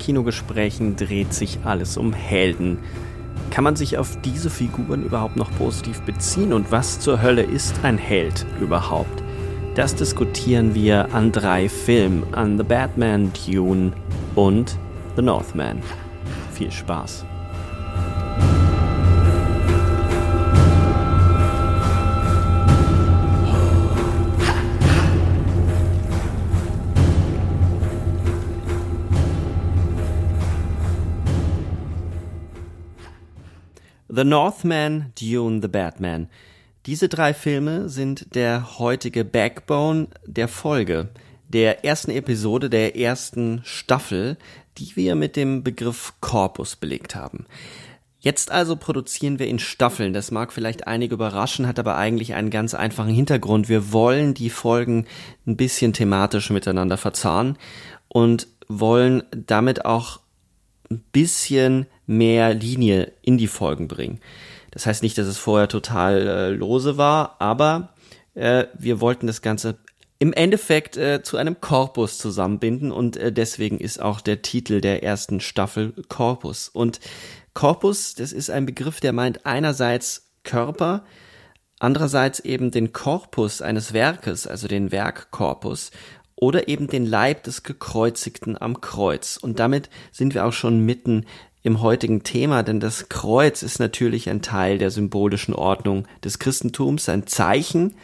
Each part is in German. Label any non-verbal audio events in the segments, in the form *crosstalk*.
Kinogesprächen dreht sich alles um Helden. Kann man sich auf diese Figuren überhaupt noch positiv beziehen und was zur Hölle ist ein Held überhaupt? Das diskutieren wir an drei Filmen, an The Batman, Dune und The Northman. Viel Spaß! The Northman, Dune, The Batman. Diese drei Filme sind der heutige Backbone der Folge, der ersten Episode der ersten Staffel, die wir mit dem Begriff Korpus belegt haben. Jetzt also produzieren wir in Staffeln. Das mag vielleicht einige überraschen, hat aber eigentlich einen ganz einfachen Hintergrund. Wir wollen die Folgen ein bisschen thematisch miteinander verzahnen und wollen damit auch ein bisschen mehr Linie in die Folgen bringen. Das heißt nicht, dass es vorher total äh, lose war, aber äh, wir wollten das Ganze im Endeffekt äh, zu einem Korpus zusammenbinden und äh, deswegen ist auch der Titel der ersten Staffel Korpus. Und Korpus, das ist ein Begriff, der meint einerseits Körper, andererseits eben den Korpus eines Werkes, also den Werkkorpus oder eben den Leib des Gekreuzigten am Kreuz. Und damit sind wir auch schon mitten im heutigen Thema, denn das Kreuz ist natürlich ein Teil der symbolischen Ordnung des Christentums, ein Zeichen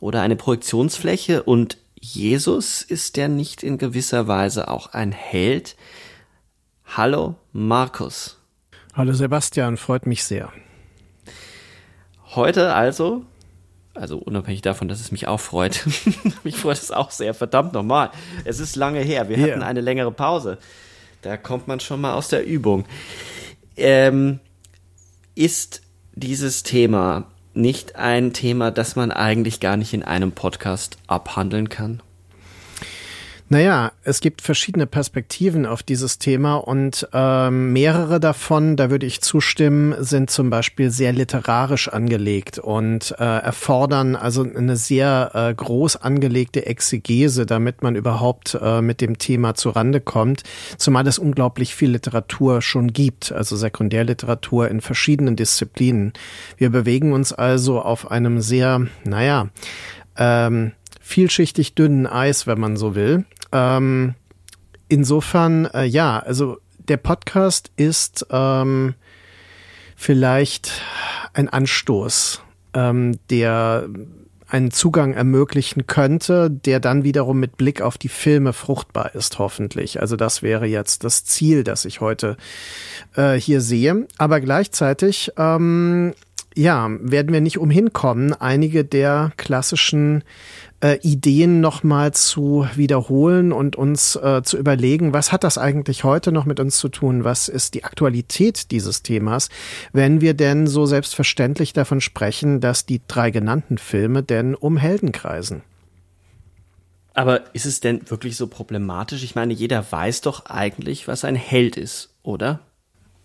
oder eine Projektionsfläche und Jesus ist der nicht in gewisser Weise auch ein Held? Hallo Markus. Hallo Sebastian, freut mich sehr. Heute also also unabhängig davon, dass es mich auch freut. *laughs* mich freut es auch sehr. Verdammt nochmal. Es ist lange her. Wir yeah. hatten eine längere Pause. Da kommt man schon mal aus der Übung. Ähm, ist dieses Thema nicht ein Thema, das man eigentlich gar nicht in einem Podcast abhandeln kann? Naja, es gibt verschiedene Perspektiven auf dieses Thema und ähm, mehrere davon, da würde ich zustimmen, sind zum Beispiel sehr literarisch angelegt und äh, erfordern also eine sehr äh, groß angelegte Exegese, damit man überhaupt äh, mit dem Thema zurande kommt, zumal es unglaublich viel Literatur schon gibt, also Sekundärliteratur in verschiedenen Disziplinen. Wir bewegen uns also auf einem sehr, naja, ähm, vielschichtig dünnen Eis, wenn man so will. Ähm, insofern, äh, ja, also der Podcast ist ähm, vielleicht ein Anstoß, ähm, der einen Zugang ermöglichen könnte, der dann wiederum mit Blick auf die Filme fruchtbar ist, hoffentlich. Also das wäre jetzt das Ziel, das ich heute äh, hier sehe. Aber gleichzeitig, ähm, ja, werden wir nicht umhin kommen, einige der klassischen äh, Ideen nochmal zu wiederholen und uns äh, zu überlegen, was hat das eigentlich heute noch mit uns zu tun? Was ist die Aktualität dieses Themas, wenn wir denn so selbstverständlich davon sprechen, dass die drei genannten Filme denn um Helden kreisen? Aber ist es denn wirklich so problematisch? Ich meine, jeder weiß doch eigentlich, was ein Held ist, oder?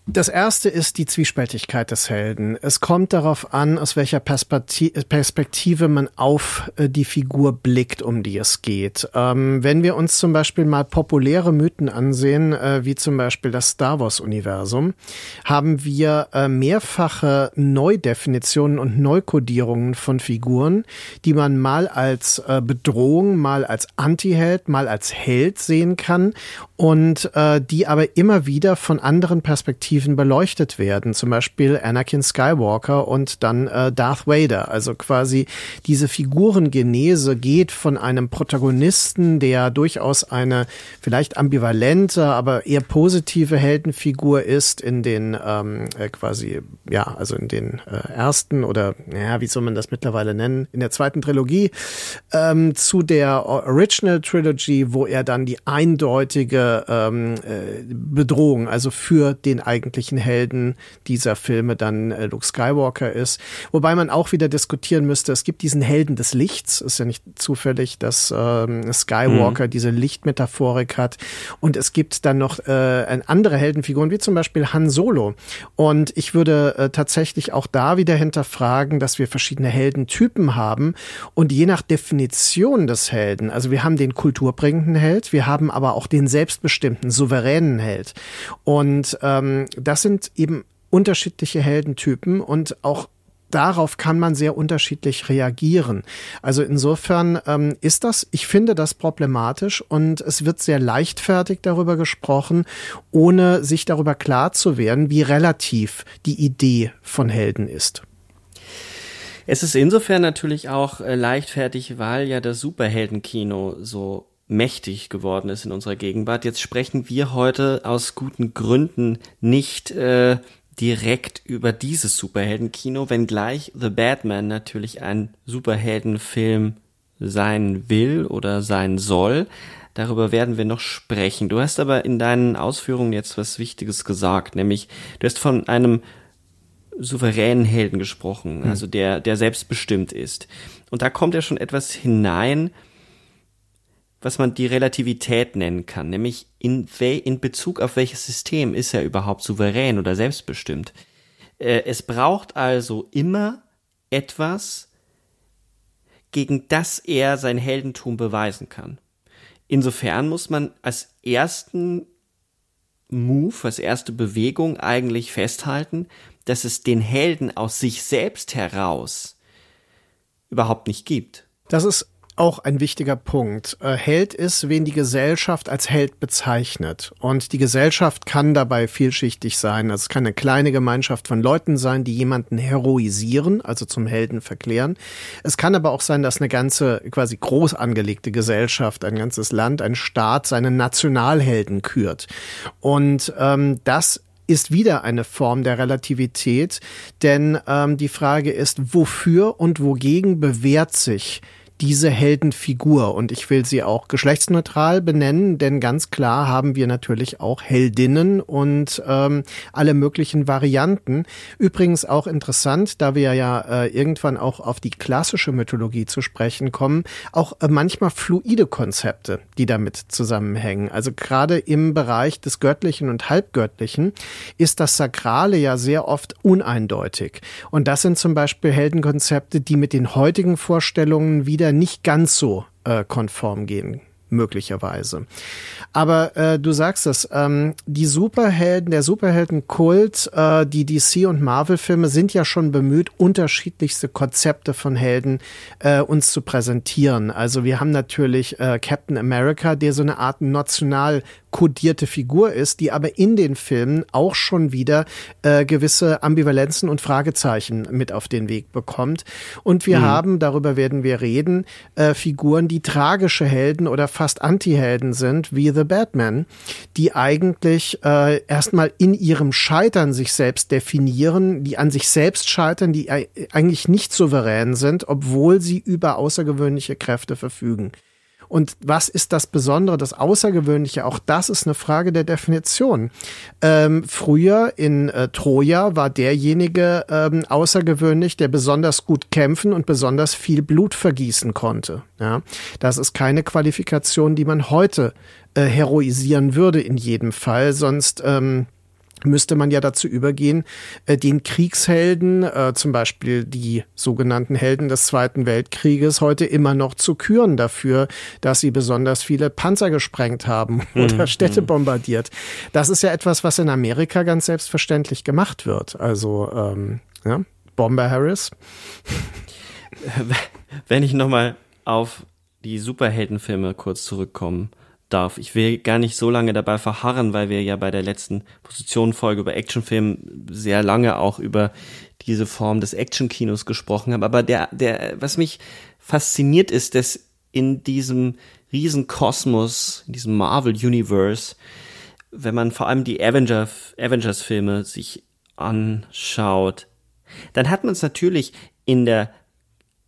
Das erste ist die Zwiespältigkeit des Helden. Es kommt darauf an, aus welcher Perspektive man auf äh, die Figur blickt, um die es geht. Ähm, wenn wir uns zum Beispiel mal populäre Mythen ansehen, äh, wie zum Beispiel das Star Wars-Universum, haben wir äh, mehrfache Neudefinitionen und Neukodierungen von Figuren, die man mal als äh, Bedrohung, mal als Antiheld, mal als Held sehen kann und äh, die aber immer wieder von anderen Perspektiven beleuchtet werden. Zum Beispiel Anakin Skywalker und dann äh, Darth Vader. Also quasi diese Figurengenese geht von einem Protagonisten, der durchaus eine vielleicht ambivalente, aber eher positive Heldenfigur ist in den ähm, äh, quasi, ja, also in den äh, ersten oder, ja, wie soll man das mittlerweile nennen, in der zweiten Trilogie, ähm, zu der Original Trilogy, wo er dann die eindeutige ähm, äh, Bedrohung, also für den eigentlichen Helden dieser Filme dann äh, Luke Skywalker ist. Wobei man auch wieder diskutieren müsste, es gibt diesen Helden des Lichts, ist ja nicht zufällig, dass ähm, Skywalker mhm. diese Lichtmetaphorik hat. Und es gibt dann noch äh, andere Heldenfiguren, wie zum Beispiel Han Solo. Und ich würde äh, tatsächlich auch da wieder hinterfragen, dass wir verschiedene Heldentypen haben und je nach Definition des Helden, also wir haben den kulturbringenden Held, wir haben aber auch den selbst selbstbestimmten, souveränen Held. Und ähm, das sind eben unterschiedliche Heldentypen und auch darauf kann man sehr unterschiedlich reagieren. Also insofern ähm, ist das, ich finde das problematisch und es wird sehr leichtfertig darüber gesprochen, ohne sich darüber klar zu werden, wie relativ die Idee von Helden ist. Es ist insofern natürlich auch äh, leichtfertig, weil ja das Superheldenkino so mächtig geworden ist in unserer Gegenwart. Jetzt sprechen wir heute aus guten Gründen nicht äh, direkt über dieses Superheldenkino, wenngleich The Batman natürlich ein Superheldenfilm sein will oder sein soll. Darüber werden wir noch sprechen. Du hast aber in deinen Ausführungen jetzt was Wichtiges gesagt, nämlich du hast von einem souveränen Helden gesprochen, hm. also der, der selbstbestimmt ist. Und da kommt ja schon etwas hinein, was man die Relativität nennen kann, nämlich in, in Bezug auf welches System ist er überhaupt souverän oder selbstbestimmt. Äh, es braucht also immer etwas, gegen das er sein Heldentum beweisen kann. Insofern muss man als ersten Move, als erste Bewegung eigentlich festhalten, dass es den Helden aus sich selbst heraus überhaupt nicht gibt. Das ist auch ein wichtiger Punkt. Äh, Held ist, wen die Gesellschaft als Held bezeichnet. Und die Gesellschaft kann dabei vielschichtig sein. Also es kann eine kleine Gemeinschaft von Leuten sein, die jemanden heroisieren, also zum Helden verklären. Es kann aber auch sein, dass eine ganze, quasi groß angelegte Gesellschaft, ein ganzes Land, ein Staat seinen Nationalhelden kürt. Und ähm, das ist wieder eine Form der Relativität, denn ähm, die Frage ist, wofür und wogegen bewährt sich diese Heldenfigur. Und ich will sie auch geschlechtsneutral benennen, denn ganz klar haben wir natürlich auch Heldinnen und ähm, alle möglichen Varianten. Übrigens auch interessant, da wir ja äh, irgendwann auch auf die klassische Mythologie zu sprechen kommen, auch äh, manchmal fluide Konzepte, die damit zusammenhängen. Also gerade im Bereich des Göttlichen und Halbgöttlichen ist das Sakrale ja sehr oft uneindeutig. Und das sind zum Beispiel Heldenkonzepte, die mit den heutigen Vorstellungen wieder nicht ganz so äh, konform gehen möglicherweise. Aber äh, du sagst es, ähm, die Superhelden, der Superheldenkult, äh, die DC und Marvel-Filme sind ja schon bemüht, unterschiedlichste Konzepte von Helden äh, uns zu präsentieren. Also wir haben natürlich äh, Captain America, der so eine Art national kodierte Figur ist, die aber in den Filmen auch schon wieder äh, gewisse Ambivalenzen und Fragezeichen mit auf den Weg bekommt. Und wir mhm. haben, darüber werden wir reden, äh, Figuren, die tragische Helden oder fast Anti-Helden sind, wie The Batman, die eigentlich äh, erstmal in ihrem Scheitern sich selbst definieren, die an sich selbst scheitern, die eigentlich nicht souverän sind, obwohl sie über außergewöhnliche Kräfte verfügen. Und was ist das Besondere, das Außergewöhnliche? Auch das ist eine Frage der Definition. Ähm, früher in äh, Troja war derjenige ähm, außergewöhnlich, der besonders gut kämpfen und besonders viel Blut vergießen konnte. Ja, das ist keine Qualifikation, die man heute äh, heroisieren würde in jedem Fall. Sonst ähm, müsste man ja dazu übergehen, äh, den Kriegshelden, äh, zum Beispiel die sogenannten Helden des Zweiten Weltkrieges, heute immer noch zu küren dafür, dass sie besonders viele Panzer gesprengt haben *laughs* oder mhm. Städte mhm. bombardiert. Das ist ja etwas, was in Amerika ganz selbstverständlich gemacht wird. Also ähm, ja, Bomber Harris. *laughs* Wenn ich nochmal auf die Superheldenfilme kurz zurückkommen darf. Ich will gar nicht so lange dabei verharren, weil wir ja bei der letzten Positionenfolge über Actionfilm sehr lange auch über diese Form des Actionkinos gesprochen haben. Aber der, der, was mich fasziniert ist, dass in diesem riesen Kosmos, in diesem Marvel Universe, wenn man vor allem die Avenger, Avengers Filme sich anschaut, dann hat man es natürlich in der,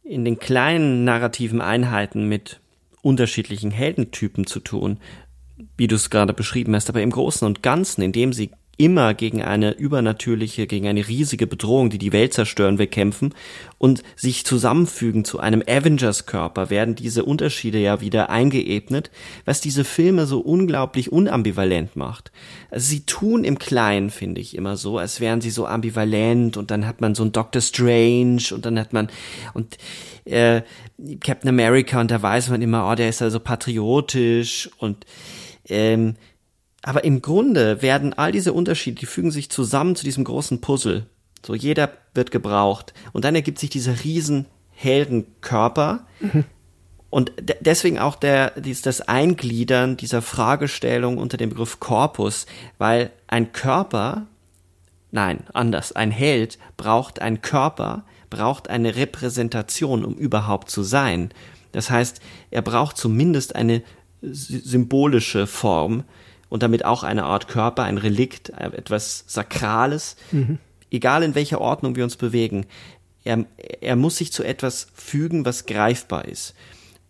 in den kleinen narrativen Einheiten mit unterschiedlichen Heldentypen zu tun, wie du es gerade beschrieben hast, aber im Großen und Ganzen, indem sie immer gegen eine übernatürliche, gegen eine riesige Bedrohung, die die Welt zerstören will, kämpfen und sich zusammenfügen zu einem Avengers-Körper, werden diese Unterschiede ja wieder eingeebnet, was diese Filme so unglaublich unambivalent macht. Also sie tun im Kleinen, finde ich, immer so, als wären sie so ambivalent und dann hat man so ein Doctor Strange und dann hat man und äh, Captain America und da weiß man immer, oh, der ist also patriotisch und ähm, aber im Grunde werden all diese Unterschiede, die fügen sich zusammen zu diesem großen Puzzle. So jeder wird gebraucht und dann ergibt sich dieser riesen Heldenkörper. Und deswegen auch der, dies, das Eingliedern dieser Fragestellung unter dem Begriff Korpus, weil ein Körper, nein, anders, ein Held braucht einen Körper, braucht eine Repräsentation, um überhaupt zu sein. Das heißt, er braucht zumindest eine symbolische Form und damit auch eine Art Körper, ein Relikt, äh, etwas Sakrales, mhm. egal in welcher Ordnung wir uns bewegen. Er, er muss sich zu etwas fügen, was greifbar ist.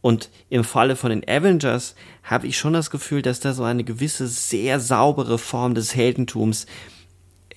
Und im Falle von den Avengers habe ich schon das Gefühl, dass da so eine gewisse sehr saubere Form des Heldentums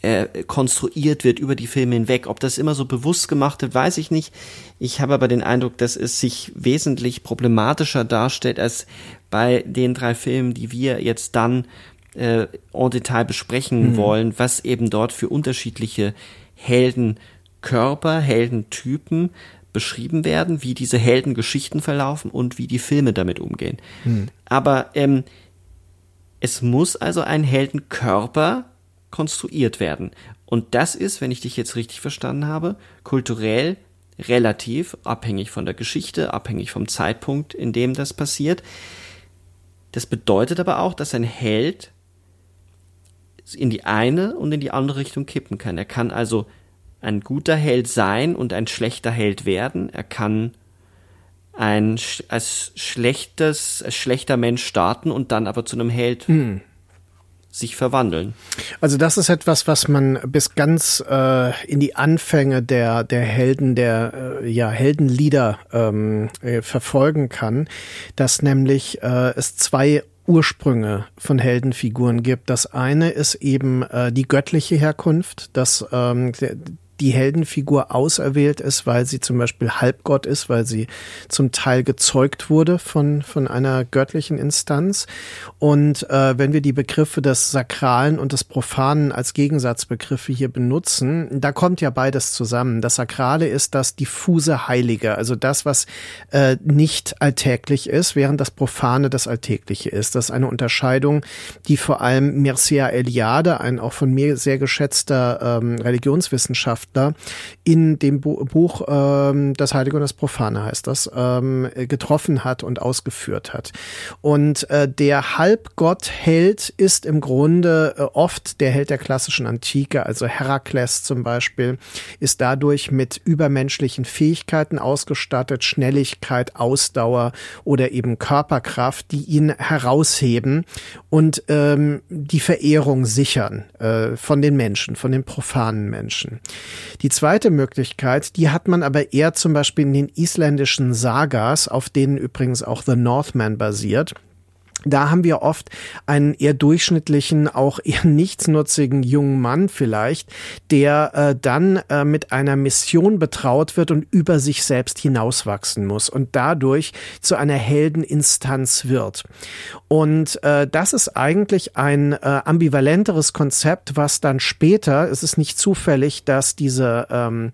äh, konstruiert wird über die Filme hinweg. Ob das immer so bewusst gemacht wird, weiß ich nicht. Ich habe aber den Eindruck, dass es sich wesentlich problematischer darstellt als bei den drei Filmen, die wir jetzt dann äh, en Detail besprechen mhm. wollen, was eben dort für unterschiedliche Heldenkörper, Heldentypen beschrieben werden, wie diese Heldengeschichten verlaufen und wie die Filme damit umgehen. Mhm. Aber ähm, es muss also ein Heldenkörper konstruiert werden. Und das ist, wenn ich dich jetzt richtig verstanden habe, kulturell relativ abhängig von der Geschichte, abhängig vom Zeitpunkt, in dem das passiert. Das bedeutet aber auch, dass ein Held in die eine und in die andere Richtung kippen kann. Er kann also ein guter Held sein und ein schlechter Held werden. Er kann ein als schlechtes, als schlechter Mensch starten und dann aber zu einem Held hm sich verwandeln. Also das ist etwas, was man bis ganz äh, in die Anfänge der der Helden der äh, ja Heldenlieder ähm, äh, verfolgen kann, dass nämlich äh, es zwei Ursprünge von Heldenfiguren gibt. Das eine ist eben äh, die göttliche Herkunft, dass ähm, die Heldenfigur auserwählt ist, weil sie zum Beispiel Halbgott ist, weil sie zum Teil gezeugt wurde von, von einer göttlichen Instanz. Und äh, wenn wir die Begriffe des Sakralen und des Profanen als Gegensatzbegriffe hier benutzen, da kommt ja beides zusammen. Das Sakrale ist das diffuse Heilige, also das, was äh, nicht alltäglich ist, während das Profane das Alltägliche ist. Das ist eine Unterscheidung, die vor allem Mircea Eliade, ein auch von mir sehr geschätzter ähm, Religionswissenschaftler, Wissenschaftler in dem Buch ähm, Das Heilige und das Profane heißt das, ähm, getroffen hat und ausgeführt hat. Und äh, der Halbgott-Held ist im Grunde äh, oft der Held der klassischen Antike, also Herakles zum Beispiel, ist dadurch mit übermenschlichen Fähigkeiten ausgestattet, Schnelligkeit, Ausdauer oder eben Körperkraft, die ihn herausheben und ähm, die Verehrung sichern äh, von den Menschen, von den profanen Menschen. Die zweite Möglichkeit, die hat man aber eher zum Beispiel in den isländischen Sagas, auf denen übrigens auch The Northman basiert da haben wir oft einen eher durchschnittlichen, auch eher nichtsnutzigen jungen Mann vielleicht, der äh, dann äh, mit einer Mission betraut wird und über sich selbst hinauswachsen muss und dadurch zu einer Heldeninstanz wird. Und äh, das ist eigentlich ein äh, ambivalenteres Konzept, was dann später, es ist nicht zufällig, dass diese ähm,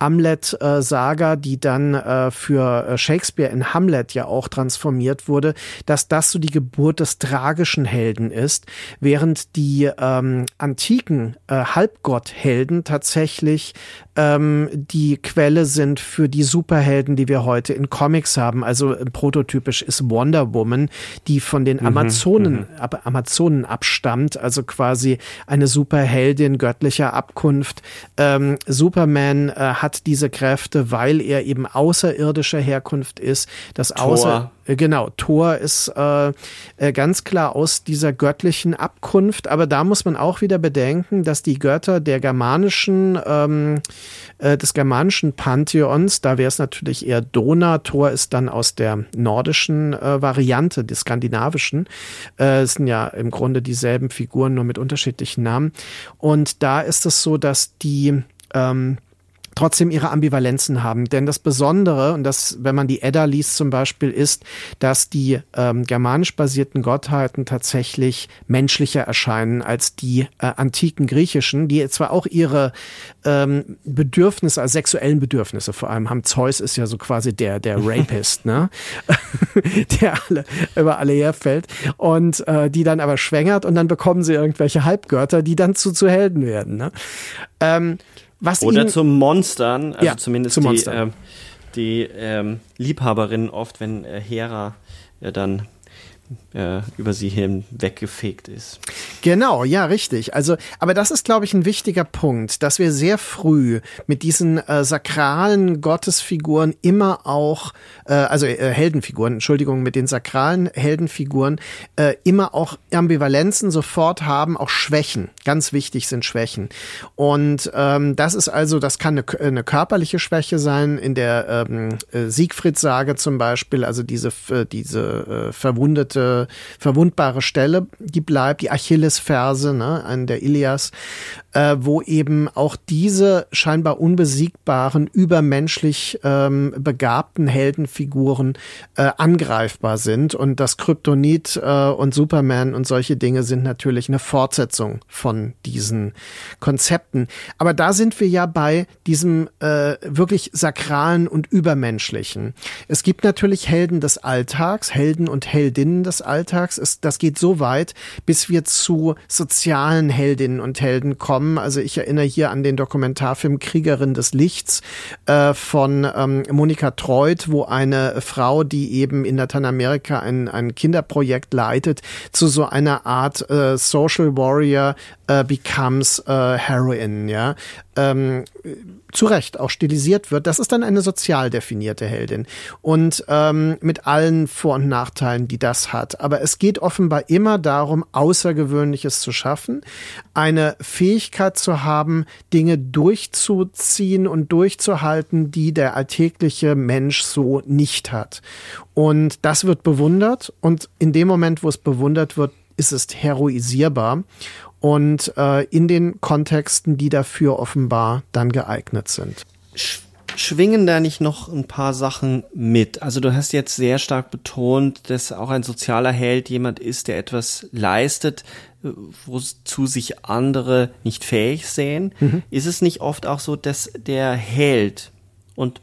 Hamlet-Saga, die dann äh, für äh, Shakespeare in Hamlet ja auch transformiert wurde, dass das so die Geburt des tragischen Helden ist, während die ähm, antiken äh, Halbgotthelden tatsächlich ähm, die Quelle sind für die Superhelden, die wir heute in Comics haben. Also äh, prototypisch ist Wonder Woman, die von den mhm, Amazonen, mhm, ab, Amazonen abstammt, also quasi eine Superheldin göttlicher Abkunft. Ähm, Superman äh, hat diese Kräfte, weil er eben außerirdischer Herkunft ist. Das Tor. Außer äh, genau, Thor ist äh, ganz klar aus dieser göttlichen Abkunft, aber da muss man auch wieder bedenken, dass die Götter der germanischen, ähm, äh, des germanischen Pantheons, da wäre es natürlich eher Dona, Thor ist dann aus der nordischen äh, Variante, des skandinavischen, äh, es sind ja im Grunde dieselben Figuren, nur mit unterschiedlichen Namen. Und da ist es so, dass die ähm, trotzdem ihre Ambivalenzen haben. Denn das Besondere, und das, wenn man die Edda liest zum Beispiel, ist, dass die ähm, germanisch basierten Gottheiten tatsächlich menschlicher erscheinen als die äh, antiken griechischen, die zwar auch ihre ähm, Bedürfnisse, also sexuellen Bedürfnisse vor allem haben. Zeus ist ja so quasi der, der *laughs* Rapist, ne? *laughs* der alle, über alle herfällt und äh, die dann aber schwängert und dann bekommen sie irgendwelche Halbgötter, die dann zu, zu Helden werden. Ne? Ähm, was Oder ihn, zu Monstern, also ja, zumindest zu die, äh, die ähm, Liebhaberinnen oft, wenn äh, Hera ja dann äh, über sie hinweggefegt ist. Genau, ja, richtig. Also, aber das ist, glaube ich, ein wichtiger Punkt, dass wir sehr früh mit diesen äh, sakralen Gottesfiguren immer auch, äh, also äh, Heldenfiguren, Entschuldigung, mit den sakralen Heldenfiguren äh, immer auch Ambivalenzen sofort haben, auch Schwächen. Ganz wichtig sind Schwächen. Und ähm, das ist also, das kann eine, eine körperliche Schwäche sein, in der ähm, äh, Siegfried-Sage zum Beispiel, also diese, diese äh, verwundete verwundete, verwundbare Stelle, die bleibt, die Achillesferse, ne, an der Ilias, äh, wo eben auch diese scheinbar unbesiegbaren, übermenschlich ähm, begabten Heldenfiguren äh, angreifbar sind. Und das Kryptonit äh, und Superman und solche Dinge sind natürlich eine Fortsetzung von diesen Konzepten. Aber da sind wir ja bei diesem äh, wirklich sakralen und übermenschlichen. Es gibt natürlich Helden des Alltags, Helden und Heldinnen des Alltags. Es, das geht so weit, bis wir zu sozialen Heldinnen und Helden kommen. Also ich erinnere hier an den Dokumentarfilm Kriegerin des Lichts äh, von ähm, Monika Treut, wo eine Frau, die eben in Lateinamerika ein, ein Kinderprojekt leitet, zu so einer Art äh, Social Warrior äh, becomes äh, Heroin, ja. Ähm, zu Recht auch stilisiert wird, das ist dann eine sozial definierte Heldin. Und ähm, mit allen Vor- und Nachteilen, die das hat. Aber es geht offenbar immer darum, Außergewöhnliches zu schaffen, eine Fähigkeit zu haben, Dinge durchzuziehen und durchzuhalten, die der alltägliche Mensch so nicht hat. Und das wird bewundert und in dem Moment, wo es bewundert wird, ist es heroisierbar und äh, in den Kontexten, die dafür offenbar dann geeignet sind. Schwingen da nicht noch ein paar Sachen mit? Also du hast jetzt sehr stark betont, dass auch ein sozialer Held jemand ist, der etwas leistet, äh, wozu sich andere nicht fähig sehen. Mhm. Ist es nicht oft auch so, dass der Held und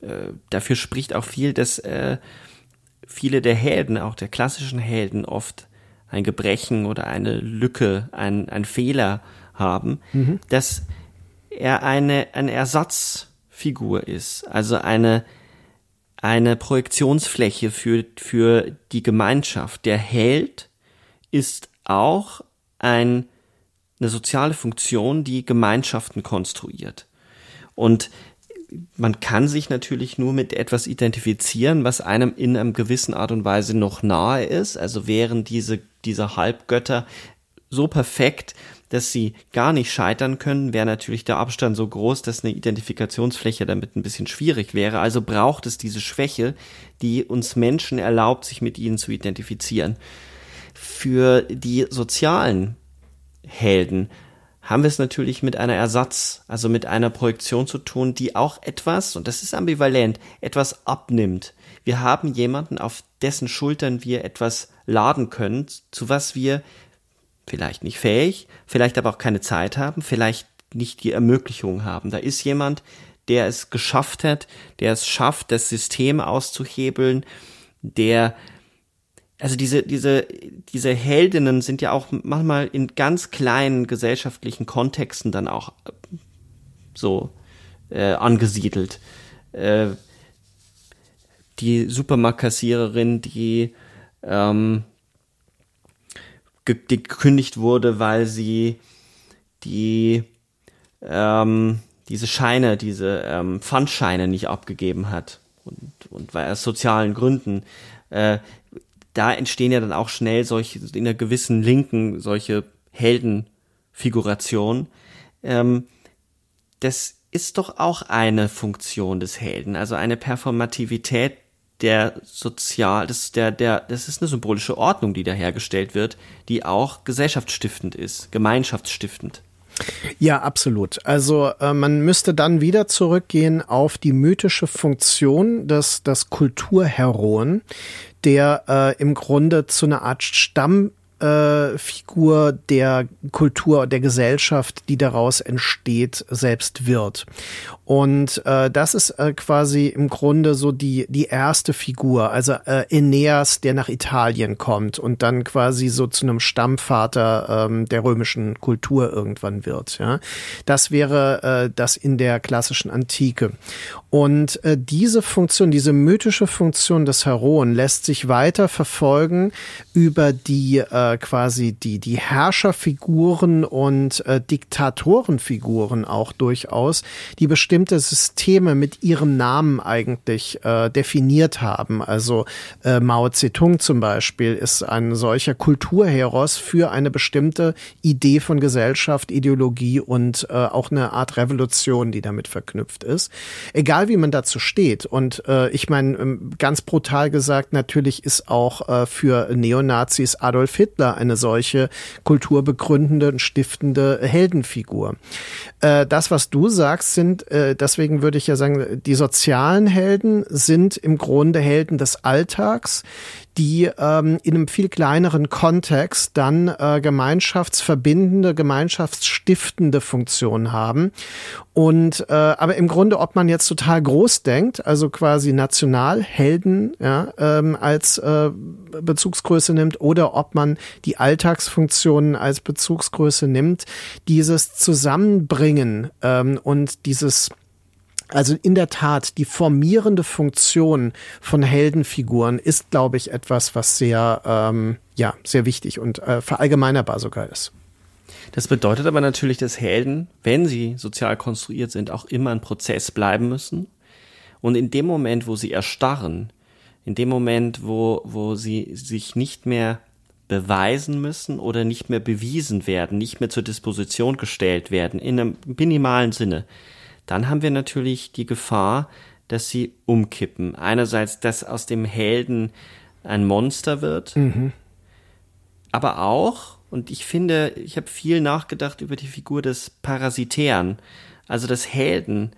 äh, dafür spricht auch viel, dass äh, viele der Helden, auch der klassischen Helden, oft ein Gebrechen oder eine Lücke, ein, ein Fehler haben, mhm. dass er eine, eine Ersatzfigur ist, also eine, eine Projektionsfläche für, für die Gemeinschaft. Der Held ist auch ein, eine soziale Funktion, die Gemeinschaften konstruiert. Und man kann sich natürlich nur mit etwas identifizieren, was einem in einer gewissen Art und Weise noch nahe ist. Also wären diese, diese Halbgötter so perfekt, dass sie gar nicht scheitern können, wäre natürlich der Abstand so groß, dass eine Identifikationsfläche damit ein bisschen schwierig wäre. Also braucht es diese Schwäche, die uns Menschen erlaubt, sich mit ihnen zu identifizieren. Für die sozialen Helden haben wir es natürlich mit einer Ersatz, also mit einer Projektion zu tun, die auch etwas, und das ist ambivalent, etwas abnimmt. Wir haben jemanden, auf dessen Schultern wir etwas laden können, zu was wir vielleicht nicht fähig, vielleicht aber auch keine Zeit haben, vielleicht nicht die Ermöglichung haben. Da ist jemand, der es geschafft hat, der es schafft, das System auszuhebeln, der also diese, diese, diese Heldinnen sind ja auch manchmal in ganz kleinen gesellschaftlichen Kontexten dann auch äh, so äh, angesiedelt. Äh, die Supermarktkassiererin, die, ähm, gekündigt wurde, weil sie die ähm, diese Scheine, diese ähm, Pfandscheine nicht abgegeben hat und, und weil aus sozialen Gründen. Äh, da entstehen ja dann auch schnell solche, in einer gewissen Linken, solche Heldenfigurationen. Ähm, das ist doch auch eine Funktion des Helden, also eine Performativität der sozial, das, der, der, das ist eine symbolische Ordnung, die da hergestellt wird, die auch gesellschaftsstiftend ist, gemeinschaftsstiftend. Ja, absolut. Also äh, man müsste dann wieder zurückgehen auf die mythische Funktion des, des Kulturheroen, der äh, im Grunde zu einer Art Stamm äh, Figur der Kultur, der Gesellschaft, die daraus entsteht, selbst wird. Und äh, das ist äh, quasi im Grunde so die, die erste Figur, also äh, Aeneas, der nach Italien kommt und dann quasi so zu einem Stammvater ähm, der römischen Kultur irgendwann wird. Ja? Das wäre äh, das in der klassischen Antike. Und äh, diese Funktion, diese mythische Funktion des Heroen lässt sich weiter verfolgen über die äh, quasi die, die Herrscherfiguren und äh, Diktatorenfiguren auch durchaus, die bestimmt bestimmte Systeme mit ihrem Namen eigentlich äh, definiert haben. Also äh, Mao Zedong zum Beispiel ist ein solcher Kulturheros für eine bestimmte Idee von Gesellschaft, Ideologie und äh, auch eine Art Revolution, die damit verknüpft ist. Egal wie man dazu steht. Und äh, ich meine, ähm, ganz brutal gesagt, natürlich ist auch äh, für Neonazis Adolf Hitler eine solche kulturbegründende und stiftende Heldenfigur. Äh, das, was du sagst, sind äh, deswegen würde ich ja sagen, die sozialen Helden sind im Grunde Helden des Alltags, die ähm, in einem viel kleineren Kontext dann äh, gemeinschaftsverbindende, gemeinschaftsstiftende Funktion haben. Und äh, aber im Grunde, ob man jetzt total groß denkt, also quasi Nationalhelden ja, ähm, als äh, Bezugsgröße nimmt, oder ob man die Alltagsfunktionen als Bezugsgröße nimmt, dieses Zusammenbringen ähm, und dieses also in der Tat, die formierende Funktion von Heldenfiguren ist, glaube ich, etwas, was sehr, ähm, ja, sehr wichtig und äh, verallgemeinerbar sogar ist. Das bedeutet aber natürlich, dass Helden, wenn sie sozial konstruiert sind, auch immer ein Prozess bleiben müssen. Und in dem Moment, wo sie erstarren, in dem Moment, wo, wo sie sich nicht mehr beweisen müssen oder nicht mehr bewiesen werden, nicht mehr zur Disposition gestellt werden, in einem minimalen Sinne, dann haben wir natürlich die Gefahr, dass sie umkippen. Einerseits, dass aus dem Helden ein Monster wird, mhm. aber auch, und ich finde, ich habe viel nachgedacht über die Figur des Parasitären, also des Helden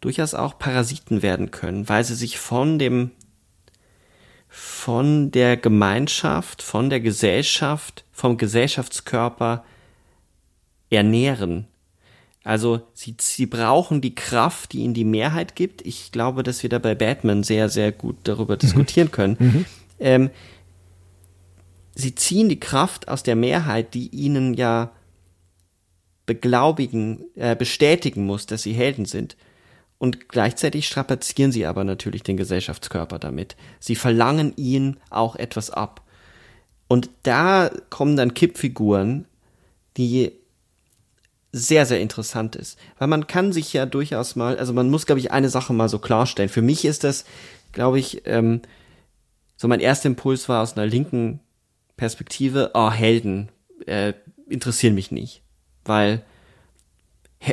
durchaus auch Parasiten werden können, weil sie sich von dem von der Gemeinschaft, von der Gesellschaft, vom Gesellschaftskörper ernähren. Also sie, sie brauchen die Kraft, die ihnen die Mehrheit gibt. Ich glaube, dass wir da bei Batman sehr, sehr gut darüber mhm. diskutieren können. Mhm. Ähm, sie ziehen die Kraft aus der Mehrheit, die ihnen ja beglaubigen, äh, bestätigen muss, dass sie Helden sind. Und gleichzeitig strapazieren sie aber natürlich den Gesellschaftskörper damit. Sie verlangen ihnen auch etwas ab. Und da kommen dann Kippfiguren, die sehr, sehr interessant ist. Weil man kann sich ja durchaus mal, also man muss, glaube ich, eine Sache mal so klarstellen. Für mich ist das, glaube ich, ähm, so mein erster Impuls war aus einer linken Perspektive, oh, Helden, äh, interessieren mich nicht. weil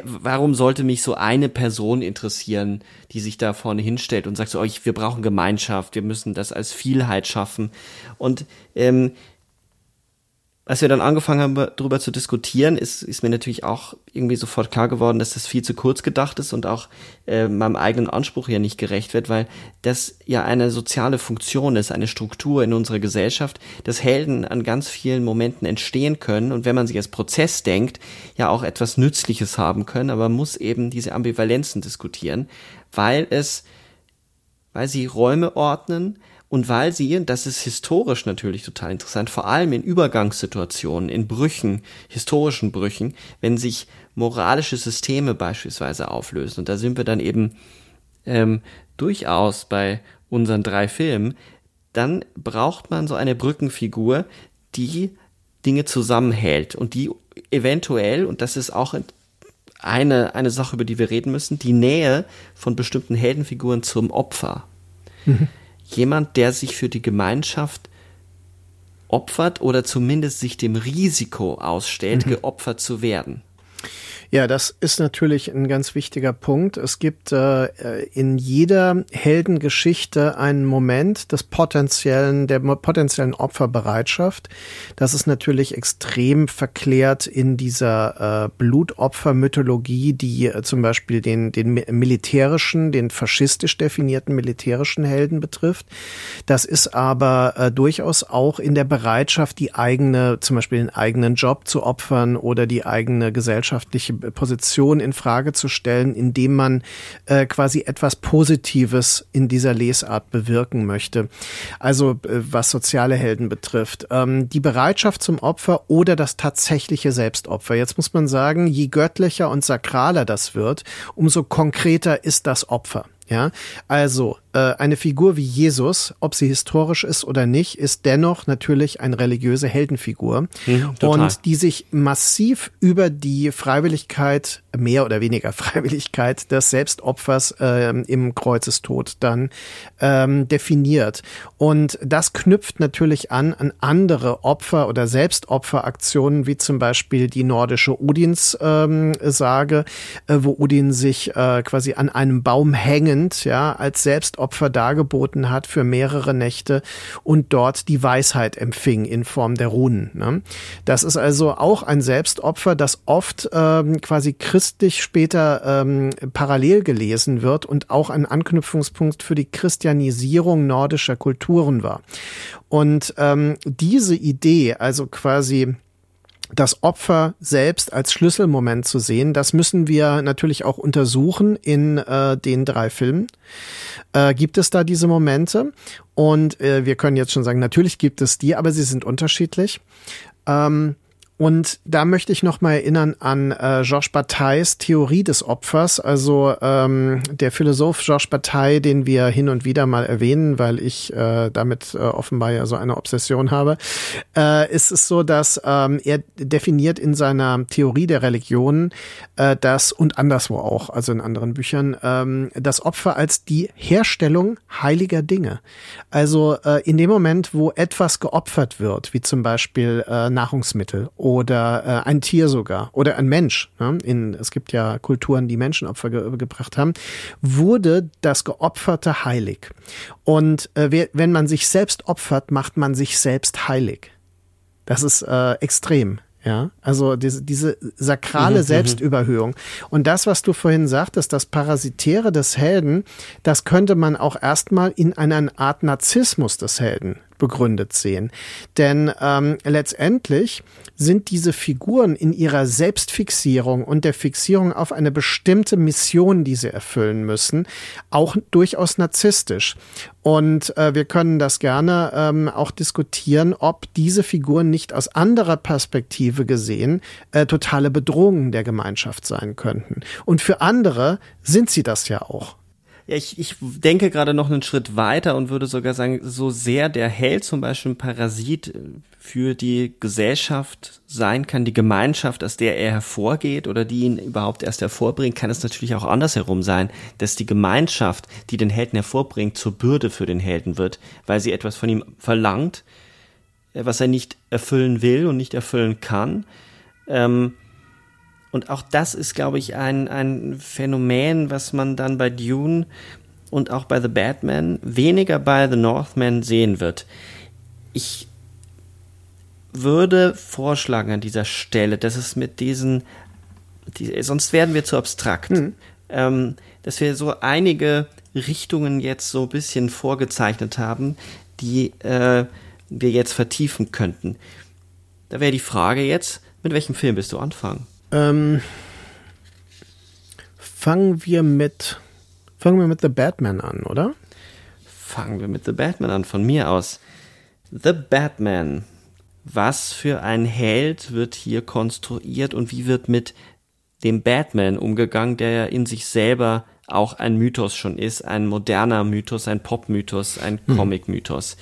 warum sollte mich so eine Person interessieren, die sich da vorne hinstellt und sagt so, oh, ich, wir brauchen Gemeinschaft, wir müssen das als Vielheit schaffen. Und ähm, als wir dann angefangen haben, darüber zu diskutieren, ist, ist mir natürlich auch irgendwie sofort klar geworden, dass das viel zu kurz gedacht ist und auch äh, meinem eigenen Anspruch ja nicht gerecht wird, weil das ja eine soziale Funktion ist, eine Struktur in unserer Gesellschaft, dass Helden an ganz vielen Momenten entstehen können und wenn man sich als Prozess denkt, ja auch etwas Nützliches haben können, aber man muss eben diese Ambivalenzen diskutieren, weil es, weil sie Räume ordnen, und weil sie, das ist historisch natürlich total interessant, vor allem in Übergangssituationen, in Brüchen, historischen Brüchen, wenn sich moralische Systeme beispielsweise auflösen. Und da sind wir dann eben ähm, durchaus bei unseren drei Filmen, dann braucht man so eine Brückenfigur, die Dinge zusammenhält und die eventuell, und das ist auch eine, eine Sache, über die wir reden müssen, die Nähe von bestimmten Heldenfiguren zum Opfer. Mhm jemand, der sich für die Gemeinschaft opfert oder zumindest sich dem Risiko ausstellt, mhm. geopfert zu werden. Ja, das ist natürlich ein ganz wichtiger Punkt. Es gibt äh, in jeder Heldengeschichte einen Moment des potenziellen, der potenziellen Opferbereitschaft. Das ist natürlich extrem verklärt in dieser äh, Blutopfermythologie, die äh, zum Beispiel den, den militärischen, den faschistisch definierten militärischen Helden betrifft. Das ist aber äh, durchaus auch in der Bereitschaft, die eigene, zum Beispiel den eigenen Job zu opfern oder die eigene gesellschaftliche Position in Frage zu stellen, indem man äh, quasi etwas Positives in dieser Lesart bewirken möchte. Also äh, was soziale Helden betrifft. Ähm, die Bereitschaft zum Opfer oder das tatsächliche Selbstopfer. Jetzt muss man sagen, je göttlicher und sakraler das wird, umso konkreter ist das Opfer. Ja, also eine Figur wie Jesus, ob sie historisch ist oder nicht, ist dennoch natürlich eine religiöse Heldenfigur mhm, und die sich massiv über die Freiwilligkeit, mehr oder weniger *laughs* Freiwilligkeit des Selbstopfers äh, im Kreuzestod dann ähm, definiert. Und das knüpft natürlich an an andere Opfer oder Selbstopferaktionen, wie zum Beispiel die nordische Odins-Sage, ähm, äh, wo Odin sich äh, quasi an einem Baum hängend, ja, als Selbstopfer Opfer dargeboten hat für mehrere Nächte und dort die Weisheit empfing in Form der Runen. Ne? Das ist also auch ein Selbstopfer, das oft ähm, quasi christlich später ähm, parallel gelesen wird und auch ein Anknüpfungspunkt für die Christianisierung nordischer Kulturen war. Und ähm, diese Idee, also quasi das Opfer selbst als Schlüsselmoment zu sehen, das müssen wir natürlich auch untersuchen in äh, den drei Filmen. Äh, gibt es da diese Momente? Und äh, wir können jetzt schon sagen, natürlich gibt es die, aber sie sind unterschiedlich. Ähm, und da möchte ich noch mal erinnern an äh, Georges Batailles Theorie des Opfers. Also ähm, der Philosoph Georges Bataille, den wir hin und wieder mal erwähnen, weil ich äh, damit äh, offenbar ja so eine Obsession habe, äh, ist es so, dass ähm, er definiert in seiner Theorie der Religion äh, das und anderswo auch, also in anderen Büchern, ähm, das Opfer als die Herstellung heiliger Dinge. Also äh, in dem Moment, wo etwas geopfert wird, wie zum Beispiel äh, Nahrungsmittel oder äh, ein Tier sogar oder ein Mensch, ne? in, es gibt ja Kulturen, die Menschenopfer ge gebracht haben, wurde das Geopferte heilig. Und äh, wenn man sich selbst opfert, macht man sich selbst heilig. Das ist äh, extrem. Ja, also diese, diese sakrale mhm, mhm. Selbstüberhöhung. Und das, was du vorhin sagtest, das Parasitäre des Helden, das könnte man auch erstmal in einer Art Narzissmus des Helden begründet sehen. Denn ähm, letztendlich sind diese Figuren in ihrer Selbstfixierung und der Fixierung auf eine bestimmte Mission, die sie erfüllen müssen, auch durchaus narzisstisch. Und äh, wir können das gerne ähm, auch diskutieren, ob diese Figuren nicht aus anderer Perspektive gesehen äh, totale Bedrohungen der Gemeinschaft sein könnten. Und für andere sind sie das ja auch. Ich, ich denke gerade noch einen Schritt weiter und würde sogar sagen, so sehr der Held zum Beispiel ein Parasit äh, für die Gesellschaft sein kann, die Gemeinschaft, aus der er hervorgeht oder die ihn überhaupt erst hervorbringt, kann es natürlich auch andersherum sein, dass die Gemeinschaft, die den Helden hervorbringt, zur Bürde für den Helden wird, weil sie etwas von ihm verlangt, äh, was er nicht erfüllen will und nicht erfüllen kann. Ähm, Und auch das ist, glaube ich, ein, ein Phänomen, was man dann bei Dune und auch bei The Batman weniger bei The Northman sehen wird. Ich würde vorschlagen an dieser Stelle, dass es mit diesen, die, sonst werden wir zu abstrakt, mhm. ähm, dass wir so einige Richtungen jetzt so ein bisschen vorgezeichnet haben, die äh, wir jetzt vertiefen könnten. Da wäre die Frage jetzt, mit welchem Film bist du anfangen? Ähm, fangen wir mit fangen wir mit The Batman an, oder? Fangen wir mit The Batman an, von mir aus. The Batman. Was für ein Held wird hier konstruiert und wie wird mit dem Batman umgegangen, der ja in sich selber auch ein Mythos schon ist, ein moderner Mythos, ein Pop-Mythos, ein hm. Comic-Mythos.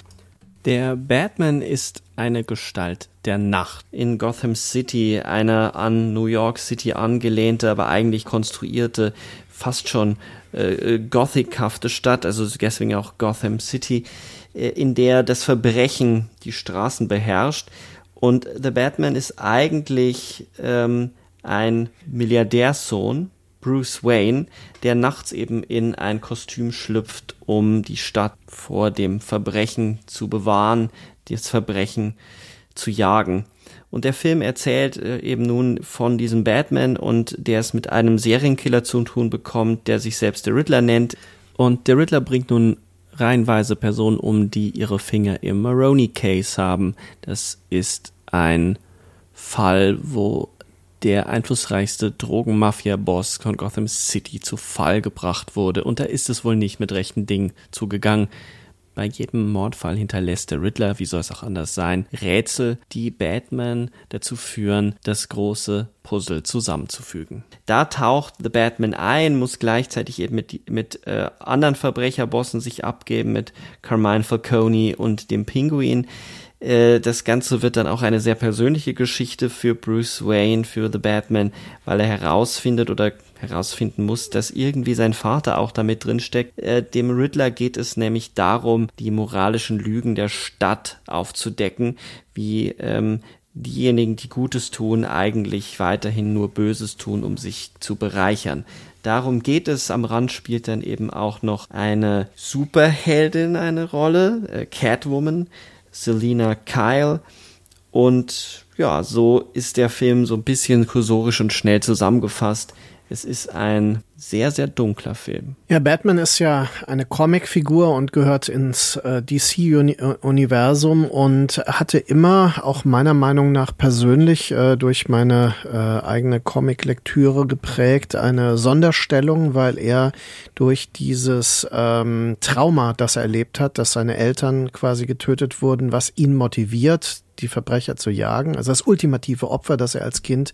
Der Batman ist eine Gestalt der Nacht in Gotham City, eine an New York City angelehnte, aber eigentlich konstruierte, fast schon äh, äh gothichafte Stadt, also deswegen auch Gotham City, äh, in der das Verbrechen die Straßen beherrscht. Und The Batman ist eigentlich ähm, ein Milliardärssohn, Bruce Wayne, der nachts eben in ein Kostüm schlüpft, um die Stadt vor dem Verbrechen zu bewahren, das Verbrechen zu jagen. Und der Film erzählt äh, eben nun von diesem Batman und der es mit einem Serienkiller zu tun bekommt, der sich selbst der Riddler nennt. Und der Riddler bringt nun reihenweise Personen um, die ihre Finger im Maroney Case haben. Das ist ein Fall, wo der einflussreichste Drogenmafia-Boss von Gotham City zu Fall gebracht wurde. Und da ist es wohl nicht mit rechten Dingen zugegangen. Bei jedem Mordfall hinterlässt der Riddler, wie soll es auch anders sein, Rätsel, die Batman dazu führen, das große Puzzle zusammenzufügen. Da taucht The Batman ein, muss gleichzeitig eben mit, mit äh, anderen Verbrecherbossen sich abgeben, mit Carmine Falcone und dem Pinguin. Äh, das Ganze wird dann auch eine sehr persönliche Geschichte für Bruce Wayne, für The Batman, weil er herausfindet oder herausfinden muss, dass irgendwie sein Vater auch damit drinsteckt. Äh, dem Riddler geht es nämlich darum, die moralischen Lügen der Stadt aufzudecken, wie ähm, diejenigen, die Gutes tun, eigentlich weiterhin nur Böses tun, um sich zu bereichern. Darum geht es. Am Rand spielt dann eben auch noch eine Superheldin eine Rolle, äh, Catwoman, Selina Kyle. Und ja, so ist der Film so ein bisschen kursorisch und schnell zusammengefasst. Es ist ein sehr, sehr dunkler Film. Ja, Batman ist ja eine Comicfigur und gehört ins äh, DC-Universum und hatte immer, auch meiner Meinung nach persönlich, äh, durch meine äh, eigene Comic-Lektüre geprägt, eine Sonderstellung, weil er durch dieses ähm, Trauma, das er erlebt hat, dass seine Eltern quasi getötet wurden, was ihn motiviert, die Verbrecher zu jagen. Also das ultimative Opfer, das er als Kind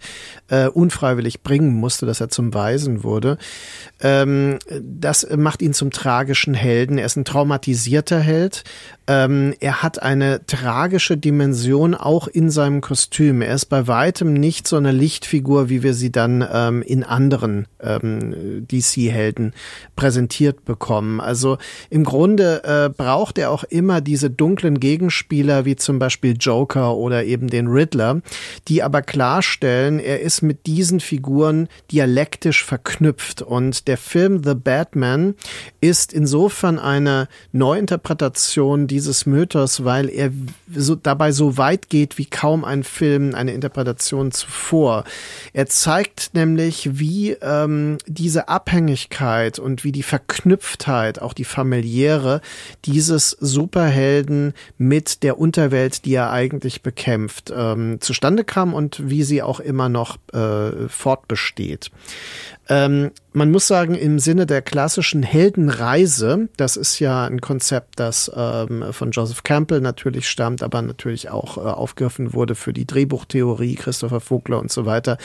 äh, unfreiwillig bringen musste, dass er zum Waisen wurde. Ähm, das macht ihn zum tragischen Helden. Er ist ein traumatisierter Held, ähm, er hat eine tragische Dimension auch in seinem Kostüm. Er ist bei weitem nicht so eine Lichtfigur, wie wir sie dann ähm, in anderen ähm, DC-Helden präsentiert bekommen. Also im Grunde äh, braucht er auch immer diese dunklen Gegenspieler, wie zum Beispiel Joker oder eben den Riddler, die aber klarstellen, er ist mit diesen Figuren dialektisch verknüpft. Und der Film The Batman ist insofern eine Neuinterpretation dieses Mythos, weil er so, dabei so weit geht wie kaum ein Film, eine Interpretation zuvor. Er zeigt nämlich, wie ähm, diese Abhängigkeit und wie die Verknüpftheit, auch die familiäre, dieses Superhelden mit der Unterwelt, die er eigentlich bekämpft, ähm, zustande kam und wie sie auch immer noch äh, fortbesteht. Ähm, man muss sagen, im Sinne der klassischen Heldenreise, das ist ja ein Konzept, das ähm, von Joseph Campbell natürlich stammt, aber natürlich auch äh, aufgegriffen wurde für die Drehbuchtheorie, Christopher Vogler und so weiter,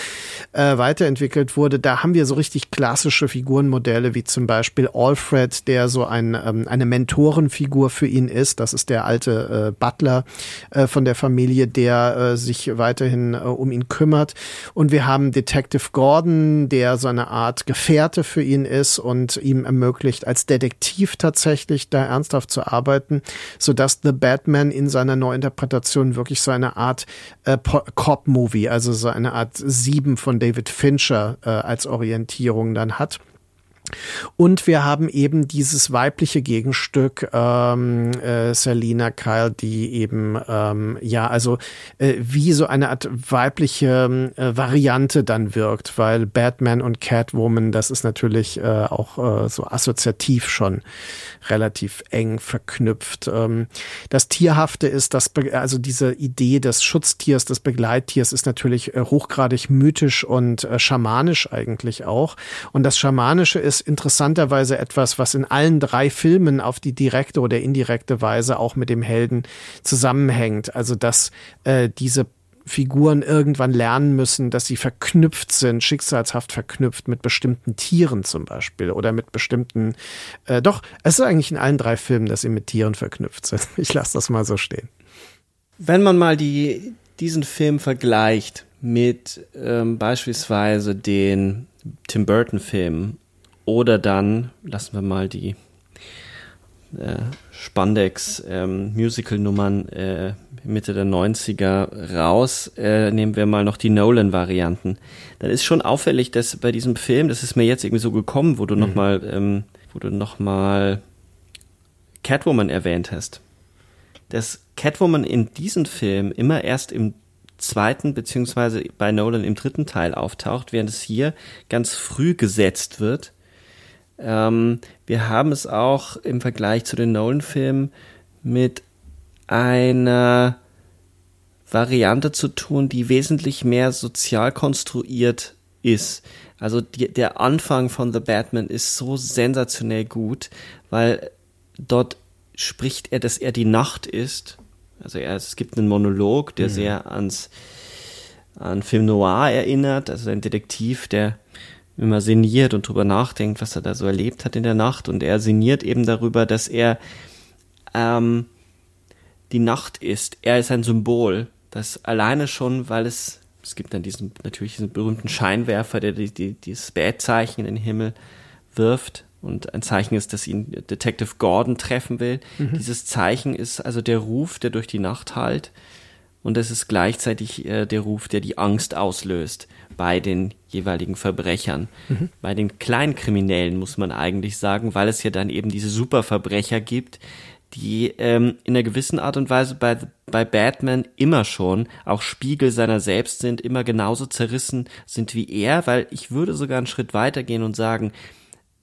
äh, weiterentwickelt wurde. Da haben wir so richtig klassische Figurenmodelle, wie zum Beispiel Alfred, der so ein, ähm, eine Mentorenfigur für ihn ist. Das ist der alte äh, Butler äh, von der Familie, der äh, sich weiterhin äh, um ihn kümmert. Und wir haben Detective Gordon, der so eine Art Gefährte für ihn ist und ihm ermöglicht, als Detektiv tatsächlich da ernsthaft zu arbeiten, so dass The Batman in seiner Neuinterpretation wirklich so eine Art äh, Cop-Movie, also so eine Art Sieben von David Fincher äh, als Orientierung dann hat. Und wir haben eben dieses weibliche Gegenstück ähm, äh, Selina Kyle, die eben ähm, ja also äh, wie so eine Art weibliche äh, Variante dann wirkt, weil Batman und Catwoman, das ist natürlich äh, auch äh, so assoziativ schon relativ eng verknüpft. Ähm, das Tierhafte ist, dass also diese Idee des Schutztiers, des Begleittiers ist natürlich äh, hochgradig mythisch und äh, schamanisch eigentlich auch. Und das Schamanische ist interessanterweise etwas, was in allen drei Filmen auf die direkte oder indirekte Weise auch mit dem Helden zusammenhängt. Also dass äh, diese Figuren irgendwann lernen müssen, dass sie verknüpft sind, schicksalshaft verknüpft mit bestimmten Tieren zum Beispiel oder mit bestimmten, äh, doch, es ist eigentlich in allen drei Filmen, dass sie mit Tieren verknüpft sind. *laughs* Ich lasse das mal so stehen. Wenn man mal die, diesen Film vergleicht mit ähm, beispielsweise den Tim Burton-Filmen oder dann, lassen wir mal die äh, Spandex-Musical-Nummern ähm, äh, Mitte der 90er raus, äh, nehmen wir mal noch die Nolan-Varianten. Dann ist schon auffällig, dass bei diesem Film, das ist mir jetzt irgendwie so gekommen, wo du mhm. nochmal, ähm, wo du nochmal Catwoman erwähnt hast, dass Catwoman in diesem Film immer erst im zweiten beziehungsweise bei Nolan im dritten Teil auftaucht, während es hier ganz früh gesetzt wird ähm, wir haben es auch im Vergleich zu den Nolan-Filmen mit einer Variante zu tun, die wesentlich mehr sozial konstruiert ist. Also die, der Anfang von The Batman ist so sensationell gut, weil dort spricht er, dass er die Nacht ist. Also er, es gibt einen Monolog, der mhm. sehr ans an Film Noir erinnert, also ein Detektiv, der immer sinniert und drüber nachdenkt, was er da so erlebt hat in der Nacht. Und er sinniert eben darüber, dass er ähm, die Nacht ist. Er ist ein Symbol. Das alleine schon, weil es, es gibt dann diesen, natürlich diesen berühmten Scheinwerfer, der die, die, dieses Bad-Zeichen in den Himmel wirft. Und ein Zeichen ist, dass ihn Detective Gordon treffen will. Mhm. Dieses Zeichen ist also der Ruf, der durch die Nacht hallt. Und es ist gleichzeitig äh, der Ruf, der die Angst auslöst bei den jeweiligen Verbrechern. Mhm. Bei den Kleinkriminellen muss man eigentlich sagen, weil es ja dann eben diese Superverbrecher gibt, die ähm, in einer gewissen Art und Weise bei, bei Batman immer schon auch Spiegel seiner selbst sind, immer genauso zerrissen sind wie er, weil ich würde sogar einen Schritt weiter gehen und sagen,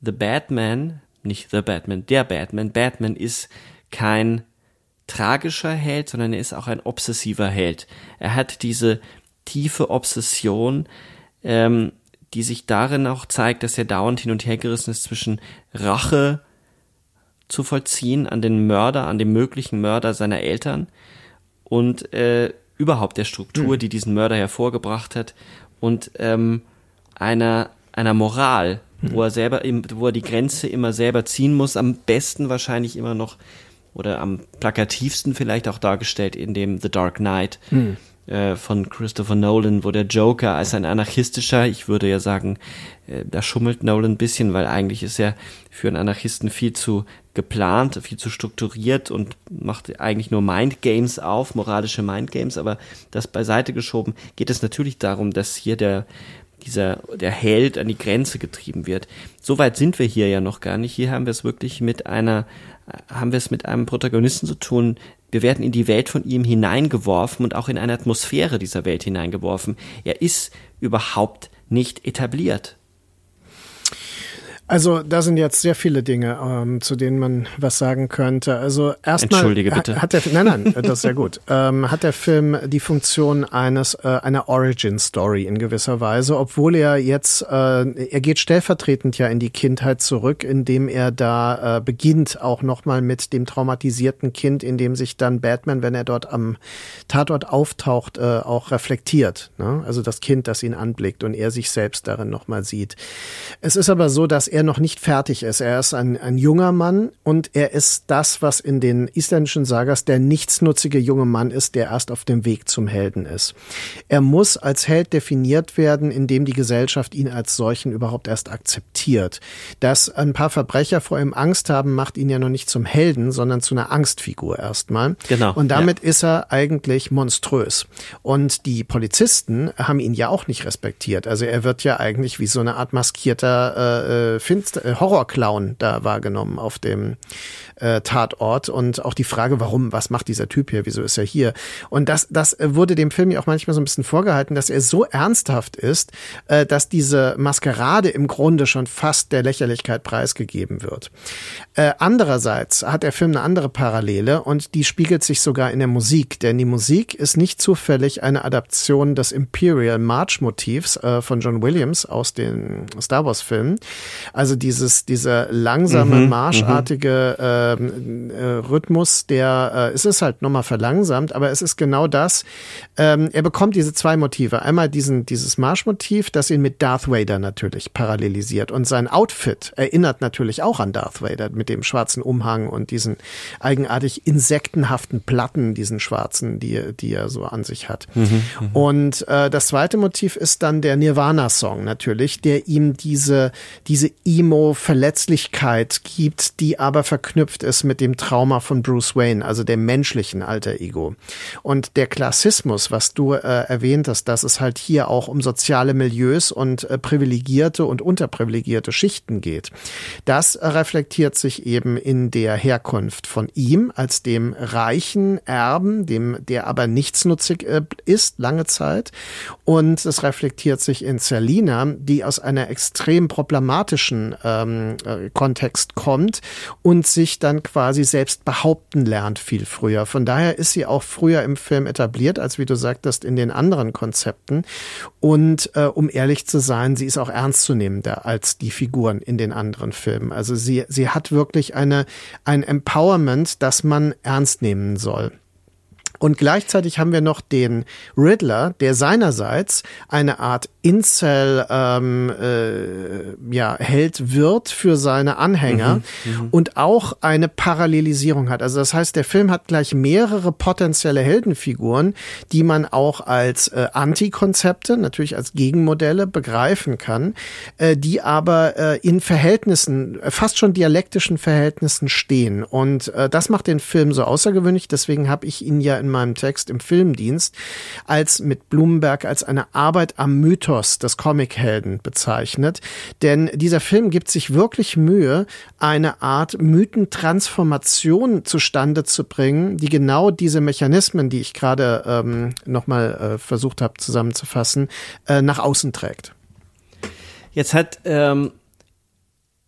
The Batman, nicht The Batman, der Batman, Batman ist kein tragischer Held, sondern er ist auch ein obsessiver Held. Er hat diese tiefe Obsession, ähm, die sich darin auch zeigt, dass er dauernd hin und her gerissen ist zwischen Rache zu vollziehen an den Mörder, an dem möglichen Mörder seiner Eltern und äh, überhaupt der Struktur, mhm. die diesen Mörder hervorgebracht hat und ähm, einer einer Moral, mhm. wo er selber, wo er die Grenze immer selber ziehen muss, am besten wahrscheinlich immer noch oder am plakativsten vielleicht auch dargestellt in dem The Dark Knight, mhm. Äh, von Christopher Nolan, wo der Joker als ein anarchistischer, ich würde ja sagen, äh, da schummelt Nolan ein bisschen, weil eigentlich ist er für einen Anarchisten viel zu geplant, viel zu strukturiert und macht eigentlich nur Mindgames auf, moralische Mindgames, aber das beiseite geschoben, geht es natürlich darum, dass hier der dieser der Held an die Grenze getrieben wird. Soweit sind wir hier ja noch gar nicht. Hier haben wir es wirklich mit einer haben wir es mit einem Protagonisten zu tun, wir werden in die Welt von ihm hineingeworfen und auch in eine Atmosphäre dieser Welt hineingeworfen. Er ist überhaupt nicht etabliert. Also da sind jetzt sehr viele Dinge, ähm, zu denen man was sagen könnte. Also erstmal Entschuldige bitte. Hat der, nein, nein, *laughs* das ist sehr gut. Ähm, hat der Film die Funktion eines äh, einer Origin Story in gewisser Weise, obwohl er jetzt äh, er geht stellvertretend ja in die Kindheit zurück, indem er da äh, beginnt auch nochmal mit dem traumatisierten Kind, in dem sich dann Batman, wenn er dort am Tatort auftaucht, äh, auch reflektiert. Ne? Also das Kind, das ihn anblickt und er sich selbst darin nochmal sieht. Es ist aber so, dass er er noch nicht fertig ist. Er ist ein, ein junger Mann und er ist das, was in den isländischen Sagas der nichtsnutzige junge Mann ist, der erst auf dem Weg zum Helden ist. Er muss als Held definiert werden, indem die Gesellschaft ihn als solchen überhaupt erst akzeptiert. Dass ein paar Verbrecher vor ihm Angst haben, macht ihn ja noch nicht zum Helden, sondern zu einer Angstfigur erstmal. Genau. Und damit ja. ist er eigentlich monströs. Und die Polizisten haben ihn ja auch nicht respektiert. Also er wird ja eigentlich wie so eine Art maskierter äh, äh Finster äh, Horrorclown da wahrgenommen auf dem äh, Tatort und auch die Frage, warum, was macht dieser Typ hier, wieso ist er hier? Und das, das wurde dem Film ja auch manchmal so ein bisschen vorgehalten, dass er so ernsthaft ist, äh, dass diese Maskerade im Grunde schon fast der Lächerlichkeit preisgegeben wird. Äh, andererseits hat der Film eine andere Parallele und die spiegelt sich sogar in der Musik, denn die Musik ist nicht zufällig eine Adaption des Imperial March Motivs äh, von John Williams aus den Star Wars Filmen. Also dieses, dieser langsame, mhm, marschartige äh, ähm, äh, Rhythmus, der äh, es ist halt nochmal verlangsamt, aber es ist genau das. Ähm, er bekommt diese zwei Motive. Einmal diesen, dieses Marschmotiv, das ihn mit Darth Vader natürlich parallelisiert. Und sein Outfit erinnert natürlich auch an Darth Vader mit dem schwarzen Umhang und diesen eigenartig insektenhaften Platten, diesen schwarzen, die, die er so an sich hat. Mhm, mhm. und äh, das zweite Motiv ist dann der Nirvana-Song natürlich, der ihm diese, diese Emo-Verletzlichkeit gibt, die aber verknüpft ist mit dem Trauma von Bruce Wayne, also dem menschlichen Alter Ego. Und der Klassismus, was du äh, erwähnt hast, dass es halt hier auch um soziale Milieus und äh, privilegierte und unterprivilegierte Schichten geht. Das reflektiert sich eben in der Herkunft von ihm als dem reichen Erben, dem, der aber nichtsnutzig äh, ist, lange Zeit. Und es reflektiert sich in Selina, die aus einer extrem problematischen ähm, äh, Kontext kommt und sich dann quasi selbst behaupten lernt viel früher. Von daher ist sie auch früher im Film etabliert, als wie du sagtest, in den anderen Konzepten. Und äh, um ehrlich zu sein, sie ist auch ernstzunehmender als die Figuren in den anderen Filmen. Also sie, sie hat wirklich eine, ein Empowerment, das man ernst nehmen soll. Und gleichzeitig haben wir noch den Riddler, der seinerseits eine Art Incel ähm, äh, ja, Held wird für seine Anhänger mhm, mhm, und auch eine Parallelisierung hat. Also das heißt, der Film hat gleich mehrere potenzielle Heldenfiguren, die man auch als äh, Antikonzepte, natürlich als Gegenmodelle begreifen kann, äh, die aber äh, in Verhältnissen, fast schon dialektischen Verhältnissen stehen. Und äh, das macht den Film so außergewöhnlich. Deswegen habe ich ihn ja in meinem Text im Filmdienst als mit Blumenberg als eine Arbeit am Mythos des Comichelden bezeichnet. Denn dieser Film gibt sich wirklich Mühe, eine Art Mythentransformation zustande zu bringen, die genau diese Mechanismen, die ich gerade ähm, nochmal äh, versucht habe zusammenzufassen, äh, nach außen trägt. Jetzt hat ähm,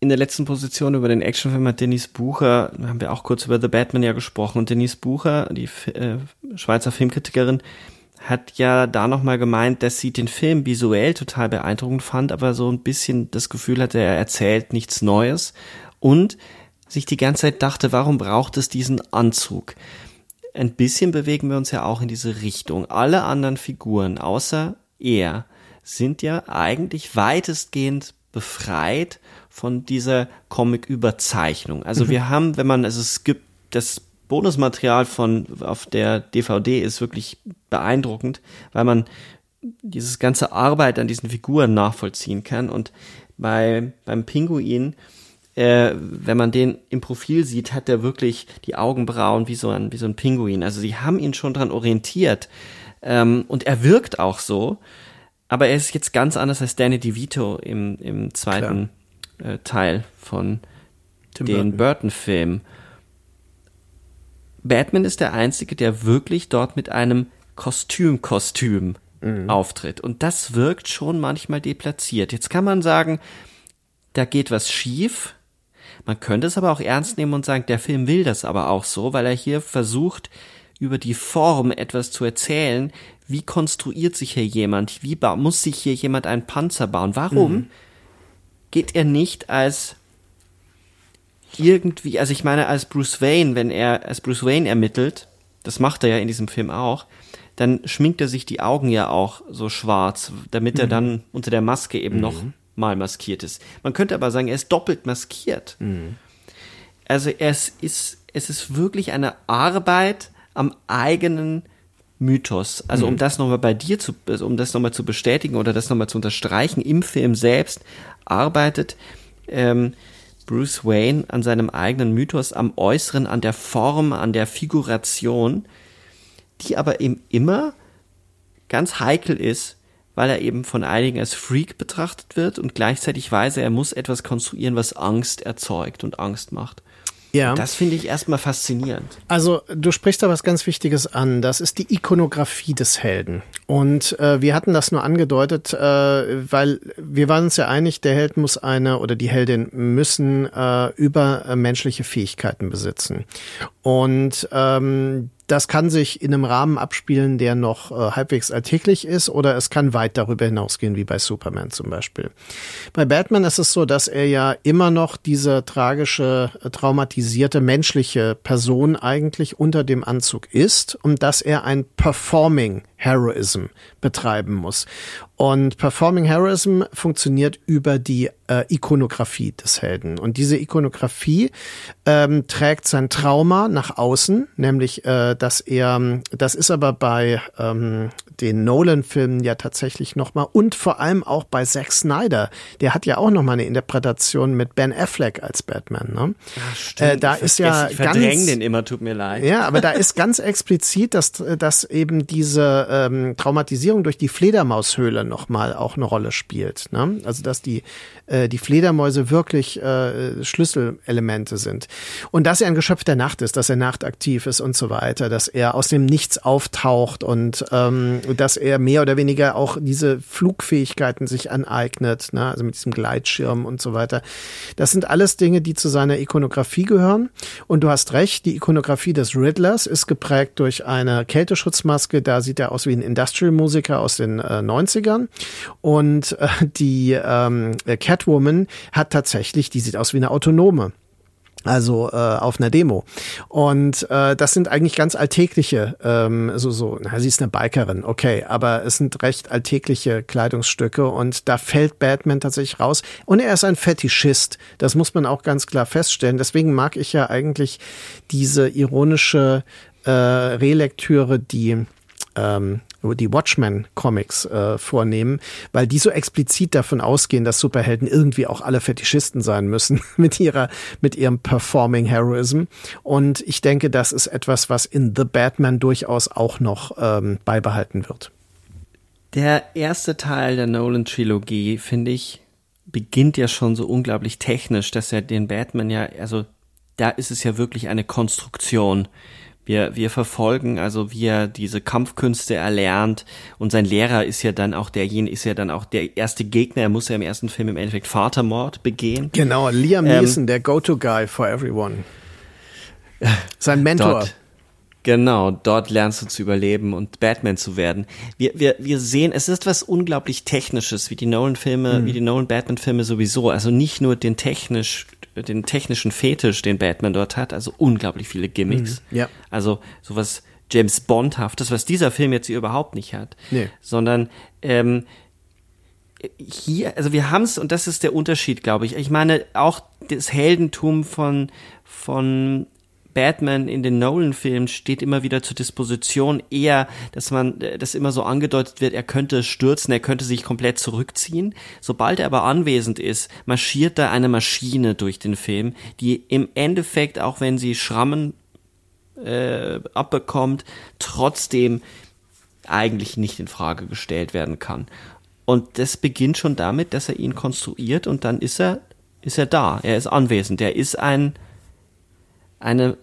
in der letzten Position über den Actionfilm hat Denise Bucher, haben wir auch kurz über The Batman ja gesprochen, und Denise Bucher, die äh, Schweizer Filmkritikerin, hat ja da nochmal gemeint, dass sie den Film visuell total beeindruckend fand, aber so ein bisschen das Gefühl hatte, er erzählt nichts Neues und sich die ganze Zeit dachte, warum braucht es diesen Anzug? Ein bisschen bewegen wir uns ja auch in diese Richtung. Alle anderen Figuren außer er sind ja eigentlich weitestgehend befreit von dieser Comic-Überzeichnung. Also mhm. wir haben, wenn man, also es gibt das Bonusmaterial von auf der DVD ist wirklich beeindruckend, weil man dieses ganze Arbeit an diesen Figuren nachvollziehen kann. Und bei beim Pinguin äh, wenn man den im Profil sieht, hat er wirklich die Augenbrauen wie so ein wie so ein Pinguin. Also sie haben ihn schon dran orientiert. Ähm, und er wirkt auch so, aber er ist jetzt ganz anders als Danny DeVito im im zweiten äh, Teil von Tim den Burton-Filmen. Batman ist der Einzige, der wirklich dort mit einem Kostüm-Kostüm mhm. auftritt. Und das wirkt schon manchmal deplatziert. Jetzt kann man sagen, da geht was schief. Man könnte es aber auch ernst nehmen und sagen, der Film will das aber auch so, weil er hier versucht, über die Form etwas zu erzählen. Wie konstruiert sich hier jemand? Wie muss sich hier jemand einen Panzer bauen? Warum mhm geht er nicht als irgendwie, also ich meine, als Bruce Wayne, wenn er als Bruce Wayne ermittelt, das macht er ja in diesem Film auch, dann schminkt er sich die Augen ja auch so schwarz, damit mhm. er dann unter der Maske eben mhm. noch mal maskiert ist. Man könnte aber sagen, er ist doppelt maskiert. Mhm. Also es ist, es ist wirklich eine Arbeit am eigenen Mythos. Also um mhm. das nochmal bei dir zu, also um das nochmal zu bestätigen oder das nochmal zu unterstreichen, im Film selbst arbeitet ähm, Bruce Wayne an seinem eigenen Mythos, am Äußeren, an der Form, an der Figuration, die aber eben immer ganz heikel ist, weil er eben von einigen als Freak betrachtet wird und gleichzeitig weiß er, er muss etwas konstruieren, was Angst erzeugt und Angst macht. Ja. Das finde ich erstmal faszinierend. Also du sprichst da was ganz Wichtiges an. Das ist die Ikonografie des Helden. Und äh, wir hatten das nur angedeutet, äh, weil wir waren uns ja einig, der Held muss eine oder die Heldin müssen äh, übermenschliche Fähigkeiten besitzen. Und ähm, das kann sich in einem Rahmen abspielen, der noch äh, halbwegs alltäglich ist, oder es kann weit darüber hinausgehen, wie bei Superman zum Beispiel. Bei Batman ist es so, dass er ja immer noch diese tragische, äh, traumatisierte menschliche Person eigentlich unter dem Anzug ist und dass er ein Performing Heroism betreiben muss. Und Performing Heroism funktioniert über die äh, Ikonografie des Helden. Und diese Ikonografie ähm, trägt sein Trauma nach außen, nämlich, äh, dass er, das ist aber bei ähm, den Nolan-Filmen ja tatsächlich nochmal und vor allem auch bei Zack Snyder, der hat ja auch nochmal eine Interpretation mit Ben Affleck als Batman. Ne? Ach, stimmt. Äh, da ich ist ja ich ganz, den immer, tut mir leid. Ja, aber da *laughs* ist ganz explizit, dass, dass eben diese ähm, Traumatisierung durch die Fledermaushöhle nochmal auch eine Rolle spielt. Ne? Also dass die, äh, die Fledermäuse wirklich äh, Schlüsselelemente sind. Und dass er ein Geschöpf der Nacht ist, dass er nachtaktiv ist und so weiter, dass er aus dem Nichts auftaucht und ähm, dass er mehr oder weniger auch diese Flugfähigkeiten sich aneignet, ne? also mit diesem Gleitschirm und so weiter. Das sind alles Dinge, die zu seiner Ikonografie gehören. Und du hast recht, die Ikonografie des Riddlers ist geprägt durch eine Kälteschutzmaske. Da sieht er aus wie ein Industrial-Musiker aus den äh, 90ern. Und äh, die ähm, Catwoman hat tatsächlich, die sieht aus wie eine Autonome also äh, auf einer Demo. Und äh, das sind eigentlich ganz alltägliche, ähm, so, so, na, sie ist eine Bikerin, okay, aber es sind recht alltägliche Kleidungsstücke und da fällt Batman tatsächlich raus. Und er ist ein Fetischist, das muss man auch ganz klar feststellen. Deswegen mag ich ja eigentlich diese ironische äh, Relektüre, die ähm, die Watchmen-Comics äh, vornehmen, weil die so explizit davon ausgehen, dass Superhelden irgendwie auch alle Fetischisten sein müssen *laughs* mit ihrer, mit ihrem Performing Heroism. Und ich denke, das ist etwas, was in The Batman durchaus auch noch ähm, beibehalten wird. Der erste Teil der Nolan-Trilogie, finde ich, beginnt ja schon so unglaublich technisch, dass er den Batman ja, also da ist es ja wirklich eine Konstruktion wir, wir verfolgen also, wie er diese Kampfkünste erlernt und sein Lehrer ist ja dann auch derjenige, ist ja dann auch der erste Gegner. Er muss ja im ersten Film im Endeffekt Vatermord begehen. Genau, Liam ähm, Neeson, der Go-To-Guy for everyone. *laughs* Sein Mentor. Dort, genau, dort lernst du zu überleben und Batman zu werden. Wir, wir, wir sehen, es ist was unglaublich Technisches, wie die Nolan-Filme, mhm. wie die Nolan-Batman-Filme sowieso. Also nicht nur den technisch den technischen Fetisch, den Batman dort hat, also unglaublich viele Gimmicks. Mhm, ja. Also sowas James Bondhaftes, was dieser Film jetzt hier überhaupt nicht hat. Nee. Sondern ähm, hier, also wir haben es, und das ist der Unterschied, glaube ich. Ich meine, auch das Heldentum von, von Batman in den Nolan-Filmen steht immer wieder zur Disposition, eher, dass man, äh, dass immer so angedeutet wird, er könnte stürzen, er könnte sich komplett zurückziehen. Sobald er aber anwesend ist, marschiert da eine Maschine durch den Film, die im Endeffekt, auch wenn sie Schrammen äh, abbekommt, trotzdem eigentlich nicht in Frage gestellt werden kann. Und das beginnt schon damit, dass er ihn konstruiert und dann ist er, ist er da, er ist anwesend, er ist ein, eine,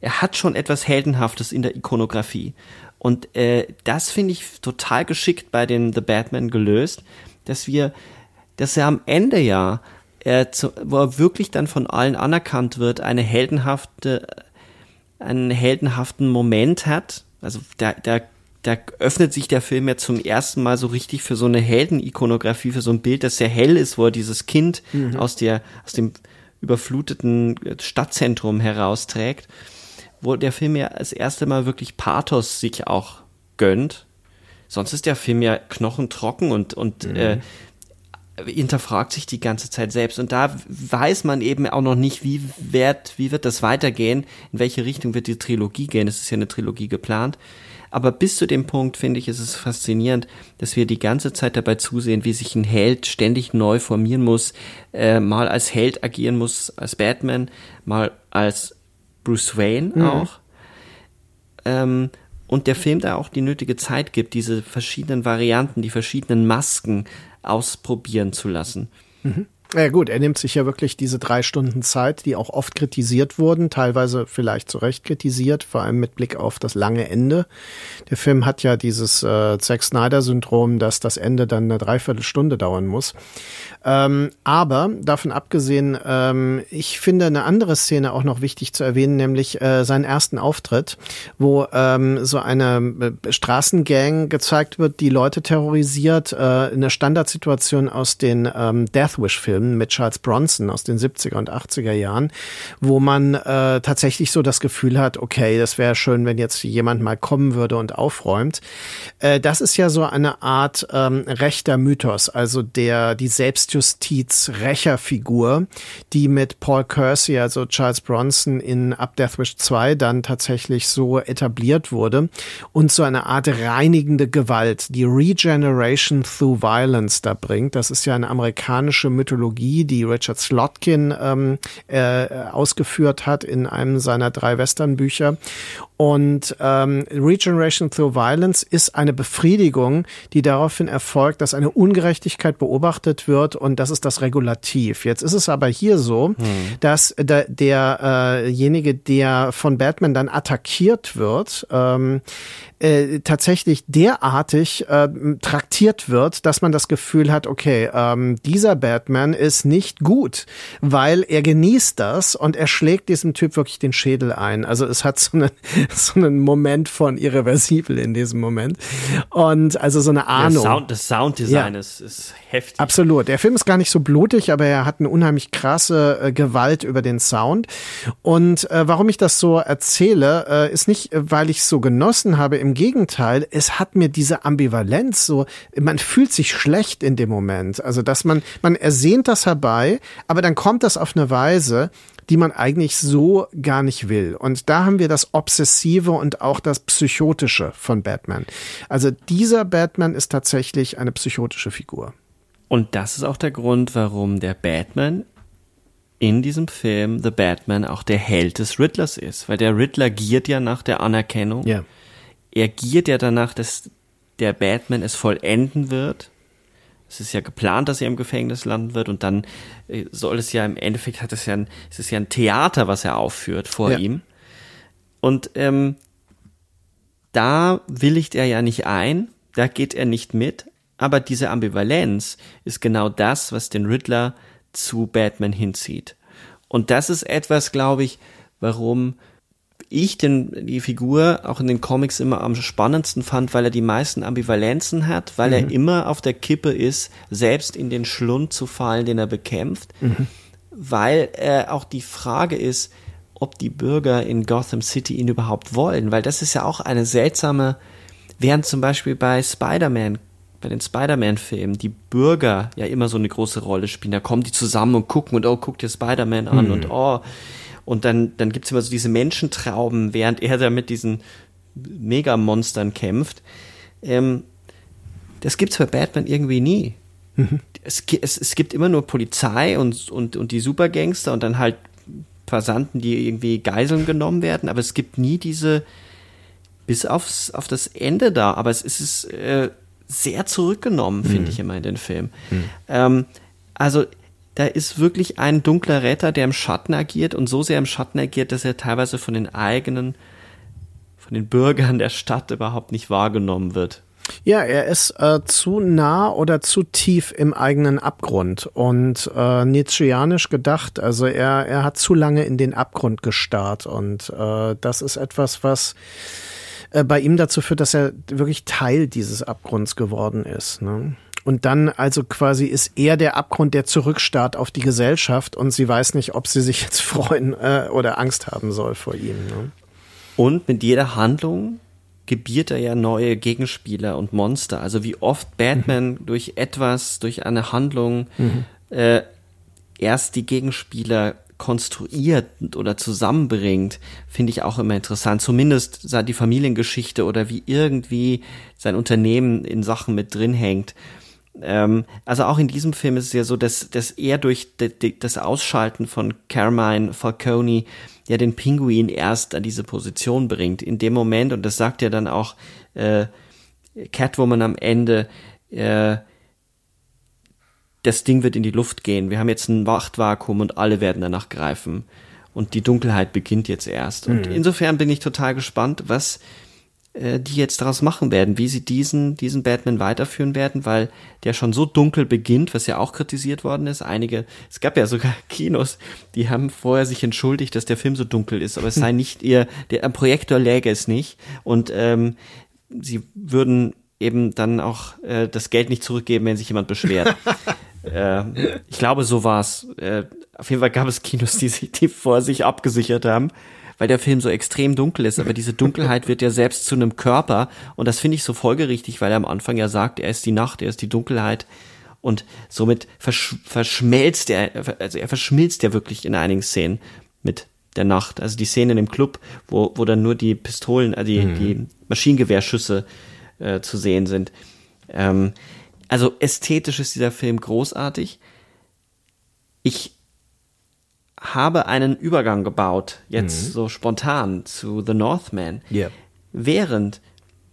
er hat schon etwas Heldenhaftes in der Ikonografie. Und äh, das finde ich total geschickt bei den The Batman gelöst, dass wir, dass er am Ende ja, er zu, wo er wirklich dann von allen anerkannt wird, eine heldenhafte, einen heldenhaften Moment hat. Also da, da, da öffnet sich der Film ja zum ersten Mal so richtig für so eine Heldenikonografie, für so ein Bild, das sehr hell ist, wo er dieses Kind mhm. aus der, aus dem überfluteten Stadtzentrum herausträgt, wo der Film ja das erste Mal wirklich Pathos sich auch gönnt. Sonst ist der Film ja knochentrocken und, und mhm. äh, hinterfragt sich die ganze Zeit selbst. Und da weiß man eben auch noch nicht, wie wird, wie wird das weitergehen, in welche Richtung wird die Trilogie gehen. Es ist ja eine Trilogie geplant. Aber bis zu dem Punkt finde ich, ist es faszinierend, dass wir die ganze Zeit dabei zusehen, wie sich ein Held ständig neu formieren muss, äh, mal als Held agieren muss, als Batman, mal als Bruce Wayne mhm. auch. Ähm, und der Film da auch die nötige Zeit gibt, diese verschiedenen Varianten, die verschiedenen Masken ausprobieren zu lassen. Mhm. Ja gut, er nimmt sich ja wirklich diese drei Stunden Zeit, die auch oft kritisiert wurden, teilweise vielleicht zu Recht kritisiert, vor allem mit Blick auf das lange Ende. Der Film hat ja dieses äh, Zack Snyder-Syndrom, dass das Ende dann eine Dreiviertelstunde dauern muss. Ähm, aber davon abgesehen, ähm, ich finde eine andere Szene auch noch wichtig zu erwähnen, nämlich äh, seinen ersten Auftritt, wo ähm, so eine äh, Straßengang gezeigt wird, die Leute terrorisiert, äh, eine Standardsituation aus den ähm, Death Wish-Filmen mit Charles Bronson aus den 70er und 80er Jahren, wo man äh, tatsächlich so das Gefühl hat, okay, das wäre schön, wenn jetzt jemand mal kommen würde und aufräumt. Äh, das ist ja so eine Art ähm, rechter Mythos, also der die Selbst Selbstjustiz-Rächerfigur, die mit Paul Kersey, also Charles Bronson in Up Death Wish 2 dann tatsächlich so etabliert wurde und so eine Art reinigende Gewalt, die Regeneration through Violence da bringt. Das ist ja eine amerikanische Mythologie, die Richard Slotkin ähm, äh, ausgeführt hat in einem seiner drei Westernbücher. Und ähm, Regeneration through Violence ist eine Befriedigung, die daraufhin erfolgt, dass eine Ungerechtigkeit beobachtet wird und das ist das Regulativ. Jetzt ist es aber hier so, hm. dass der, derjenige, der von Batman dann attackiert wird, ähm, äh, tatsächlich derartig äh, traktiert wird, dass man das Gefühl hat, okay, ähm, dieser Batman ist nicht gut, weil er genießt das und er schlägt diesem Typ wirklich den Schädel ein. Also es hat so einen, *laughs* so einen Moment von irreversibel in diesem Moment. Und also so eine Ahnung. Sound, das Sounddesign ja. ist, ist heftig. Absolut. Der Film ist gar nicht so blutig, aber er hat eine unheimlich krasse äh, Gewalt über den Sound. Und äh, warum ich das so erzähle, äh, ist nicht, weil ich es so genossen habe im im Gegenteil, es hat mir diese Ambivalenz so, man fühlt sich schlecht in dem Moment. Also, dass man, man ersehnt das herbei, aber dann kommt das auf eine Weise, die man eigentlich so gar nicht will. Und da haben wir das Obsessive und auch das Psychotische von Batman. Also dieser Batman ist tatsächlich eine psychotische Figur. Und das ist auch der Grund, warum der Batman in diesem Film The Batman auch der Held des Riddlers ist, weil der Riddler giert ja nach der Anerkennung. Ja er giert ja danach, dass der Batman es vollenden wird. Es ist ja geplant, dass er im Gefängnis landen wird und dann äh, soll es ja im Endeffekt hat es ja ein, es ist ja ein Theater, was er aufführt vor ja. ihm. Und ähm, da willigt er ja nicht ein, da geht er nicht mit, aber diese Ambivalenz ist genau das, was den Riddler zu Batman hinzieht. Und das ist etwas, glaube ich, warum ich den, die Figur auch in den Comics immer am spannendsten fand, weil er die meisten Ambivalenzen hat, weil mhm. er immer auf der Kippe ist, selbst in den Schlund zu fallen, den er bekämpft, mhm. weil äh, auch die Frage ist, ob die Bürger in Gotham City ihn überhaupt wollen, weil das ist ja auch eine seltsame, während zum Beispiel bei Spider-Man bei den Spider-Man-Filmen die Bürger ja immer so eine große Rolle spielen. Da kommen die zusammen und gucken und oh, guck dir Spider-Man an mhm. und oh, und dann, dann gibt's immer so diese Menschentrauben, während er da mit diesen Megamonstern kämpft. Ähm, das gibt's bei Batman irgendwie nie. Mhm. Es, es, es gibt immer nur Polizei und, und, und die Supergangster und dann halt Passanten, die irgendwie Geiseln genommen werden, aber es gibt nie diese, bis aufs, auf das Ende da, aber es ist äh, sehr zurückgenommen, finde mhm. ich immer in den Film. Mhm. Ähm, also da ist wirklich ein dunkler Retter, der im Schatten agiert und so sehr im Schatten agiert, dass er teilweise von den eigenen, von den Bürgern der Stadt überhaupt nicht wahrgenommen wird. Ja, er ist äh, zu nah oder zu tief im eigenen Abgrund und äh, Nietzscheanisch gedacht. Also er, er hat zu lange in den Abgrund gestarrt und äh, das ist etwas, was äh, bei ihm dazu führt, dass er wirklich Teil dieses Abgrunds geworden ist. Ne? Und dann also quasi ist er der Abgrund, der zurückstarrt auf die Gesellschaft und sie weiß nicht, ob sie sich jetzt *laughs* freuen äh, oder Angst haben soll vor ihm. Ne? Und mit jeder Handlung gebiert er ja neue Gegenspieler und Monster. Also wie oft Batman mhm. durch etwas, durch eine Handlung mhm. äh, erst die Gegenspieler konstruiert oder zusammenbringt, finde ich auch immer interessant. Zumindest die Familiengeschichte oder wie irgendwie sein Unternehmen in Sachen mit drin hängt. Ähm, also auch in diesem Film ist es ja so, dass, dass er durch das Ausschalten von Carmine Falcone ja den Pinguin erst an diese Position bringt. In dem Moment, und das sagt ja dann auch äh, Catwoman am Ende, äh, das Ding wird in die Luft gehen. Wir haben jetzt ein Wachtvakuum und alle werden danach greifen. Und die Dunkelheit beginnt jetzt erst. Und mhm. insofern bin ich total gespannt, was äh, die jetzt daraus machen werden, wie sie diesen, diesen Batman weiterführen werden, weil der schon so dunkel beginnt, was ja auch kritisiert worden ist. Einige, es gab ja sogar *laughs* Kinos, die haben vorher sich entschuldigt, dass der Film so dunkel ist, aber es sei nicht ihr, der am Projektor läge es nicht. Und ähm, sie würden eben dann auch äh, das Geld nicht zurückgeben, wenn sich jemand beschwert. *laughs* äh, ich glaube, so war's. Äh, auf jeden Fall gab es Kinos, die sich die vor sich abgesichert haben, weil der Film so extrem dunkel ist. Aber diese Dunkelheit wird ja selbst zu einem Körper und das finde ich so folgerichtig, weil er am Anfang ja sagt, er ist die Nacht, er ist die Dunkelheit und somit versch verschmelzt er, also er verschmilzt ja wirklich in einigen Szenen mit der Nacht. Also die Szene im Club, wo, wo dann nur die Pistolen, äh, die, mhm. die Maschinengewehrschüsse äh, zu sehen sind. Ähm, also ästhetisch ist dieser Film großartig. Ich habe einen Übergang gebaut, jetzt mhm. so spontan zu The Northman. Yeah. Während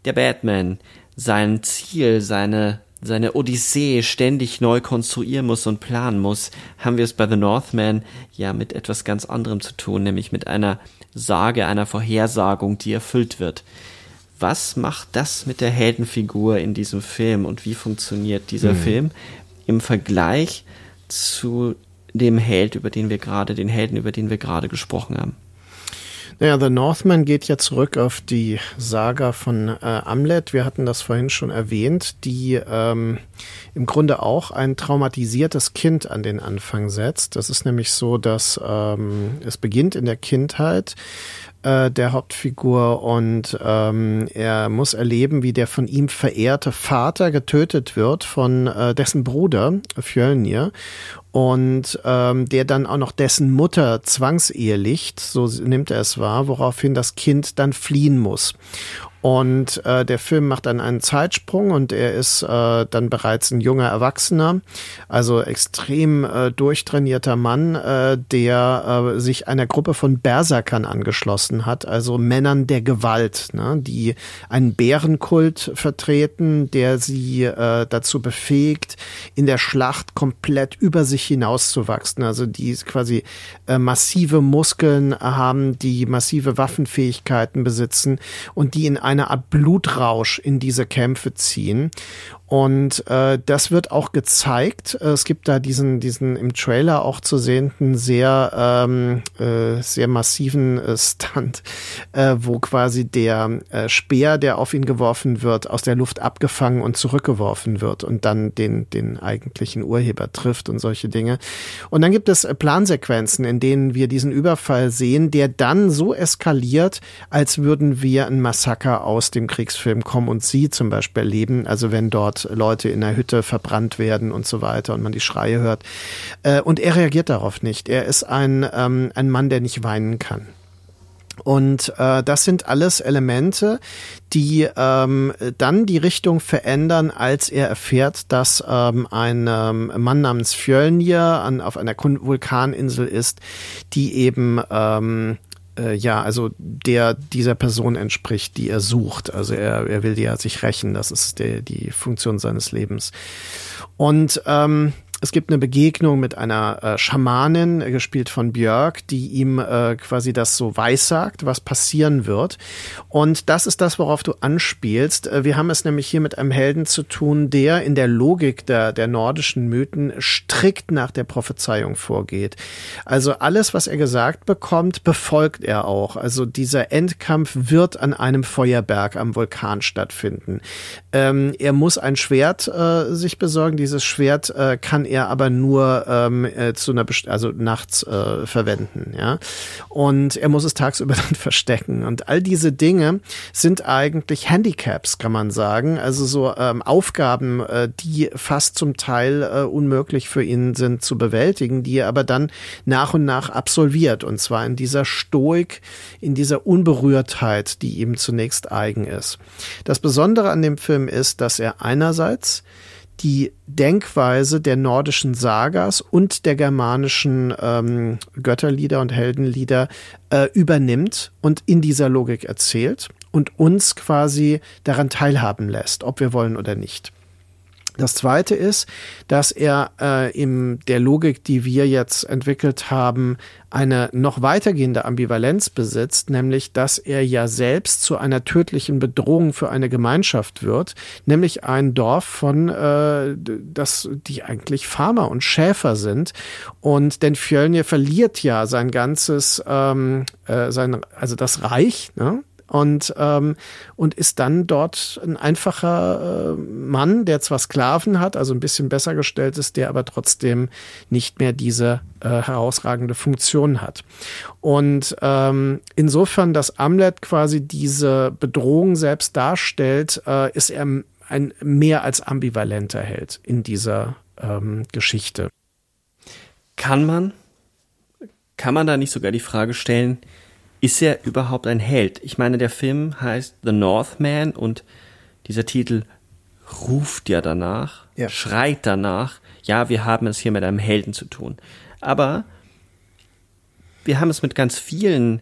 der Batman sein Ziel, seine, seine Odyssee ständig neu konstruieren muss und planen muss, haben wir es bei The Northman ja mit etwas ganz anderem zu tun, nämlich mit einer Sage, einer Vorhersagung, die erfüllt wird was macht das mit der Heldenfigur in diesem Film und wie funktioniert dieser mhm. Film im Vergleich zu dem Held, über den wir gerade, den Helden, über den wir gerade gesprochen haben? Naja, The Northman geht ja zurück auf die Saga von äh, Amlet. Wir hatten das vorhin schon erwähnt, die ähm, im Grunde auch ein traumatisiertes Kind an den Anfang setzt. Das ist nämlich so, dass ähm, es beginnt in der Kindheit äh, der Hauptfigur und ähm, er muss erleben, wie der von ihm verehrte Vater getötet wird von äh, dessen Bruder Fjölnir und ähm, der dann auch noch dessen Mutter zwangsehelicht, so nimmt er es wahr, woraufhin das Kind dann fliehen muss. Und äh, der Film macht dann einen Zeitsprung und er ist äh, dann bereits ein junger Erwachsener, also extrem äh, durchtrainierter Mann, äh, der äh, sich einer Gruppe von Berserkern angeschlossen hat, also Männern der Gewalt, ne, die einen Bärenkult vertreten, der sie äh, dazu befähigt, in der Schlacht komplett über sich hinauszuwachsen, also die quasi äh, massive Muskeln haben, die massive Waffenfähigkeiten besitzen und die in einem eine Art Blutrausch in diese Kämpfe ziehen. Und äh, das wird auch gezeigt. Es gibt da diesen, diesen im Trailer auch zu sehenden sehr, ähm, äh, sehr massiven äh, Stunt, äh, wo quasi der äh, Speer, der auf ihn geworfen wird, aus der Luft abgefangen und zurückgeworfen wird und dann den, den eigentlichen Urheber trifft und solche Dinge. Und dann gibt es äh, Plansequenzen, in denen wir diesen Überfall sehen, der dann so eskaliert, als würden wir ein Massaker aus dem Kriegsfilm kommen und sie zum Beispiel erleben. Also wenn dort dort Leute in der Hütte verbrannt werden und so weiter und man die Schreie hört. Äh, und er reagiert darauf nicht. Er ist ein, ähm, ein Mann, der nicht weinen kann. Und äh, das sind alles Elemente, die ähm, dann die Richtung verändern, als er erfährt, dass ähm, ein ähm, Mann namens Fjölnir an, auf einer Vulkaninsel ist, die eben ähm, äh, ja, also der dieser Person entspricht, die er sucht. Also er, er will ja sich rächen, das ist der, die Funktion seines Lebens. Und ähm, es gibt eine Begegnung mit einer äh, Schamanin, äh, gespielt von Björk, die ihm äh, quasi das so weissagt, was passieren wird. Und das ist das, worauf du anspielst. Äh, wir haben es nämlich hier mit einem Helden zu tun, der in der Logik der, der nordischen Mythen strikt nach der Prophezeiung vorgeht. Also alles, was er gesagt bekommt, befolgt er auch. Also dieser Endkampf wird an einem Feuerberg am Vulkan stattfinden. Ähm, er muss ein Schwert äh, sich besorgen. Dieses Schwert äh, kann er aber nur ähm, äh, zu einer Best also nachts äh, verwenden, ja. Und er muss es tagsüber *laughs* dann verstecken. Und all diese Dinge sind eigentlich Handicaps, kann man sagen. Also so ähm, Aufgaben, äh, die fast zum Teil äh, unmöglich für ihn sind zu bewältigen, die er aber dann nach und nach absolviert. Und zwar in dieser Stoik, in dieser Unberührtheit, die ihm zunächst eigen ist. Das Besondere an dem Film ist, dass er einerseits die Denkweise der nordischen Sagas und der germanischen ähm, Götterlieder und Heldenlieder äh, übernimmt und in dieser Logik erzählt und uns quasi daran teilhaben lässt, ob wir wollen oder nicht. Das zweite ist, dass er äh, in der Logik, die wir jetzt entwickelt haben, eine noch weitergehende Ambivalenz besitzt, nämlich dass er ja selbst zu einer tödlichen Bedrohung für eine Gemeinschaft wird, nämlich ein Dorf von, äh, das die eigentlich Farmer und Schäfer sind. Und denn Fjölnir verliert ja sein ganzes, ähm, äh, sein, also das Reich, ne? Und, ähm, und ist dann dort ein einfacher äh, Mann, der zwar Sklaven hat, also ein bisschen besser gestellt ist, der aber trotzdem nicht mehr diese äh, herausragende Funktion hat. Und ähm, insofern, dass Amlet quasi diese Bedrohung selbst darstellt, äh, ist er ein mehr als ambivalenter Held in dieser ähm, Geschichte. Kann man, kann man da nicht sogar die Frage stellen, ist er überhaupt ein Held? Ich meine, der Film heißt The Northman und dieser Titel ruft ja danach, ja. schreit danach, ja, wir haben es hier mit einem Helden zu tun. Aber wir haben es mit ganz vielen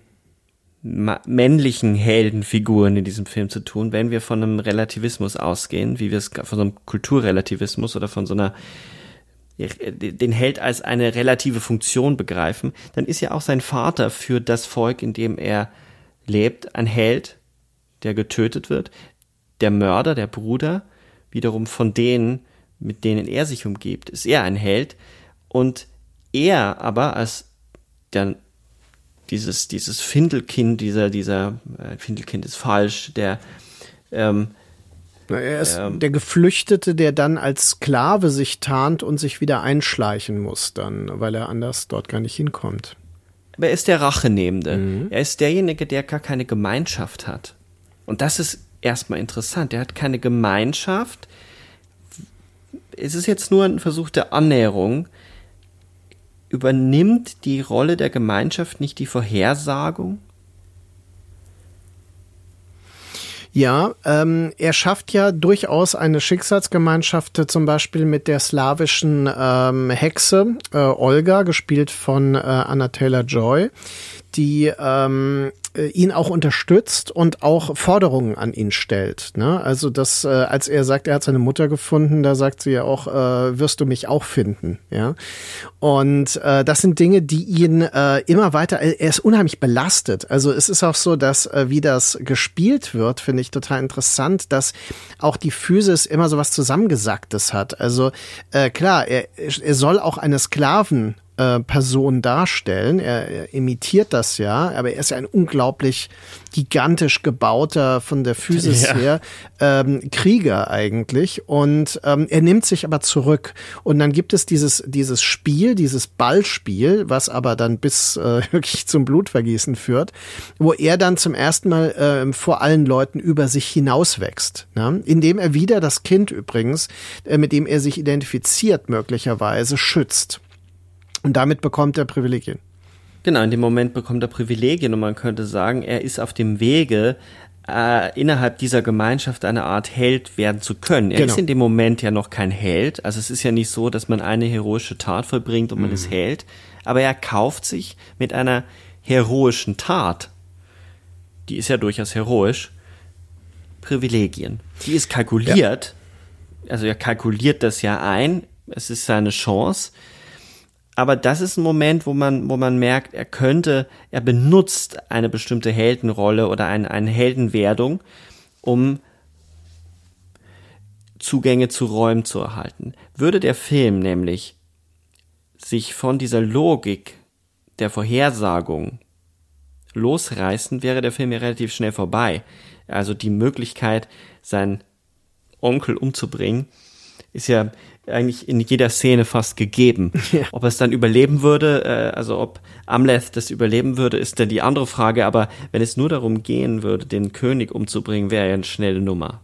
männlichen Heldenfiguren in diesem Film zu tun, wenn wir von einem Relativismus ausgehen, wie wir es von so einem Kulturrelativismus oder von so einer den Held als eine relative Funktion begreifen, dann ist ja auch sein Vater für das Volk, in dem er lebt, ein Held, der getötet wird. Der Mörder, der Bruder, wiederum von denen, mit denen er sich umgibt, ist er ein Held. Und er aber als der, dieses, dieses Findelkind, dieser, dieser, äh, Findelkind ist falsch, der, ähm, er ist ähm, der Geflüchtete, der dann als Sklave sich tarnt und sich wieder einschleichen muss dann, weil er anders dort gar nicht hinkommt. Aber er ist der Rachenehmende. Mhm. Er ist derjenige, der gar keine Gemeinschaft hat. Und das ist erstmal interessant. Er hat keine Gemeinschaft. Es ist jetzt nur ein Versuch der Annäherung. Übernimmt die Rolle der Gemeinschaft nicht die Vorhersagung? Ja, ähm, er schafft ja durchaus eine Schicksalsgemeinschaft, äh, zum Beispiel mit der slawischen ähm, Hexe äh, Olga, gespielt von äh, Anna Taylor Joy, die ähm, äh, ihn auch unterstützt und auch Forderungen an ihn stellt. Ne? Also das, äh, als er sagt, er hat seine Mutter gefunden, da sagt sie ja auch, äh, wirst du mich auch finden. Ja, und äh, das sind Dinge, die ihn äh, immer weiter. Er ist unheimlich belastet. Also es ist auch so, dass äh, wie das gespielt wird, finde ich total interessant, dass auch die Physis immer so was zusammengesagtes hat. Also äh, klar, er, er soll auch eine Sklaven äh, Person darstellen. Er, er, imitiert das ja, aber er ist ja ein unglaublich gigantisch gebauter von der Physis ja. her ähm, Krieger eigentlich. Und ähm, er nimmt sich aber zurück. Und dann gibt es dieses, dieses Spiel, dieses Ballspiel, was aber dann bis äh, *laughs* wirklich zum Blutvergießen führt, wo er dann zum ersten Mal äh, vor allen Leuten über sich hinauswächst. Ne? Indem er wieder das Kind übrigens, äh, mit dem er sich identifiziert, möglicherweise schützt. Und damit bekommt er Privilegien. Genau, in dem Moment bekommt er Privilegien und man könnte sagen, er ist auf dem Wege, äh, innerhalb dieser Gemeinschaft eine Art Held werden zu können. Er genau. ist in dem Moment ja noch kein Held. Also es ist ja nicht so, dass man eine heroische Tat vollbringt und man mhm. ist Held. Aber er kauft sich mit einer heroischen Tat, die ist ja durchaus heroisch, Privilegien. Die ist kalkuliert. Ja. Also er kalkuliert das ja ein. Es ist seine Chance aber das ist ein Moment, wo man, wo man merkt, er könnte, er benutzt eine bestimmte Heldenrolle oder ein, eine Heldenwerdung, um Zugänge zu Räumen zu erhalten. Würde der Film nämlich sich von dieser Logik der Vorhersagung losreißen, wäre der Film ja relativ schnell vorbei. Also die Möglichkeit, seinen Onkel umzubringen, ist ja eigentlich in jeder Szene fast gegeben. *laughs* Ja. Ob es dann überleben würde, äh, also ob Amleth das überleben würde, ist dann die andere Frage. Aber wenn es nur darum gehen würde, den König umzubringen, wäre ja eine schnelle Nummer.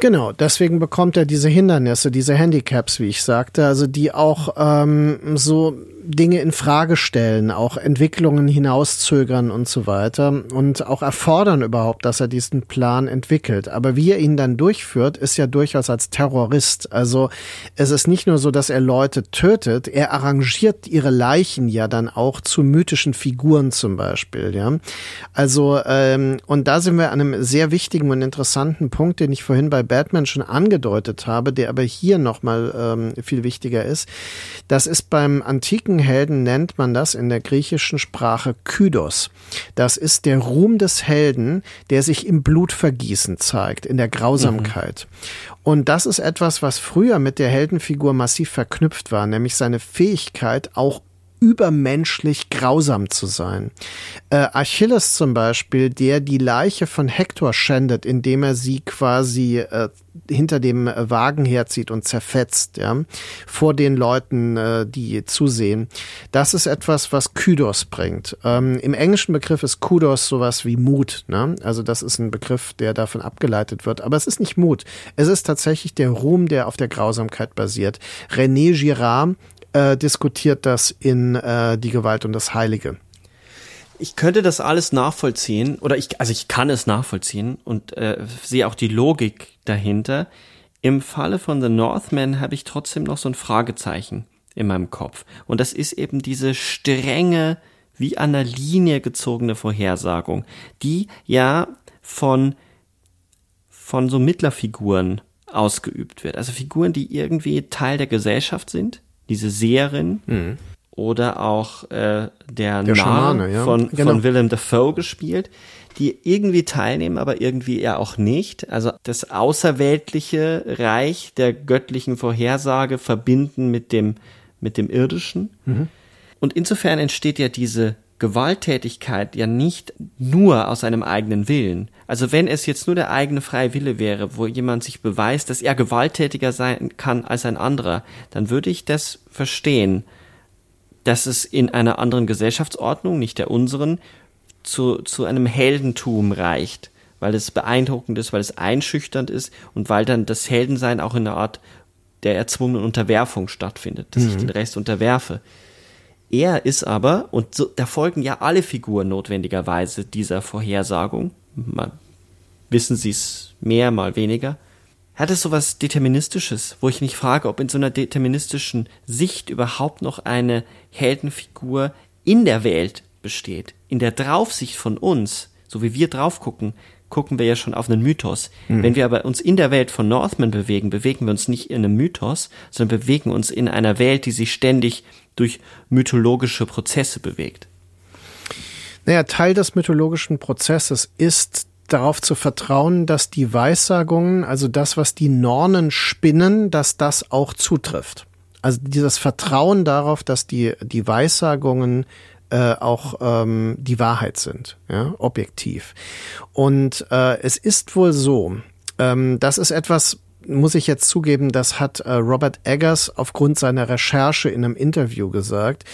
Genau, deswegen bekommt er diese Hindernisse, diese Handicaps, wie ich sagte, also die auch ähm, so Dinge in Frage stellen, auch Entwicklungen hinauszögern und so weiter und auch erfordern überhaupt, dass er diesen Plan entwickelt. Aber wie er ihn dann durchführt, ist ja durchaus als Terrorist. Also es ist nicht nur so, dass er Leute tötet, er arrangiert ihre Leichen ja dann auch zu mythischen Figuren zum Beispiel. Ja, also ähm, und da sind wir an einem sehr wichtigen und interessanten Punkt, den ich vorhin bei Batman schon angedeutet habe, der aber hier nochmal ähm, viel wichtiger ist. Das ist beim antiken antiken Helden nennt man das in der griechischen Sprache Kydos. Das ist der Ruhm des Helden, der sich im Blutvergießen zeigt, in der Grausamkeit. Mhm. Und das ist etwas, was früher mit der Heldenfigur massiv verknüpft war, nämlich seine Fähigkeit, auch übermenschlich grausam zu sein. Äh, Achilles zum Beispiel, der die Leiche von Hektor schändet, indem er sie quasi äh, hinter dem Wagen herzieht und zerfetzt, ja, vor den Leuten, äh, die zusehen. Das ist etwas, was Kydos bringt. Ähm, Im englischen Begriff ist Kudos sowas wie Mut, ne? Also das ist ein Begriff, der davon abgeleitet wird. Aber es ist nicht Mut. Es ist tatsächlich der Ruhm, der auf der Grausamkeit basiert. René Girard äh, diskutiert das in äh, Die Gewalt und das Heilige. Ich könnte das alles nachvollziehen, oder ich, also ich kann es nachvollziehen und äh, sehe auch die Logik dahinter. Im Falle von The Northman habe ich trotzdem noch so ein Fragezeichen in meinem Kopf. Und das ist eben diese strenge, wie an der Linie gezogene Vorhersagung, die ja von, von so Mittlerfiguren ausgeübt wird. Also Figuren, die irgendwie Teil der Gesellschaft sind, diese Seherin mhm. oder auch äh, der, der Narr ja. von, genau. von Willem Dafoe gespielt, die irgendwie teilnehmen, aber irgendwie eher auch nicht. Also das außerweltliche Reich der göttlichen Vorhersage verbinden mit dem, mit dem irdischen. Mhm. Und insofern entsteht ja diese Gewalttätigkeit ja nicht nur aus einem eigenen Willen. Also wenn es jetzt nur der eigene freie Wille wäre, wo jemand sich beweist, dass er gewalttätiger sein kann als ein anderer, dann würde ich das verstehen, dass es in einer anderen Gesellschaftsordnung, nicht der unseren, zu, zu einem Heldentum reicht, weil es beeindruckend ist, weil es einschüchternd ist und weil dann das Heldensein auch in einer Art der erzwungenen Unterwerfung stattfindet, dass mhm. ich den Rest unterwerfe. Er ist aber, und so, da folgen ja alle Figuren notwendigerweise dieser Vorhersagung, mal wissen sie es mehr, mal weniger, hat es sowas Deterministisches, wo ich mich frage, ob in so einer deterministischen Sicht überhaupt noch eine Heldenfigur in der Welt besteht. In der Draufsicht von uns, so wie wir drauf gucken, gucken wir ja schon auf einen Mythos. Mhm. Wenn wir aber uns in der Welt von Northman bewegen, bewegen wir uns nicht in einem Mythos, sondern bewegen uns in einer Welt, die sich ständig durch mythologische Prozesse bewegt. Naja, Teil des mythologischen Prozesses ist darauf zu vertrauen, dass die Weissagungen, also das, was die Nornen spinnen, dass das auch zutrifft. Also dieses Vertrauen darauf, dass die, die Weissagungen äh, auch ähm, die Wahrheit sind, ja, objektiv. Und äh, es ist wohl so, ähm, das ist etwas, muss ich jetzt zugeben, das hat äh, Robert Eggers aufgrund seiner Recherche in einem Interview gesagt,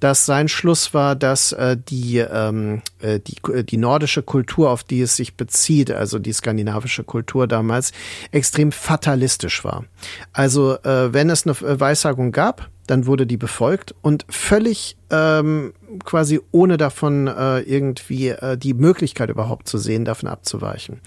dass sein Schluss war, dass äh, die, ähm, äh, die, äh, die nordische Kultur, auf die es sich bezieht, also die skandinavische Kultur damals, extrem fatalistisch war. Also äh, wenn es eine Weissagung gab, dann wurde die befolgt und völlig ähm, quasi ohne davon äh, irgendwie äh, die Möglichkeit überhaupt zu sehen, davon abzuweichen.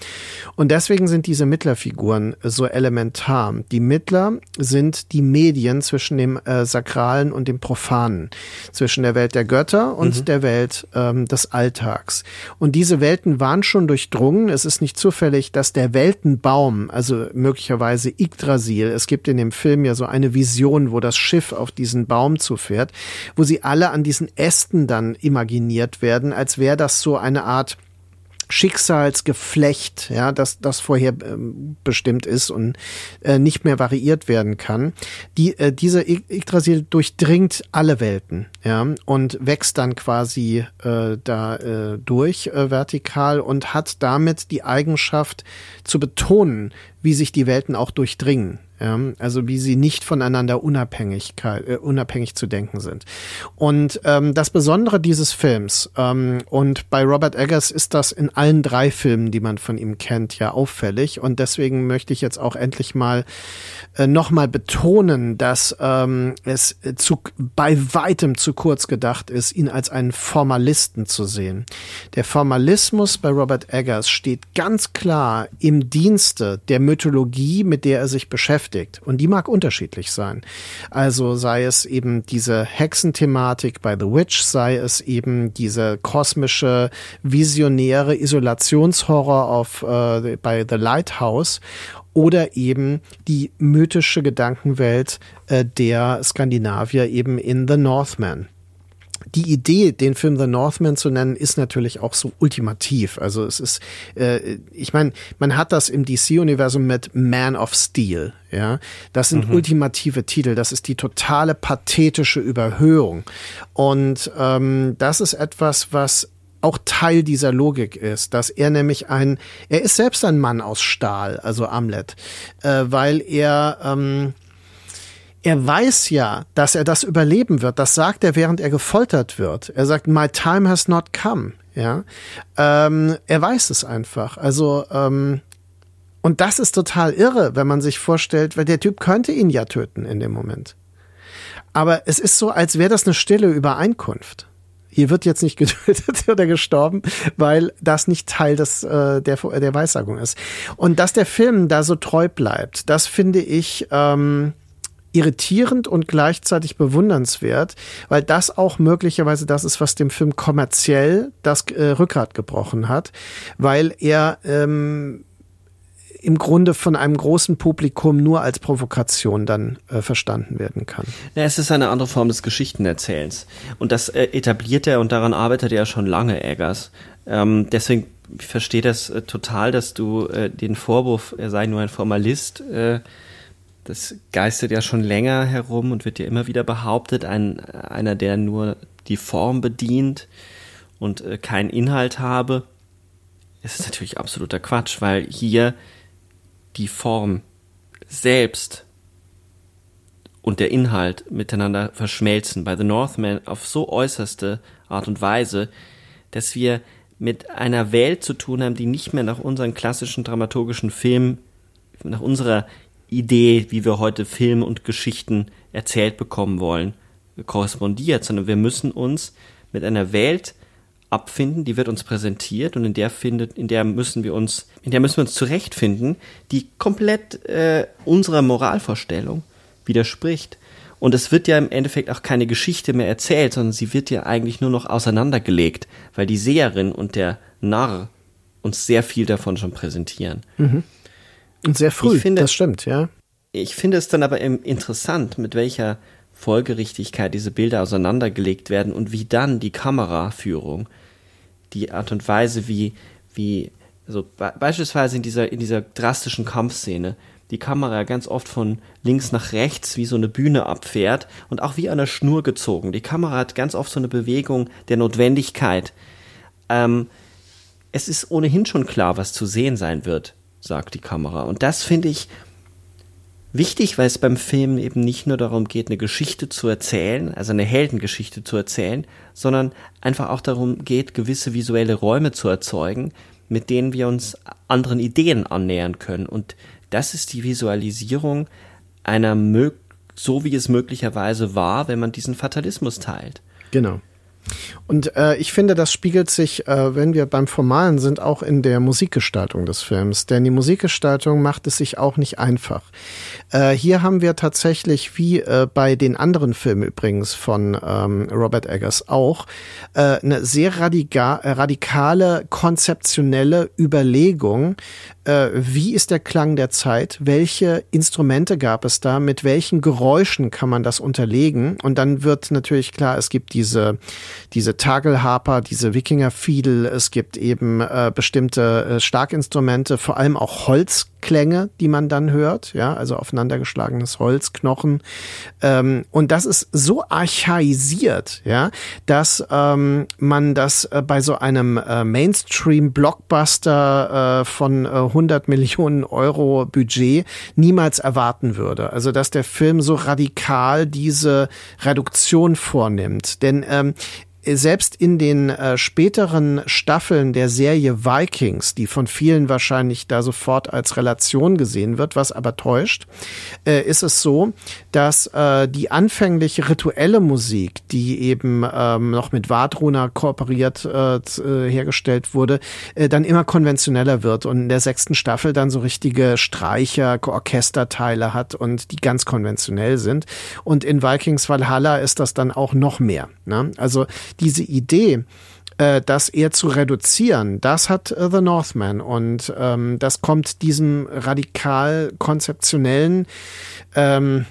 Und deswegen sind diese Mittlerfiguren so elementar. Die Mittler sind die Medien zwischen dem äh, Sakralen und dem Profanen, zwischen der Welt der Götter und mhm. der Welt ähm, des Alltags. Und diese Welten waren schon durchdrungen. Es ist nicht zufällig, dass der Weltenbaum, also möglicherweise Yggdrasil, es gibt in dem Film ja so eine Vision, wo das Schiff auf diesen Baum zufährt, wo sie alle an diesen Ästen dann imaginiert werden, als wäre das so eine Art Schicksalsgeflecht, ja, das, das vorher ähm, bestimmt ist und äh, nicht mehr variiert werden kann. Die, äh, diese Yggdrasil durchdringt alle Welten, ja, und wächst dann quasi äh, da äh, durch äh, vertikal und hat damit die Eigenschaft zu betonen, wie sich die Welten auch durchdringen. Ja, also wie sie nicht voneinander Unabhängigkeit, äh, unabhängig zu denken sind. Und ähm, das Besondere dieses Films, ähm, und bei Robert Eggers ist das in allen drei Filmen, die man von ihm kennt, ja auffällig. Und deswegen möchte ich jetzt auch endlich mal äh, nochmal betonen, dass ähm, es zu, bei weitem zu kurz gedacht ist, ihn als einen Formalisten zu sehen. Der Formalismus bei Robert Eggers steht ganz klar im Dienste der Mythologie, mit der er sich beschäftigt beschäftigt. Und die mag unterschiedlich sein. Also sei es eben diese Hexenthematik bei The Witch, sei es eben diese kosmische, visionäre Isolationshorror auf, äh, bei The Lighthouse oder eben die mythische Gedankenwelt äh, der Skandinavier eben in The Northman die Idee, den Film The Northman zu nennen, ist natürlich auch so ultimativ. Also es ist, äh, ich meine, man hat das im DC-Universum mit Man of Steel. Ja, das sind mhm. ultimative Titel. Das ist die totale pathetische Überhöhung. Und ähm, das ist etwas, was auch Teil dieser Logik ist, dass er nämlich ein, er ist selbst ein Mann aus Stahl, also Amlet, äh, weil er ähm, er weiß ja, dass er das überleben wird. Das sagt er, während er gefoltert wird. Er sagt, my time has not come. Ja, ähm, er weiß es einfach. Also ähm, und das ist total irre, wenn man sich vorstellt, weil der Typ könnte ihn ja töten in dem Moment. Aber es ist so, als wäre das eine stille Übereinkunft. Hier wird jetzt nicht *laughs* getötet oder gestorben, weil das nicht Teil des, äh, der, der Weissagung ist. Und dass der Film da so treu bleibt, das finde ich ähm, irritierend und gleichzeitig bewundernswert, weil das auch möglicherweise das ist, was dem Film kommerziell das äh, Rückgrat gebrochen hat, weil er ähm, im Grunde von einem großen Publikum nur als Provokation dann äh, verstanden werden kann. Ja, es ist eine andere Form des Geschichtenerzählens. Und das äh, etabliert er und daran arbeitet er ja schon lange, Eggers. Ähm, deswegen verstehe das äh, total, dass du äh, den Vorwurf, er sei nur ein Formalist, äh, das geistert ja schon länger herum und wird ja immer wieder behauptet, ein, einer, der nur die Form bedient und äh, keinen Inhalt habe. Es ist natürlich absoluter Quatsch, weil hier die Form selbst und der Inhalt miteinander verschmelzen. Bei The Northman auf so äußerste Art und Weise, dass wir mit einer Welt zu tun haben, die nicht mehr nach unseren klassischen dramaturgischen Filmen, nach unserer Idee, wie wir heute Film und Geschichten erzählt bekommen wollen, korrespondiert, sondern wir müssen uns mit einer Welt abfinden, die wird uns präsentiert und in der findet, in der müssen wir uns, in der müssen wir uns zurechtfinden, die komplett äh, unserer Moralvorstellung widerspricht. Und es wird ja im Endeffekt auch keine Geschichte mehr erzählt, sondern sie wird ja eigentlich nur noch auseinandergelegt, weil die Seherin und der Narr uns sehr viel davon schon präsentieren. Mhm. Und sehr früh, ich finde, das stimmt, ja. Ich finde es dann aber interessant, mit welcher Folgerichtigkeit diese Bilder auseinandergelegt werden und wie dann die Kameraführung, die Art und Weise, wie, wie, also be beispielsweise in dieser, in dieser drastischen Kampfszene, die Kamera ganz oft von links nach rechts wie so eine Bühne abfährt und auch wie an der Schnur gezogen. Die Kamera hat ganz oft so eine Bewegung der Notwendigkeit. Ähm, es ist ohnehin schon klar, was zu sehen sein wird sagt die Kamera. Und das finde ich wichtig, weil es beim Film eben nicht nur darum geht, eine Geschichte zu erzählen, also eine Heldengeschichte zu erzählen, sondern einfach auch darum geht, gewisse visuelle Räume zu erzeugen, mit denen wir uns anderen Ideen annähern können. Und das ist die Visualisierung einer, so wie es möglicherweise war, wenn man diesen Fatalismus teilt. Genau. Und äh, ich finde, das spiegelt sich, äh, wenn wir beim Formalen sind, auch in der Musikgestaltung des Films. Denn die Musikgestaltung macht es sich auch nicht einfach. Äh, hier haben wir tatsächlich, wie äh, bei den anderen Filmen übrigens von ähm, Robert Eggers auch, äh, eine sehr radika radikale, konzeptionelle Überlegung, äh, wie ist der Klang der Zeit, welche Instrumente gab es da, mit welchen Geräuschen kann man das unterlegen. Und dann wird natürlich klar, es gibt diese, diese Tagelharper, diese Wikinger-Fiedel, es gibt eben äh, bestimmte äh, Starkinstrumente, vor allem auch Holzklänge, die man dann hört, ja, also aufeinandergeschlagenes Holzknochen. Ähm, und das ist so archaisiert, ja, dass ähm, man das äh, bei so einem äh, Mainstream-Blockbuster äh, von äh, 100 Millionen Euro Budget niemals erwarten würde. Also dass der Film so radikal diese Reduktion vornimmt. Denn ähm, selbst in den äh, späteren Staffeln der Serie Vikings, die von vielen wahrscheinlich da sofort als Relation gesehen wird, was aber täuscht, äh, ist es so, dass äh, die anfängliche rituelle Musik, die eben ähm, noch mit Vadruna kooperiert äh, äh, hergestellt wurde, äh, dann immer konventioneller wird und in der sechsten Staffel dann so richtige Streicher, Orchesterteile hat und die ganz konventionell sind. Und in Vikings Valhalla ist das dann auch noch mehr. Ne? Also diese Idee, äh, das eher zu reduzieren, das hat äh, The Northman und ähm, das kommt diesem radikal konzeptionellen, ähm,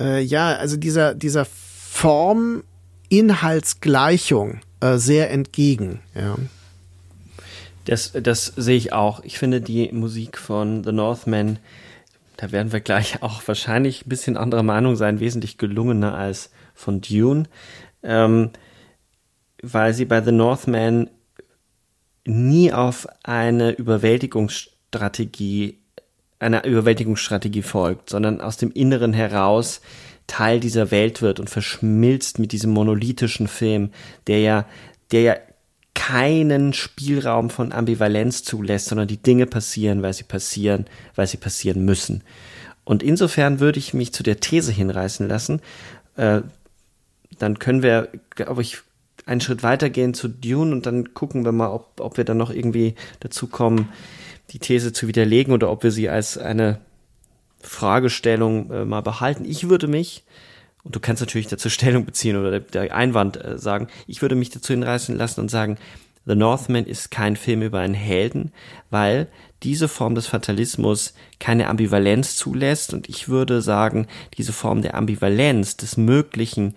äh, ja, also dieser, dieser Form Inhaltsgleichung äh, sehr entgegen, ja. Das, das sehe ich auch. Ich finde die Musik von The Northman, da werden wir gleich auch wahrscheinlich ein bisschen anderer Meinung sein, wesentlich gelungener als von Dune. Ähm, weil sie bei The Northman nie auf eine Überwältigungsstrategie, einer Überwältigungsstrategie folgt, sondern aus dem Inneren heraus Teil dieser Welt wird und verschmilzt mit diesem monolithischen Film, der ja, der ja keinen Spielraum von Ambivalenz zulässt, sondern die Dinge passieren, weil sie passieren, weil sie passieren müssen. Und insofern würde ich mich zu der These hinreißen lassen, äh, dann können wir, glaube ich, einen Schritt weitergehen zu Dune und dann gucken wir mal, ob, ob wir dann noch irgendwie dazu kommen, die These zu widerlegen oder ob wir sie als eine Fragestellung äh, mal behalten. Ich würde mich, und du kannst natürlich dazu Stellung beziehen oder der, der Einwand äh, sagen, ich würde mich dazu hinreißen lassen und sagen, The Northman ist kein Film über einen Helden, weil diese Form des Fatalismus keine Ambivalenz zulässt und ich würde sagen, diese Form der Ambivalenz, des möglichen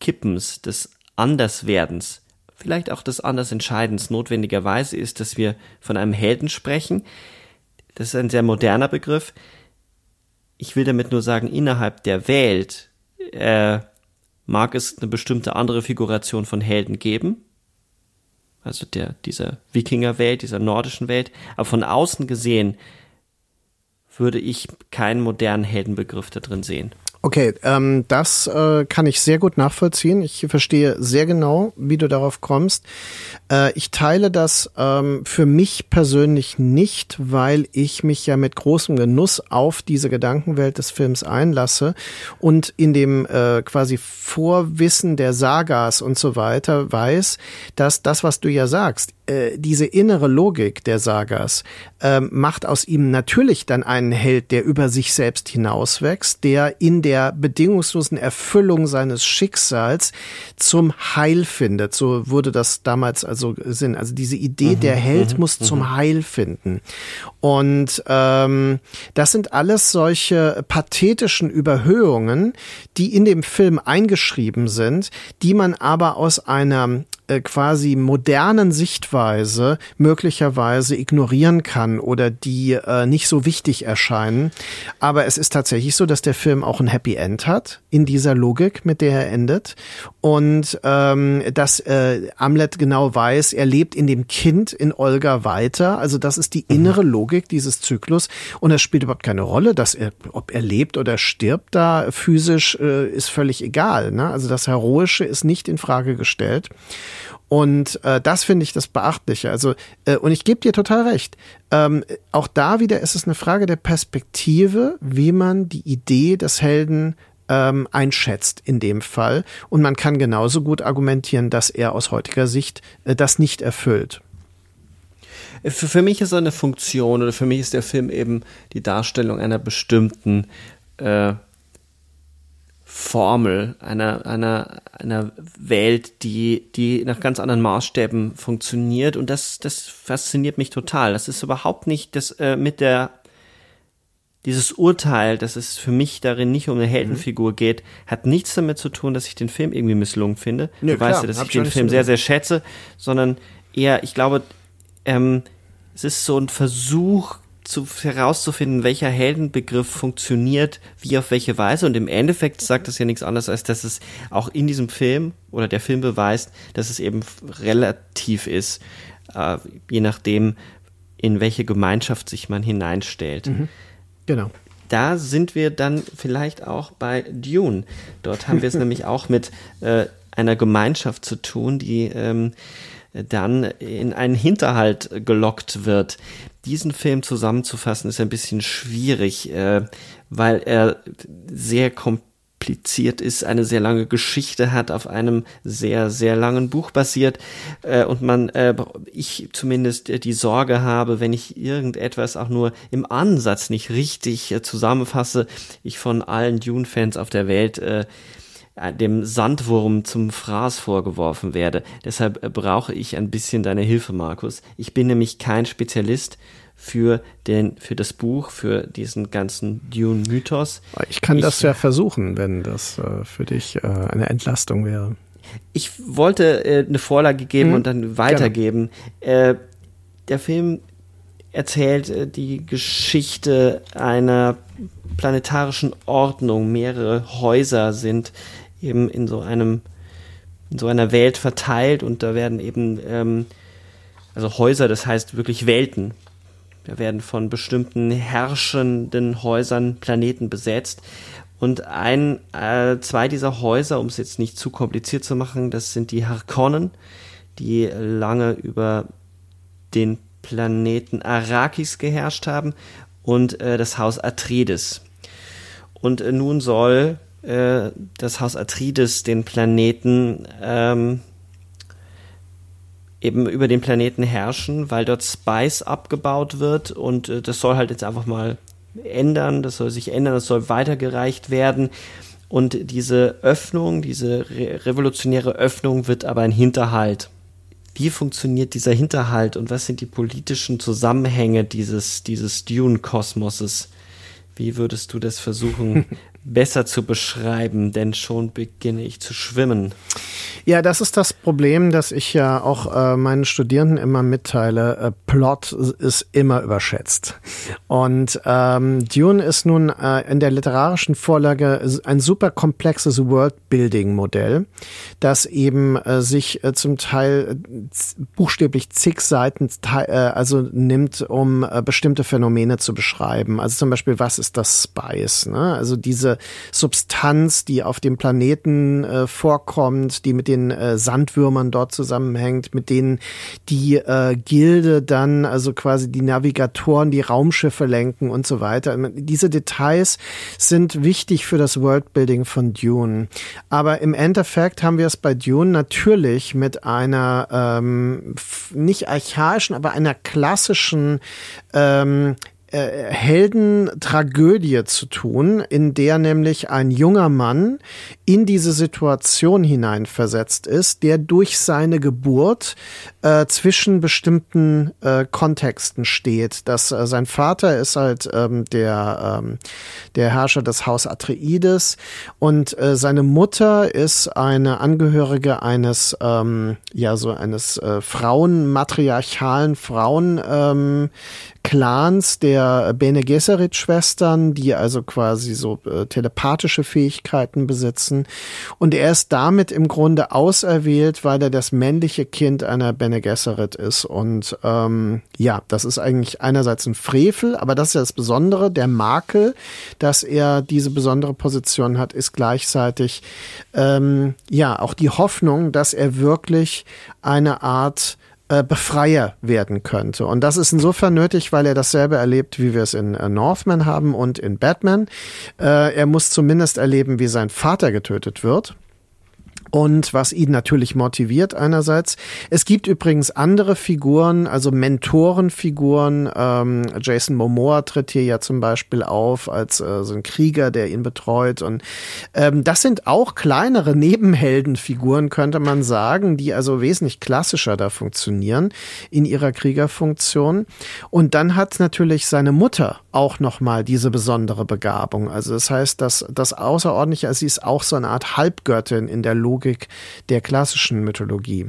Kippens, des Anderswerdens, vielleicht auch des Andersentscheidens notwendigerweise ist, dass wir von einem Helden sprechen. Das ist ein sehr moderner Begriff. Ich will damit nur sagen, innerhalb der Welt äh, mag es eine bestimmte andere Figuration von Helden geben. Also der, dieser Wikingerwelt, dieser nordischen Welt. Aber von außen gesehen würde ich keinen modernen Heldenbegriff da drin sehen. Okay, ähm, das äh, kann ich sehr gut nachvollziehen. Ich verstehe sehr genau, wie du darauf kommst. Äh, ich teile das ähm, für mich persönlich nicht, weil ich mich ja mit großem Genuss auf diese Gedankenwelt des Films einlasse und in dem äh, quasi Vorwissen der Sagas und so weiter weiß, dass das, was du ja sagst, äh, diese innere Logik der Sagas äh, macht aus ihm natürlich dann einen Held, der über sich selbst hinauswächst, der in der bedingungslosen Erfüllung seines Schicksals zum Heil findet. So wurde das damals also Sinn. Also diese Idee, mhm, der Held mhm, muss zum mhm. Heil finden. Und ähm, das sind alles solche pathetischen Überhöhungen, die in dem Film eingeschrieben sind, die man aber aus einer äh, quasi modernen Sichtweise möglicherweise ignorieren kann oder die äh, nicht so wichtig erscheinen. Aber es ist tatsächlich so, dass der Film auch ein Happy End hat in dieser Logik, mit der er endet. Und ähm, dass äh, Amlet genau weiß, er lebt in dem Kind in Olga weiter. Also das ist die mhm. innere Logik dieses Zyklus. Und es spielt überhaupt keine Rolle, dass er, ob er lebt oder stirbt da physisch, äh, ist völlig egal. Ne? Also das Heroische ist nicht in Frage gestellt. Und äh, das finde ich das Beachtliche. Also, äh, und ich gebe dir total recht. Ähm, auch da wieder ist es eine Frage der Perspektive, wie man die Idee des Helden ähm, einschätzt in dem Fall. Und man kann genauso gut argumentieren, dass er aus heutiger Sicht äh, das nicht erfüllt. Für, für mich ist eine Funktion oder für mich ist der Film eben die Darstellung einer bestimmten äh, Formel einer, einer, einer Welt, die, die nach ganz anderen Maßstäben funktioniert. Und das, das fasziniert mich total. Das ist überhaupt nicht das äh, mit der dieses Urteil, dass es für mich darin nicht um eine Heldenfigur mhm. geht, hat nichts damit zu tun, dass ich den Film irgendwie misslungen finde. Nö, du klar, weißt ja, dass ich den Film sehr, sehr schätze, sondern eher, ich glaube, ähm, es ist so ein Versuch, zu, herauszufinden, welcher Heldenbegriff funktioniert, wie auf welche Weise. Und im Endeffekt sagt das ja nichts anderes, als dass es auch in diesem Film oder der Film beweist, dass es eben relativ ist, äh, je nachdem, in welche Gemeinschaft sich man hineinstellt. Mhm. Genau. Da sind wir dann vielleicht auch bei Dune. Dort haben wir es *laughs* nämlich auch mit äh, einer Gemeinschaft zu tun, die ähm, dann in einen Hinterhalt gelockt wird. Diesen Film zusammenzufassen ist ein bisschen schwierig, äh, weil er sehr kompliziert ist, eine sehr lange Geschichte hat, auf einem sehr, sehr langen Buch basiert äh, und man, äh, ich zumindest die Sorge habe, wenn ich irgendetwas auch nur im Ansatz nicht richtig zusammenfasse, ich von allen Dune-Fans auf der Welt dem Sandwurm zum Fraß vorgeworfen werde. Deshalb äh, brauche ich ein bisschen deine Hilfe, Markus. Ich bin nämlich kein Spezialist für den, für das Buch, für diesen ganzen Dune-Mythos. Ich kann ich, das ja versuchen, wenn das äh, für dich äh, eine Entlastung wäre. Ich wollte äh, eine Vorlage geben hm, und dann weitergeben. Äh, der Film erzählt die Geschichte einer planetarischen Ordnung. Mehrere Häuser sind eben in so einem, in so einer Welt verteilt und da werden eben, ähm, also Häuser, das heißt wirklich Welten. Da werden von bestimmten herrschenden Häusern Planeten besetzt. Und ein, äh, zwei dieser Häuser, um es jetzt nicht zu kompliziert zu machen, das sind die Harkonnen, die lange über den Planeten Arrakis geherrscht haben und äh, das Haus Atreides. Und äh, nun soll äh, das Haus Atreides den Planeten ähm, eben über den Planeten herrschen, weil dort Spice abgebaut wird und äh, das soll halt jetzt einfach mal ändern, das soll sich ändern, das soll weitergereicht werden. Und diese Öffnung, diese re revolutionäre Öffnung wird aber ein Hinterhalt. Wie funktioniert dieser Hinterhalt und was sind die politischen Zusammenhänge dieses, dieses Dune-Kosmoses? Wie würdest du das versuchen *laughs* besser zu beschreiben, denn schon beginne ich zu schwimmen. Ja, das ist das Problem, das ich ja auch äh, meinen Studierenden immer mitteile. Äh, Plot ist immer überschätzt. Und ähm, Dune ist nun äh, in der literarischen Vorlage ein super komplexes Worldbuilding-Modell, das eben äh, sich äh, zum Teil äh, buchstäblich zig Seiten also nimmt, um bestimmte Phänomene zu beschreiben. Also zum Beispiel, was ist das Spice? Ne? Also diese Substanz, die auf dem Planeten äh, vorkommt, die mit den äh, Sandwürmern dort zusammenhängt, mit denen die äh, Gilde dann, also quasi die Navigatoren, die Raumschiffe lenken und so weiter. Diese Details sind wichtig für das Worldbuilding von Dune. Aber im Endeffekt haben wir es bei Dune natürlich mit einer ähm, nicht archaischen, aber einer klassischen ähm, äh, Heldentragödie zu tun, in der nämlich ein junger Mann in diese Situation hineinversetzt ist, der durch seine Geburt äh, zwischen bestimmten äh, Kontexten steht. Dass äh, sein Vater ist halt ähm, der ähm, der Herrscher des Haus Atreides und äh, seine Mutter ist eine Angehörige eines ähm, ja so eines äh, Frauen matriarchalen Frauen ähm, Clans der Bene Gesserit Schwestern, die also quasi so äh, telepathische Fähigkeiten besitzen. Und er ist damit im Grunde auserwählt, weil er das männliche Kind einer Bene Gesserit ist. Und ähm, ja, das ist eigentlich einerseits ein Frevel, aber das ist ja das Besondere. Der Makel, dass er diese besondere Position hat, ist gleichzeitig ähm, ja auch die Hoffnung, dass er wirklich eine Art Befreier werden könnte. Und das ist insofern nötig, weil er dasselbe erlebt, wie wir es in äh, Northman haben und in Batman. Äh, er muss zumindest erleben, wie sein Vater getötet wird. Und was ihn natürlich motiviert einerseits. Es gibt übrigens andere Figuren, also Mentorenfiguren. Ähm, Jason Momoa tritt hier ja zum Beispiel auf als äh, so ein Krieger, der ihn betreut. Und ähm, das sind auch kleinere Nebenheldenfiguren, könnte man sagen, die also wesentlich klassischer da funktionieren in ihrer Kriegerfunktion. Und dann hat natürlich seine Mutter auch nochmal diese besondere Begabung. Also das heißt, dass das Außerordentliche, also sie ist auch so eine Art Halbgöttin in der Logik Logik der klassischen Mythologie.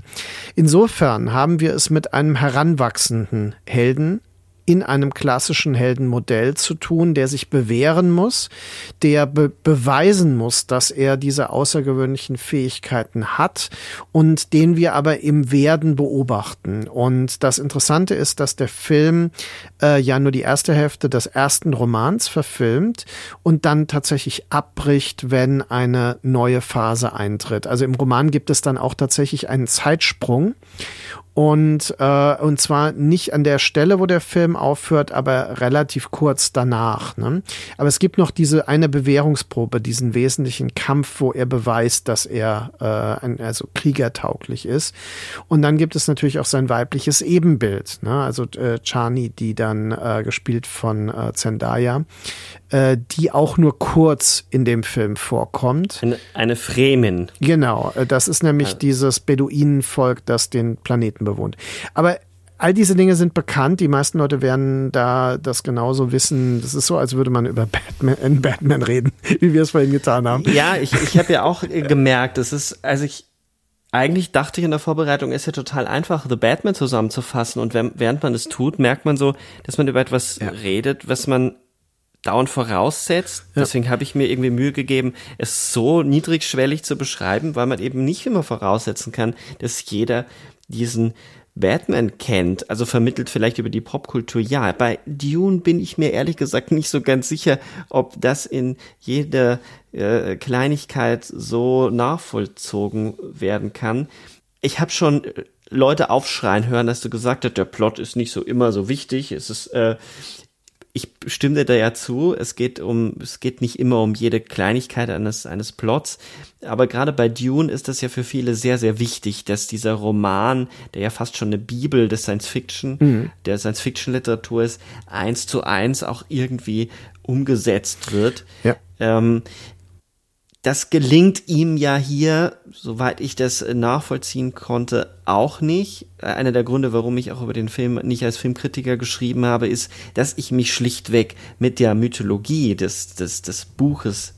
Insofern haben wir es mit einem heranwachsenden Helden in einem klassischen Heldenmodell zu tun, der sich bewähren muss, der be beweisen muss, dass er diese außergewöhnlichen Fähigkeiten hat und den wir aber im Werden beobachten. Und das Interessante ist, dass der Film äh, ja nur die erste Hälfte des ersten Romans verfilmt und dann tatsächlich abbricht, wenn eine neue Phase eintritt. Also im Roman gibt es dann auch tatsächlich einen Zeitsprung und, äh, und zwar nicht an der Stelle, wo der Film aufhört, aber relativ kurz danach. Ne? Aber es gibt noch diese eine Bewährungsprobe, diesen wesentlichen Kampf, wo er beweist, dass er äh, ein, also kriegertauglich ist. Und dann gibt es natürlich auch sein weibliches Ebenbild. Ne? Also äh, Chani, die dann äh, gespielt von äh, Zendaya, äh, die auch nur kurz in dem Film vorkommt. Eine, eine Fremen. Genau, äh, das ist nämlich ja. dieses Beduinenvolk, das den Planeten bewohnt. Aber all diese Dinge sind bekannt. Die meisten Leute werden da das genauso wissen. Das ist so, als würde man über Batman, in Batman reden, *laughs* wie wir es vorhin getan haben. Ja, ich, ich habe ja auch gemerkt, es ist, also ich, eigentlich dachte ich in der Vorbereitung, ist ja total einfach, The Batman zusammenzufassen. Und während man es tut, merkt man so, dass man über etwas ja. redet, was man dauernd voraussetzt. Ja. Deswegen habe ich mir irgendwie Mühe gegeben, es so niedrigschwellig zu beschreiben, weil man eben nicht immer voraussetzen kann, dass jeder diesen Batman kennt, also vermittelt vielleicht über die Popkultur. Ja, bei Dune bin ich mir ehrlich gesagt nicht so ganz sicher, ob das in jeder äh, Kleinigkeit so nachvollzogen werden kann. Ich habe schon äh, Leute aufschreien hören, dass du gesagt hast, der Plot ist nicht so immer so wichtig. Es ist äh, ich stimme dir da ja zu, es geht um, es geht nicht immer um jede Kleinigkeit eines, eines Plots, aber gerade bei Dune ist das ja für viele sehr, sehr wichtig, dass dieser Roman, der ja fast schon eine Bibel des Science Fiction, mhm. der Science Fiction Literatur ist, eins zu eins auch irgendwie umgesetzt wird. Ja. Ähm, das gelingt ihm ja hier, soweit ich das nachvollziehen konnte, auch nicht. Einer der Gründe, warum ich auch über den Film nicht als Filmkritiker geschrieben habe, ist, dass ich mich schlichtweg mit der Mythologie des, des, des Buches,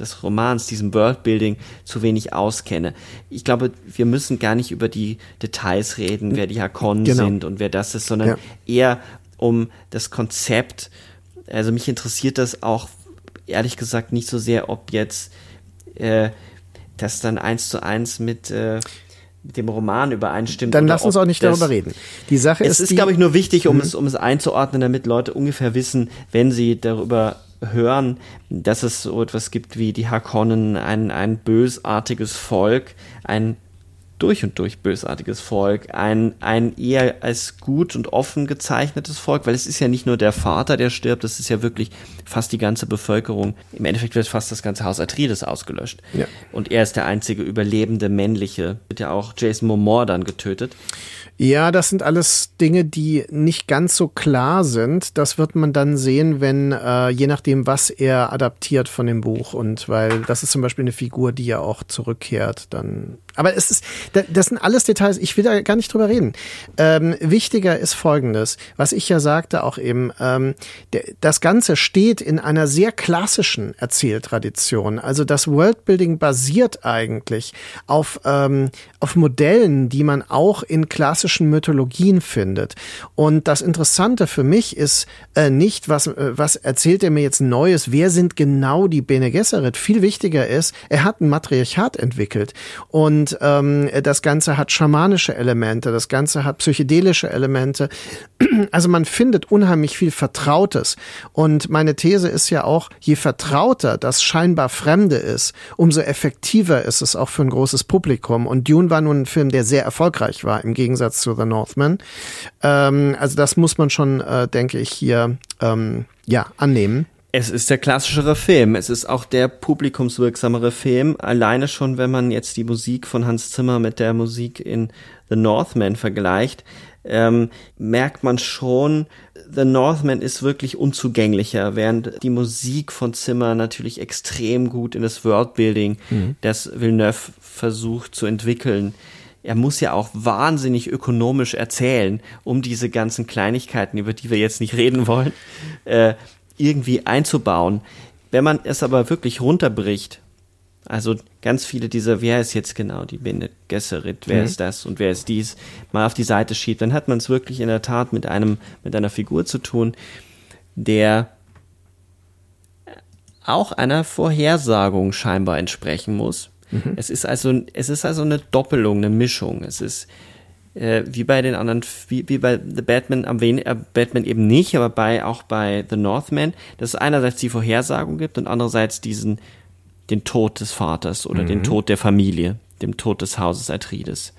des Romans, diesem Worldbuilding zu wenig auskenne. Ich glaube, wir müssen gar nicht über die Details reden, wer die Hakonnen genau. sind und wer das ist, sondern ja. eher um das Konzept. Also mich interessiert das auch ehrlich gesagt nicht so sehr, ob jetzt äh, das dann eins zu eins mit äh, mit dem Roman übereinstimmt. Dann lass uns auch nicht darüber reden. Die Sache ist. Es ist, glaube ich, nur wichtig, um mhm. es, um es einzuordnen, damit Leute ungefähr wissen, wenn sie darüber hören, dass es so etwas gibt wie die Hakonnen, ein, ein bösartiges Volk, ein durch und durch bösartiges Volk, ein, ein eher als gut und offen gezeichnetes Volk, weil es ist ja nicht nur der Vater, der stirbt, es ist ja wirklich fast die ganze Bevölkerung. Im Endeffekt wird fast das ganze Haus Atreides ausgelöscht. Ja. Und er ist der einzige überlebende männliche. Wird ja auch Jason Momoa dann getötet. Ja, das sind alles Dinge, die nicht ganz so klar sind. Das wird man dann sehen, wenn, äh, je nachdem, was er adaptiert von dem Buch. Und weil das ist zum Beispiel eine Figur, die ja auch zurückkehrt, dann aber es ist, das sind alles Details, ich will da gar nicht drüber reden. Ähm, wichtiger ist Folgendes, was ich ja sagte auch eben, ähm, das Ganze steht in einer sehr klassischen Erzähltradition. Also das Worldbuilding basiert eigentlich auf, ähm, auf Modellen, die man auch in klassischen Mythologien findet. Und das Interessante für mich ist äh, nicht, was, äh, was erzählt er mir jetzt Neues, wer sind genau die Bene Gesserit. Viel wichtiger ist, er hat ein Matriarchat entwickelt. Und und ähm, das Ganze hat schamanische Elemente, das Ganze hat psychedelische Elemente. *clears throat* Also man findet unheimlich viel Vertrautes. Und meine These ist ja auch, je vertrauter das scheinbar Fremde ist, umso effektiver ist es auch für ein großes Publikum. Und Dune war nun ein Film, der sehr erfolgreich war, im Gegensatz zu The Northman. Ähm, also das muss man schon, äh, denke ich, hier ähm, ja annehmen Es ist der klassischere Film. Es ist auch der publikumswirksamere Film. Alleine schon, wenn man jetzt die Musik von Hans Zimmer mit der Musik in The Northman vergleicht, ähm, merkt man schon, The Northman ist wirklich unzugänglicher, während die Musik von Zimmer natürlich extrem gut in das Worldbuilding, mhm. das Villeneuve versucht zu entwickeln. Er muss ja auch wahnsinnig ökonomisch erzählen, um diese ganzen Kleinigkeiten, über die wir jetzt nicht reden wollen, äh, irgendwie einzubauen. Wenn man es aber wirklich runterbricht also ganz viele dieser, wer ist jetzt genau die Bene Gesserit, wer mhm. ist das und wer ist dies, mal auf die Seite schiebt, dann hat man es wirklich in der Tat mit einem, mit einer Figur zu tun, der auch einer Vorhersagung scheinbar entsprechen muss. Mhm. Es ist also, es ist also eine Doppelung, eine Mischung. Es ist äh, wie bei den anderen, wie, wie bei The Batman am wen, äh, Batman eben nicht, aber bei auch bei The Northman, dass es einerseits die Vorhersagung gibt und andererseits diesen den Tod des Vaters oder mhm. den Tod der Familie, dem Tod des Hauses Atreides.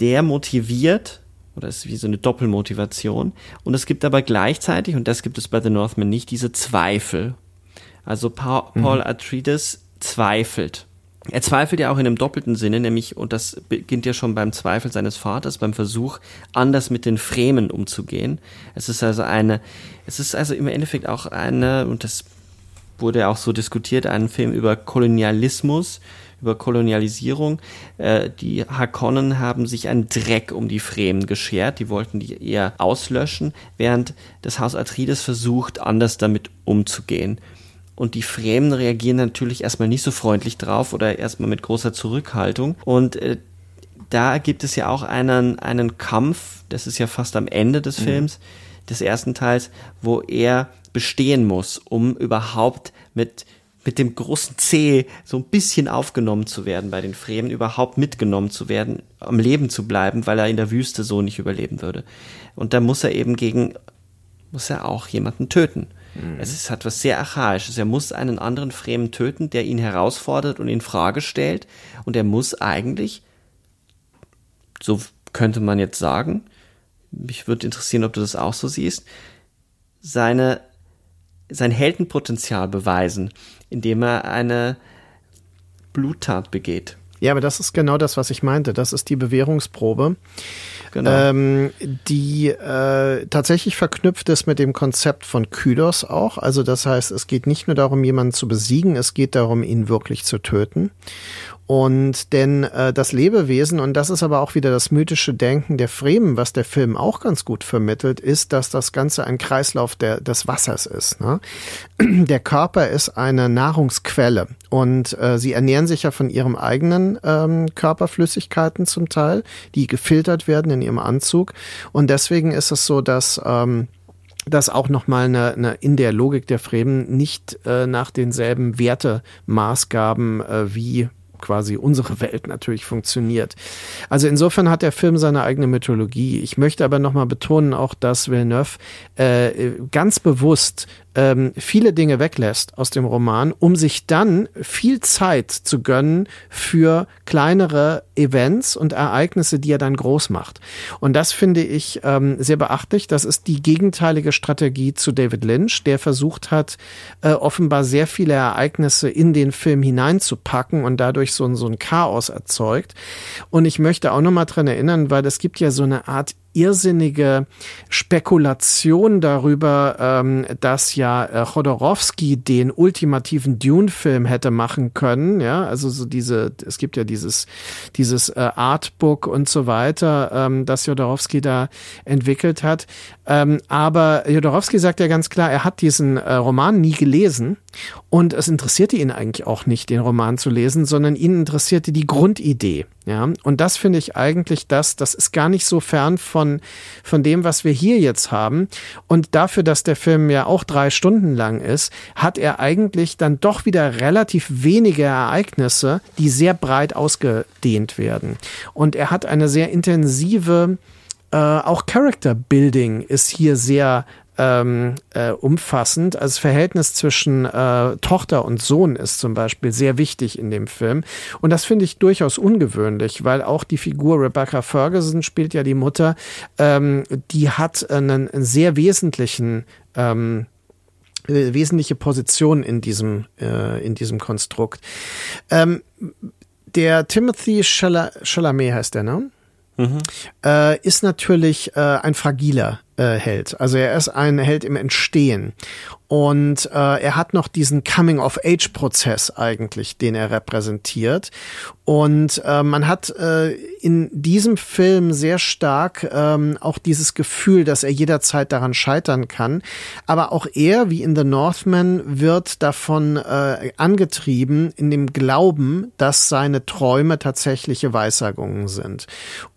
Der motiviert, oder ist wie so eine Doppelmotivation, und es gibt aber gleichzeitig, und das gibt es bei The Northman nicht, diese Zweifel. Also pa mhm. Paul Atreides zweifelt. Er zweifelt ja auch in einem doppelten Sinne, nämlich, und das beginnt ja schon beim Zweifel seines Vaters, beim Versuch, anders mit den Fremen umzugehen. Es ist also eine, es ist also im Endeffekt auch eine, und das wurde auch so diskutiert, einen Film über Kolonialismus, über Kolonialisierung. Äh, die Harkonnen haben sich einen Dreck um die Fremen geschert, die wollten die eher auslöschen, während das Haus Atreides versucht, anders damit umzugehen. Und die Fremen reagieren natürlich erstmal nicht so freundlich drauf oder erstmal mit großer Zurückhaltung. Und äh, da gibt es ja auch einen, einen Kampf, das ist ja fast am Ende des mhm. Films, mhm. des ersten Teils, wo er bestehen muss, um überhaupt mit mit dem großen C so ein bisschen aufgenommen zu werden bei den Fremen, überhaupt mitgenommen zu werden, am Leben zu bleiben, weil er in der Wüste so nicht überleben würde. Und da muss er eben gegen, muss er auch jemanden töten. Mhm. Es ist, hat was sehr Archaisches. Er muss einen anderen Fremen töten, der ihn herausfordert und in Frage stellt. Und er muss eigentlich, so könnte man jetzt sagen, mich würde interessieren, ob du das auch so siehst, seine sein Heldenpotenzial beweisen, indem er eine Bluttat begeht. Ja, aber das ist genau das, was ich meinte. Das ist die Bewährungsprobe, genau. ähm, die äh, tatsächlich verknüpft ist mit dem Konzept von Kydos auch. Also das heißt, es geht nicht nur darum, jemanden zu besiegen, es geht darum, ihn wirklich zu töten. Und denn äh, das Lebewesen, und das ist aber auch wieder das mythische Denken der Fremen, was der Film auch ganz gut vermittelt, ist, dass das Ganze ein Kreislauf der, des Wassers ist. Ne? *clears throat* Der Körper ist eine Nahrungsquelle und äh, sie ernähren sich ja von ihrem eigenen ähm, Körperflüssigkeiten zum Teil, die gefiltert werden in ihrem Anzug. Und deswegen ist es so, dass ähm, das auch nochmal eine, eine, in der Logik der Fremen nicht äh, nach denselben Wertemaßgaben äh, wie quasi unsere Welt natürlich funktioniert. Also insofern hat der Film seine eigene Mythologie. Ich möchte aber nochmal betonen auch, dass Villeneuve äh, ganz bewusst ähm, viele Dinge weglässt aus dem Roman, um sich dann viel Zeit zu gönnen für kleinere Events und Ereignisse, die er dann groß macht. Und das finde ich ähm, sehr beachtlich. Das ist die gegenteilige Strategie zu David Lynch, der versucht hat, äh, offenbar sehr viele Ereignisse in den Film hineinzupacken und dadurch so, so ein Chaos erzeugt. Und ich möchte auch nochmal dran erinnern, weil es gibt ja so eine Art irrsinnige Spekulation darüber, ähm, dass ja äh, Chodorowski den ultimativen Dune-Film hätte machen können. Ja, also so diese, es gibt ja dieses, dieses äh, Artbook und so weiter, ähm, das Jodorowski da entwickelt hat. Ähm, aber Jodorowski sagt ja ganz klar, er hat diesen äh, Roman nie gelesen und es interessierte ihn eigentlich auch nicht, den Roman zu lesen, sondern ihn interessierte die Grundidee. Ja, und das finde ich eigentlich das, das ist gar nicht so fern von, von dem, was wir hier jetzt haben. Und dafür, dass der Film ja auch drei Stunden lang ist, hat er eigentlich dann doch wieder relativ wenige Ereignisse, die sehr breit ausgedehnt werden. Und er hat eine sehr intensive äh, auch Character Building ist hier sehr ähm, äh, umfassend. Also das Verhältnis zwischen äh, Tochter und Sohn ist zum Beispiel sehr wichtig in dem Film. Und das finde ich durchaus ungewöhnlich, weil auch die Figur Rebecca Ferguson spielt ja die Mutter, ähm, die hat einen, sehr wesentlichen ähm, äh, wesentliche Position in diesem, äh, in diesem Konstrukt. Ähm, der Timothy Chalamet heißt der, ne? Mhm. Äh, ist natürlich äh, ein fragiler äh, Held. Also er ist ein Held im Entstehen. Und äh, er hat noch diesen Coming-of-Age-Prozess eigentlich, den er repräsentiert. Und äh, man hat äh, in diesem Film sehr stark ähm, auch dieses Gefühl, dass er jederzeit daran scheitern kann. Aber auch er, wie in The Northman, wird davon äh, angetrieben, in dem Glauben, dass seine Träume tatsächliche Weissagungen sind.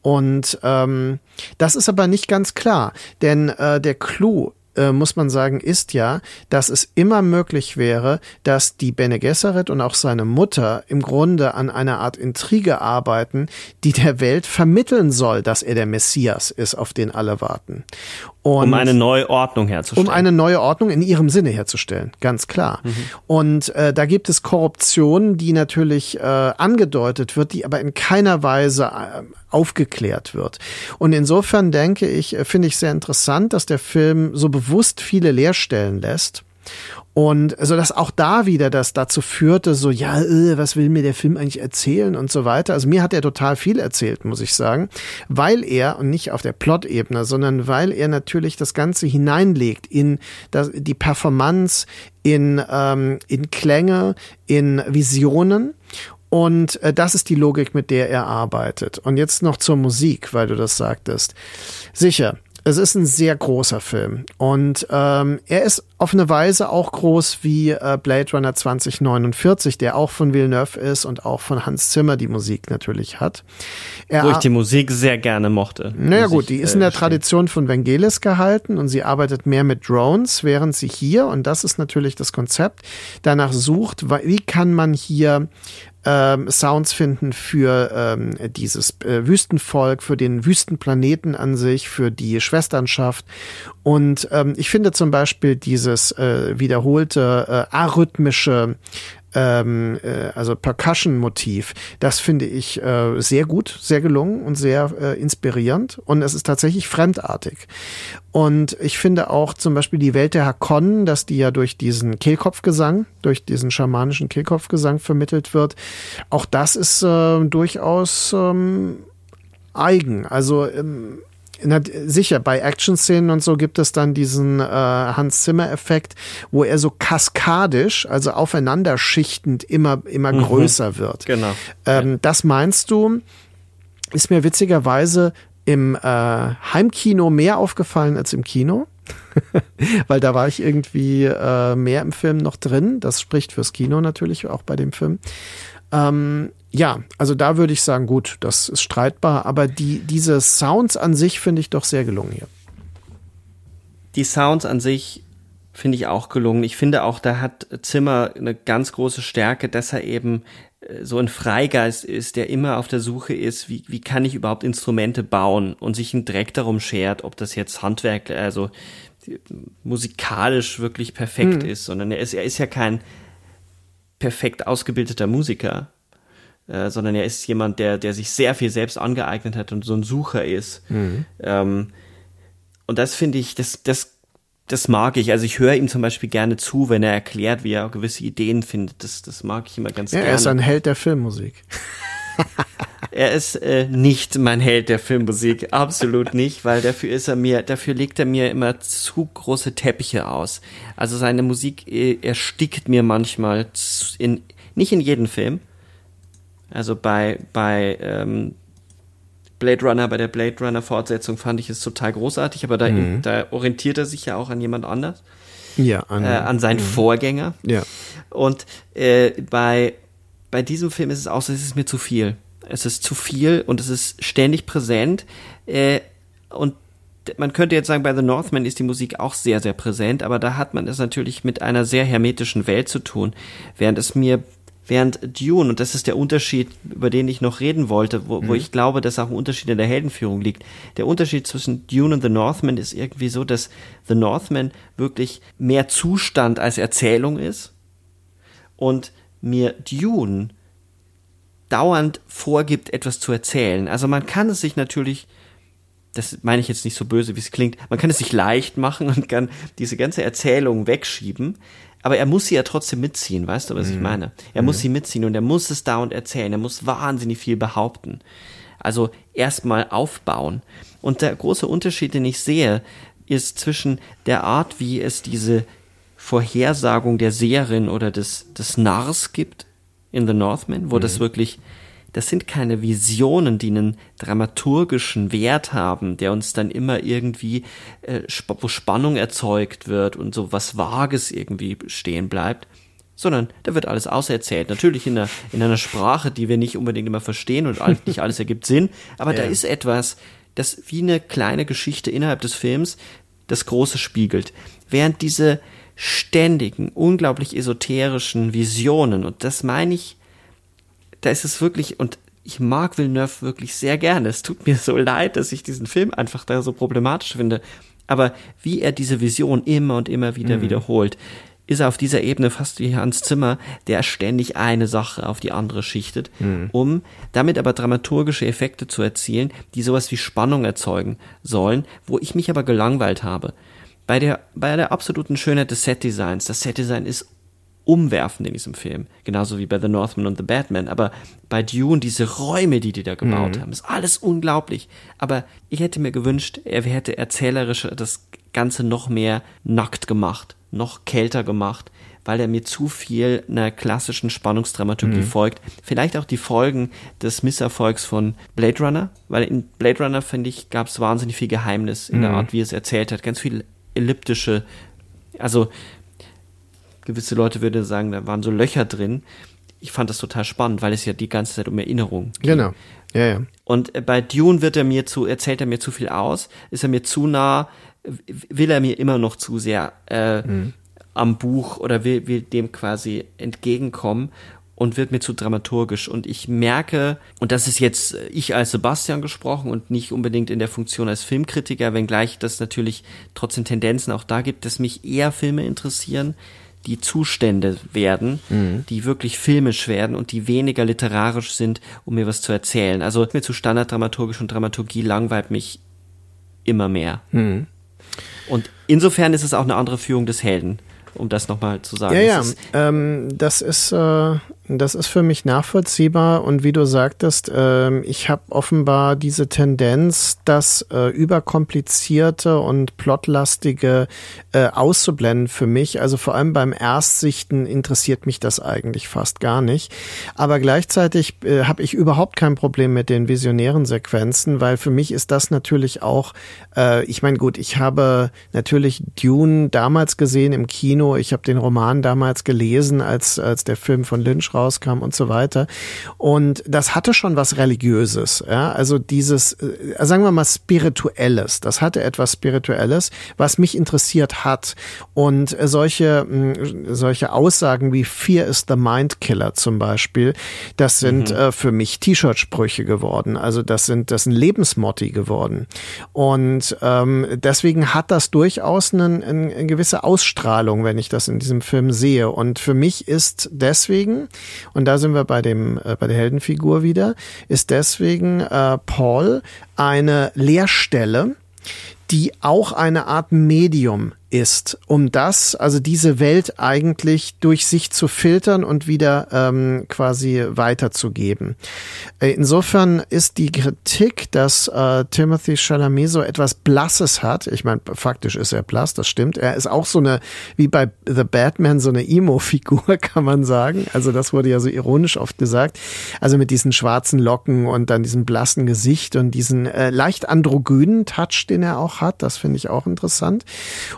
Und ähm, das ist aber nicht ganz klar, denn äh, der Clou äh, muss man sagen, ist ja, dass es immer möglich wäre, dass die Bene Gesserit und auch seine Mutter im Grunde an einer Art Intrige arbeiten, die der Welt vermitteln soll, dass er der Messias ist, auf den alle warten. Und um eine neue Ordnung herzustellen. Um eine neue Ordnung in ihrem Sinne herzustellen, ganz klar. Mhm. Und äh, da gibt es Korruption, die natürlich äh, angedeutet wird, die aber in keiner Weise äh, aufgeklärt wird. Und insofern denke ich, äh, finde ich sehr interessant, dass der Film so bewusst viele Leerstellen lässt und so dass auch da wieder das dazu führte, so, ja, äh, was will mir der Film eigentlich erzählen und so weiter. Also mir hat er total viel erzählt, muss ich sagen, weil er, und nicht auf der Plot-Ebene, sondern weil er natürlich das Ganze hineinlegt in das, die Performance, in, ähm, in Klänge, in Visionen. Und äh, das ist die Logik, mit der er arbeitet. Und jetzt noch zur Musik, weil du das sagtest. Sicher, es ist ein sehr großer Film. Und ähm, er ist auf eine Weise auch groß wie äh, Blade Runner 2049, der auch von Villeneuve ist und auch von Hans Zimmer die Musik natürlich hat. Er, Wo ich die Musik sehr gerne mochte. Naja gut, die ist in der äh, Tradition von Vangelis gehalten und sie arbeitet mehr mit Drones, während sie hier, und das ist natürlich das Konzept, danach sucht, wie kann man hier ähm, Sounds finden für ähm, dieses äh, Wüstenvolk, für den Wüstenplaneten an sich, für die Schwesternschaft. Und ähm, ich finde zum Beispiel dieses äh, wiederholte äh, arrhythmische ähm, äh, also Percussion-Motiv. Das finde ich äh, sehr gut, sehr gelungen und sehr äh, inspirierend. Und es ist tatsächlich fremdartig. Und ich finde auch zum Beispiel die Welt der Hakonnen, dass die ja durch diesen Kehlkopfgesang, durch diesen schamanischen Kehlkopfgesang vermittelt wird, auch das ist äh, durchaus ähm, eigen. Also ähm, na, sicher, bei Action-Szenen und so gibt es dann diesen äh, Hans Zimmer-Effekt, wo er so kaskadisch, also aufeinander schichtend immer, immer mhm. größer wird. Genau. Ähm, das meinst du, ist mir witzigerweise im äh, Heimkino mehr aufgefallen als im Kino. *laughs* Weil da war ich irgendwie äh, mehr im Film noch drin. Das spricht fürs Kino natürlich auch bei dem Film. Ähm, ja, also da würde ich sagen, gut, das ist streitbar, aber die, diese Sounds an sich finde ich doch sehr gelungen hier. Die Sounds an sich finde ich auch gelungen. Ich finde auch, da hat Zimmer eine ganz große Stärke, dass er eben äh, so ein Freigeist ist, der immer auf der Suche ist, wie, wie kann ich überhaupt Instrumente bauen und sich einen Dreck darum schert, ob das jetzt Handwerk, also musikalisch wirklich perfekt hm. ist, sondern er ist, er ist ja kein perfekt ausgebildeter Musiker, äh, sondern er ist jemand, der, der sich sehr viel selbst angeeignet hat und so ein Sucher ist. Mhm. Ähm, und das finde ich, das, das, das mag ich. Also ich höre ihm zum Beispiel gerne zu, wenn er erklärt, wie er gewisse Ideen findet. Das, das mag ich immer ganz ja, gerne. Er ist ein Held der Filmmusik. *laughs* er ist äh, nicht mein Held der Filmmusik, absolut nicht, weil dafür ist er mir, dafür legt er mir immer zu große Teppiche aus. Also seine Musik äh, erstickt mir manchmal in nicht in jedem Film, also bei, bei ähm, Blade Runner, bei der Blade Runner Fortsetzung fand ich es total großartig, aber da, mhm. da orientiert er sich ja auch an jemand anders. Ja, an, äh, an seinen mhm. Vorgänger. Ja. Und äh, bei, bei diesem Film ist es auch so, es ist mir zu viel. Es ist zu viel und es ist ständig präsent. Äh, und man könnte jetzt sagen, bei The Northman ist die Musik auch sehr, sehr präsent, aber da hat man es natürlich mit einer sehr hermetischen Welt zu tun, während es mir Während Dune, und das ist der Unterschied, über den ich noch reden wollte, wo, mhm. wo ich glaube, dass auch ein Unterschied in der Heldenführung liegt. Der Unterschied zwischen Dune und The Northman ist irgendwie so, dass The Northman wirklich mehr Zustand als Erzählung ist und mir Dune dauernd vorgibt, etwas zu erzählen. Also man kann es sich natürlich das meine ich jetzt nicht so böse, wie es klingt, man kann es sich leicht machen und kann diese ganze Erzählung wegschieben, aber er muss sie ja trotzdem mitziehen, weißt du, was mhm. ich meine? Er mhm. muss sie mitziehen und er muss es dauernd erzählen, er muss wahnsinnig viel behaupten. Also erstmal aufbauen. Und der große Unterschied, den ich sehe, ist zwischen der Art, wie es diese Vorhersagung der Seherin oder des, des Narrs gibt in The Northman, wo mhm. das wirklich, das sind keine Visionen, die einen dramaturgischen Wert haben, der uns dann immer irgendwie, äh, wo Spannung erzeugt wird und so was Vages irgendwie stehen bleibt, sondern da wird alles auserzählt. Natürlich in einer, in einer Sprache, die wir nicht unbedingt immer verstehen und nicht alles ergibt Sinn, aber ja. da ist etwas, das wie eine kleine Geschichte innerhalb des Films das Große spiegelt. Während diese ständigen, unglaublich esoterischen Visionen, und das meine ich, da ist es wirklich, und ich mag Villeneuve wirklich sehr gerne. Es tut mir so leid, dass ich diesen Film einfach da so problematisch finde. Aber wie er diese Vision immer und immer wieder mhm. wiederholt, ist er auf dieser Ebene fast wie Hans Zimmer, der ständig eine Sache auf die andere schichtet, mhm. um damit aber dramaturgische Effekte zu erzielen, die sowas wie Spannung erzeugen sollen, wo ich mich aber gelangweilt habe. Bei der, bei der absoluten Schönheit des Setdesigns, das Setdesign ist umwerfend in diesem Film, genauso wie bei The Northman und The Batman, aber bei Dune, diese Räume, die die da gebaut mhm. haben, ist alles unglaublich. Aber ich hätte mir gewünscht, er hätte erzählerisch das Ganze noch mehr nackt gemacht, noch kälter gemacht, weil er mir zu viel einer klassischen Spannungsdramaturgie mhm. folgt. Vielleicht auch die Folgen des Misserfolgs von Blade Runner, weil in Blade Runner, finde ich, gab es wahnsinnig viel Geheimnis in mhm. der Art, wie es erzählt hat, ganz viel elliptische, also gewisse Leute würden sagen, da waren so Löcher drin. Ich fand das total spannend, weil es ja die ganze Zeit um Erinnerung geht. Genau. Ja, ja. Und äh, bei Dune wird er mir zu, erzählt er mir zu viel aus, ist er mir zu nah, will er mir immer noch zu sehr äh, mhm. am Buch oder will, will dem quasi entgegenkommen und wird mir zu dramaturgisch. Und ich merke, und das ist jetzt ich als Sebastian gesprochen und nicht unbedingt in der Funktion als Filmkritiker, wenngleich das natürlich trotzdem Tendenzen auch da gibt, dass mich eher Filme interessieren, die Zustände werden, mhm. die wirklich filmisch werden und die weniger literarisch sind, um mir was zu erzählen. Also mir zu Standarddramaturgisch und Dramaturgie langweilt mich immer mehr. Mhm. Und insofern ist es auch eine andere Führung des Helden, um das nochmal zu sagen. Ja, ja, ähm, das ist, äh, das ist für mich nachvollziehbar und wie du sagtest, äh, ich habe offenbar diese Tendenz, das äh, überkomplizierte und plotlastige äh, auszublenden für mich. Also vor allem beim Erstsichten interessiert mich das eigentlich fast gar nicht. Aber gleichzeitig äh, habe ich überhaupt kein Problem mit den visionären Sequenzen, weil für mich ist das natürlich auch, äh, ich meine gut, ich habe natürlich Dune damals gesehen im Kino, ich habe den Roman damals gelesen, als, als der Film von Lynch raus rauskam und so weiter. Und das hatte schon was Religiöses, ja, also dieses, äh, sagen wir mal, Spirituelles. Das hatte etwas Spirituelles, was mich interessiert hat. Und solche, mm, solche Aussagen wie Fear is the Mind Killer zum Beispiel, das sind mhm. äh, für mich T-Shirt-Sprüche geworden. Also das sind, das sind Lebensmotti geworden. Und ähm, deswegen hat das durchaus eine, eine gewisse Ausstrahlung, wenn ich das in diesem Film sehe. Und für mich ist deswegen, und da sind wir bei dem äh, bei der Heldenfigur wieder, ist deswegen äh, Paul eine Leerstelle, die auch eine Art Medium ist, um das, also diese Welt eigentlich durch sich zu filtern und wieder ähm, quasi weiterzugeben. Äh, insofern ist die Kritik, dass äh, Timothy Chalamet so etwas Blasses hat, ich meine, faktisch ist er blass, das stimmt, er ist auch so eine, wie bei The Batman, so eine Emo-Figur, *laughs* kann man sagen. Also das wurde ja so ironisch oft gesagt. Also mit diesen schwarzen Locken und dann diesem blassen Gesicht und diesen äh, leicht androgynen Touch, den er auch hat, das finde ich auch interessant.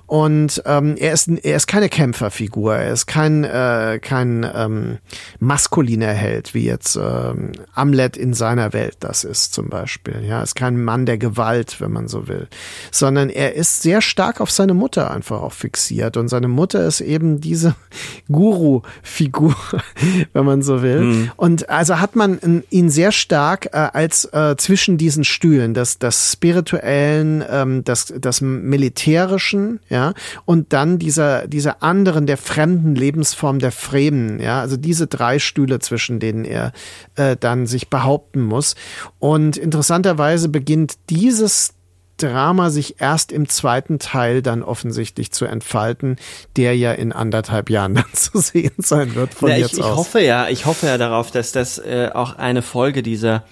Und und ähm, er ist er ist keine Kämpferfigur, er ist kein äh, kein ähm, maskuliner Held wie jetzt ähm, Amlet in seiner Welt das ist zum Beispiel. Ja, er ist kein Mann der Gewalt, wenn man so will, sondern er ist sehr stark auf seine Mutter einfach auch fixiert und seine Mutter ist eben diese *laughs* Guru-Figur, *laughs* wenn man so will. Mhm. Und also hat man ihn sehr stark äh, als äh, zwischen diesen Stühlen, das das spirituellen, ähm, das das militärischen, ja und dann dieser, dieser anderen, der fremden Lebensform der Fremen, ja, also diese drei Stühle, zwischen denen er äh, dann sich behaupten muss. Und interessanterweise beginnt dieses Drama sich erst im zweiten Teil dann offensichtlich zu entfalten, der ja in anderthalb Jahren *laughs* dann zu sehen sein wird von ja, jetzt ich, aus. Ich hoffe ja, ich hoffe ja darauf, dass das äh, auch eine Folge dieser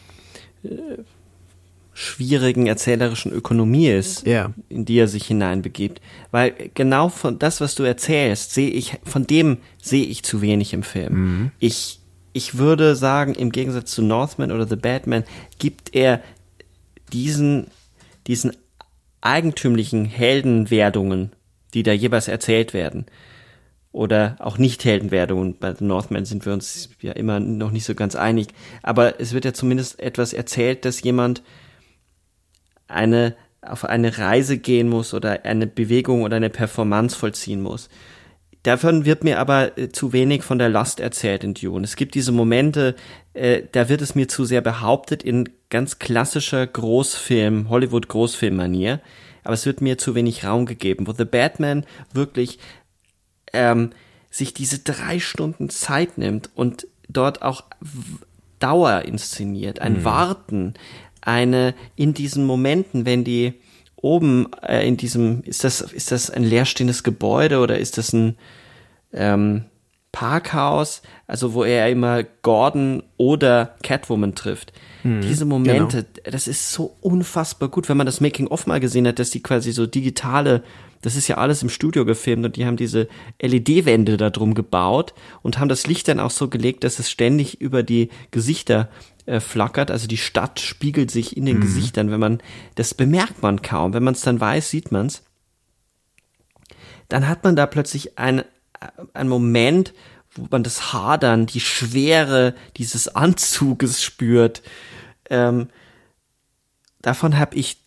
äh, schwierigen erzählerischen Ökonomie ist, ja. in die er sich hineinbegibt. Weil genau von das, was du erzählst, sehe ich, von dem sehe ich zu wenig im Film. Mhm. Ich, ich würde sagen, im Gegensatz zu Northman oder The Batman, gibt er diesen, diesen eigentümlichen Heldenwerdungen, die da jeweils erzählt werden, oder auch nicht Heldenwerdungen. Bei The Northman sind wir uns ja immer noch nicht so ganz einig. Aber es wird ja zumindest etwas erzählt, dass jemand eine, auf eine Reise gehen muss oder eine Bewegung oder eine Performance vollziehen muss. Davon wird mir aber äh, zu wenig von der Last erzählt in Dune. Es gibt diese Momente, äh, da wird es mir zu sehr behauptet in ganz klassischer Großfilm, Hollywood-Großfilm-Manier. Aber es wird mir zu wenig Raum gegeben, wo The Batman wirklich ähm, sich diese drei Stunden Zeit nimmt und dort auch Dauer inszeniert, ein mhm. Warten, eine in diesen Momenten, wenn die oben äh, in diesem, ist das, ist das ein leerstehendes Gebäude oder ist das ein ähm, Parkhaus, also wo er immer Gordon oder Catwoman trifft. Mhm, Diese Momente, genau. das ist so unfassbar gut, wenn man das Making-of mal gesehen hat, dass die quasi so digitale, das ist ja alles im Studio gefilmt und die haben diese LED-Wände da drum gebaut und haben das Licht dann auch so gelegt, dass es ständig über die Gesichter äh, flackert. Also die Stadt spiegelt sich in den mhm. Gesichtern. Wenn man, das bemerkt man kaum. Wenn man es dann weiß, sieht man es. Dann hat man da plötzlich ein, ein Moment, wo man das Hadern, die Schwere dieses Anzuges spürt. Ähm, davon habe ich,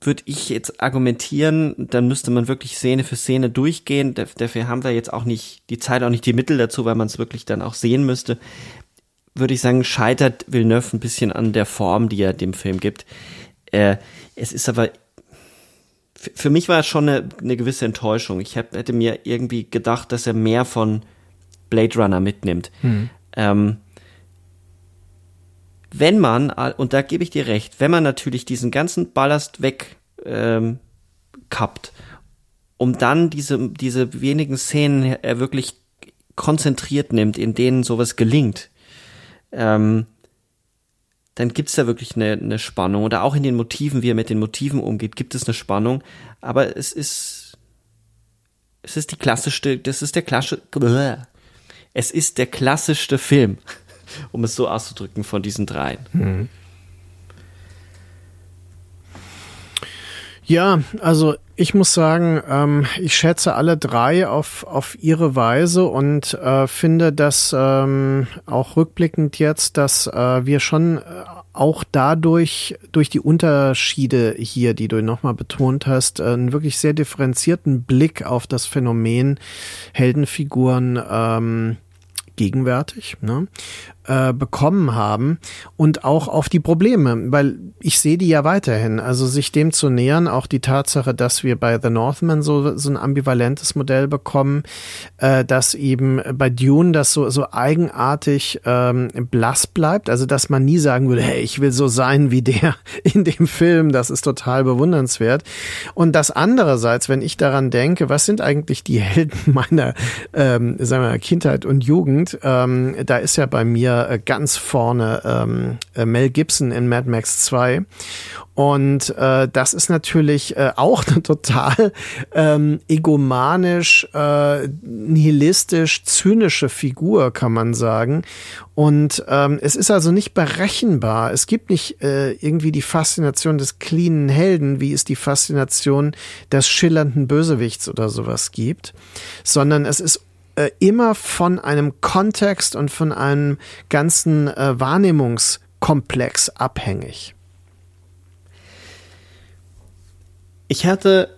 würde ich jetzt argumentieren, dann müsste man wirklich Szene für Szene durchgehen. Dafür haben wir jetzt auch nicht die Zeit, auch nicht die Mittel dazu, weil man es wirklich dann auch sehen müsste würde ich sagen, scheitert Villeneuve ein bisschen an der Form, die er dem Film gibt. Äh, es ist aber, für mich war es schon eine, eine gewisse Enttäuschung. Ich hab, hätte mir irgendwie gedacht, dass er mehr von Blade Runner mitnimmt. Mhm. Ähm, wenn man, und da gebe ich dir recht, wenn man natürlich diesen ganzen Ballast weg ähm, kappt, um dann diese, diese wenigen Szenen er wirklich konzentriert nimmt, in denen sowas gelingt, ähm, dann gibt es da wirklich eine, eine Spannung. Oder auch in den Motiven, wie er mit den Motiven umgeht, gibt es eine Spannung. Aber es ist, es ist die klassischste, das ist der klassische, es ist der klassischste Film, *laughs* um es so auszudrücken, von diesen dreien. Mhm. Ja, also ich muss sagen, ähm, ich schätze alle drei auf, auf ihre Weise und äh, finde, dass ähm, auch rückblickend jetzt, dass äh, wir schon äh, auch dadurch, durch die Unterschiede hier, die du nochmal betont hast, einen wirklich sehr differenzierten Blick auf das Phänomen Heldenfiguren ähm, gegenwärtig. Ne? Äh, bekommen haben und auch auf die Probleme, weil ich sehe die ja weiterhin. Also sich dem zu nähern, auch die Tatsache, dass wir bei The Northman so, so ein ambivalentes Modell bekommen, äh, dass eben bei Dune das so, so eigenartig ähm, blass bleibt, also dass man nie sagen würde, hey, ich will so sein wie der *laughs* in dem Film, das ist total bewundernswert. Und das andererseits, wenn ich daran denke, was sind eigentlich die Helden *laughs* meiner ähm, sagen wir, Kindheit und Jugend, ähm, da ist ja bei mir äh, ganz vorne ähm, äh, Mel Gibson in Mad Max 2. Und äh, das ist natürlich äh, *laughs* auch eine total ähm, egomanisch, äh, nihilistisch, zynische Figur, kann man sagen. Und ähm, es ist also nicht berechenbar. Es gibt nicht äh, irgendwie die Faszination des cleanen Helden, wie es die Faszination des schillernden Bösewichts oder sowas gibt, sondern es ist äh, immer von einem Kontext und von einem ganzen äh, Wahrnehmungskomplex abhängig. Ich hatte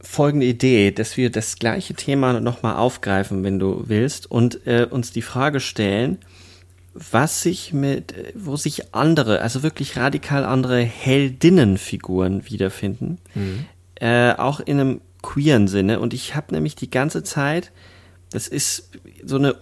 folgende Idee, dass wir das gleiche Thema nochmal aufgreifen, wenn du willst, und äh, uns die Frage stellen, was sich mit, wo sich andere, also wirklich radikal andere Heldinnenfiguren wiederfinden, mhm. äh, auch in einem queeren Sinne. Und ich habe nämlich die ganze Zeit das ist so eine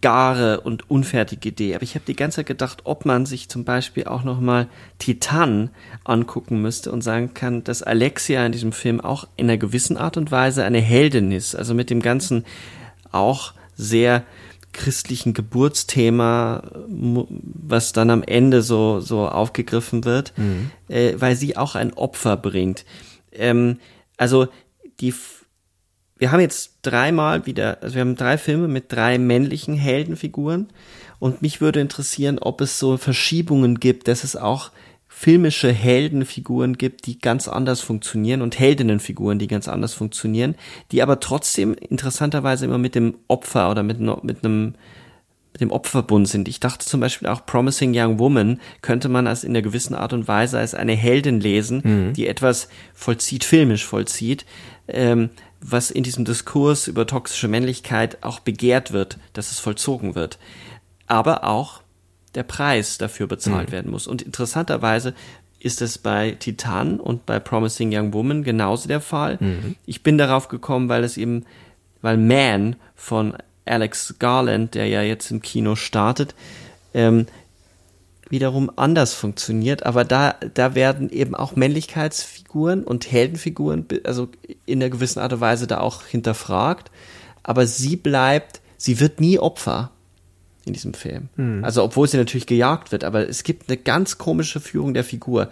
gare und unfertige Idee. Aber ich habe die ganze Zeit gedacht, ob man sich zum Beispiel auch nochmal Titan angucken müsste und sagen kann, dass Alexia in diesem Film auch in einer gewissen Art und Weise eine Heldin ist. Also mit dem ganzen auch sehr christlichen Geburtsthema, was dann am Ende so, so aufgegriffen wird, mhm. äh, weil sie auch ein Opfer bringt. Ähm, also die wir haben jetzt dreimal wieder, also wir haben drei Filme mit drei männlichen Heldenfiguren und mich würde interessieren, ob es so Verschiebungen gibt, dass es auch filmische Heldenfiguren gibt, die ganz anders funktionieren und Heldinnenfiguren, die ganz anders funktionieren, die aber trotzdem interessanterweise immer mit dem Opfer oder mit, mit einem mit dem Opferbund sind. Ich dachte zum Beispiel auch Promising Young Woman könnte man als in einer gewissen Art und Weise als eine Heldin lesen, mhm. die etwas vollzieht, filmisch vollzieht, ähm, was in diesem Diskurs über toxische Männlichkeit auch begehrt wird, dass es vollzogen wird. Aber auch der Preis dafür bezahlt mhm. werden muss. Und interessanterweise ist es bei Titan und bei Promising Young Woman genauso der Fall. Mhm. Ich bin darauf gekommen, weil es eben, weil Man von Alex Garland, der ja jetzt im Kino startet, ähm, wiederum anders funktioniert, aber da, da werden eben auch Männlichkeitsfiguren und Heldenfiguren, also in einer gewissen Art und Weise da auch hinterfragt, aber sie bleibt, sie wird nie Opfer in diesem Film. Mhm. Also obwohl sie natürlich gejagt wird, aber es gibt eine ganz komische Führung der Figur.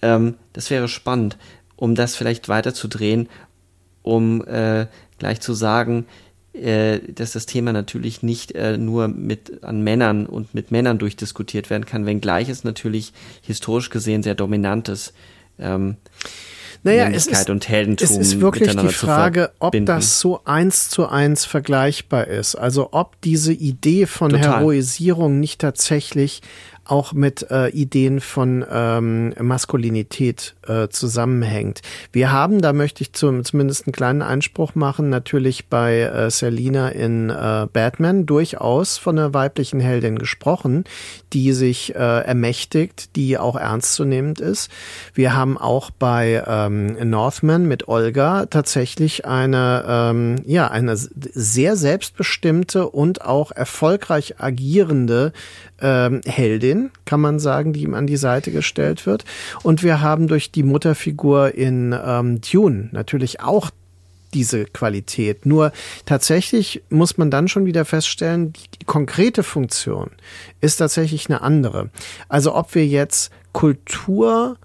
Ähm, das wäre spannend, um das vielleicht weiterzudrehen, um äh, gleich zu sagen, dass das Thema natürlich nicht äh, nur mit an Männern und mit Männern durchdiskutiert werden kann, wenngleich es natürlich historisch gesehen sehr dominantes ähm, naja, es ist, es ist wirklich die Frage, ob das so eins zu eins vergleichbar ist. Also ob diese Idee von Total. Heroisierung nicht tatsächlich auch mit äh, Ideen von ähm, Maskulinität äh, zusammenhängt. Wir haben, da möchte ich zum, zumindest einen kleinen Einspruch machen, natürlich bei äh, Selina in äh, Batman durchaus von einer weiblichen Heldin gesprochen, die sich äh, ermächtigt, die auch ernstzunehmend ist. Wir haben auch bei ähm, Northman mit Olga tatsächlich eine, ähm, ja, eine sehr selbstbestimmte und auch erfolgreich agierende ähm, Heldin, kann man sagen, die ihm an die Seite gestellt wird. Und wir haben durch die Mutterfigur in ähm, Dune natürlich auch diese Qualität. Nur tatsächlich muss man dann schon wieder feststellen, die konkrete Funktion ist tatsächlich eine andere. Also ob wir jetzt Kultur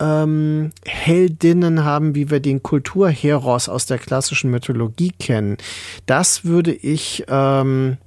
ähm, Heldinnen haben, wie wir den Kulturheros aus der klassischen Mythologie kennen, das würde ich ähm,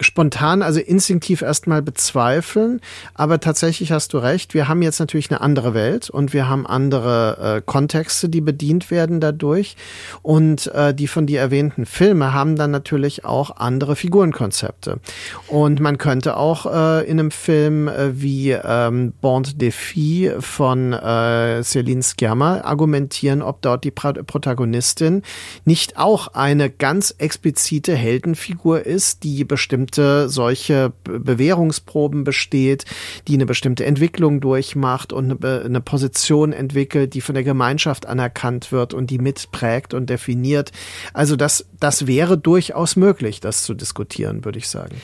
spontan, also instinktiv erstmal bezweifeln, aber tatsächlich hast du recht, wir haben jetzt natürlich eine andere Welt und wir haben andere äh, Kontexte, die bedient werden dadurch. Und äh, die von dir erwähnten Filme haben dann natürlich auch andere Figurenkonzepte. Und man könnte auch äh, in einem Film äh, wie ähm, Bond Defi von äh, Celine Sciamma argumentieren, ob dort die Pro Protagonistin nicht auch eine ganz explizite Heldenfigur ist, die bestimmt bestimmte solche Bewährungsproben besteht, die eine bestimmte Entwicklung durchmacht und eine, Position entwickelt, die von der Gemeinschaft anerkannt wird und die mitprägt und definiert. Also das, das wäre durchaus möglich, das zu diskutieren, würde ich sagen.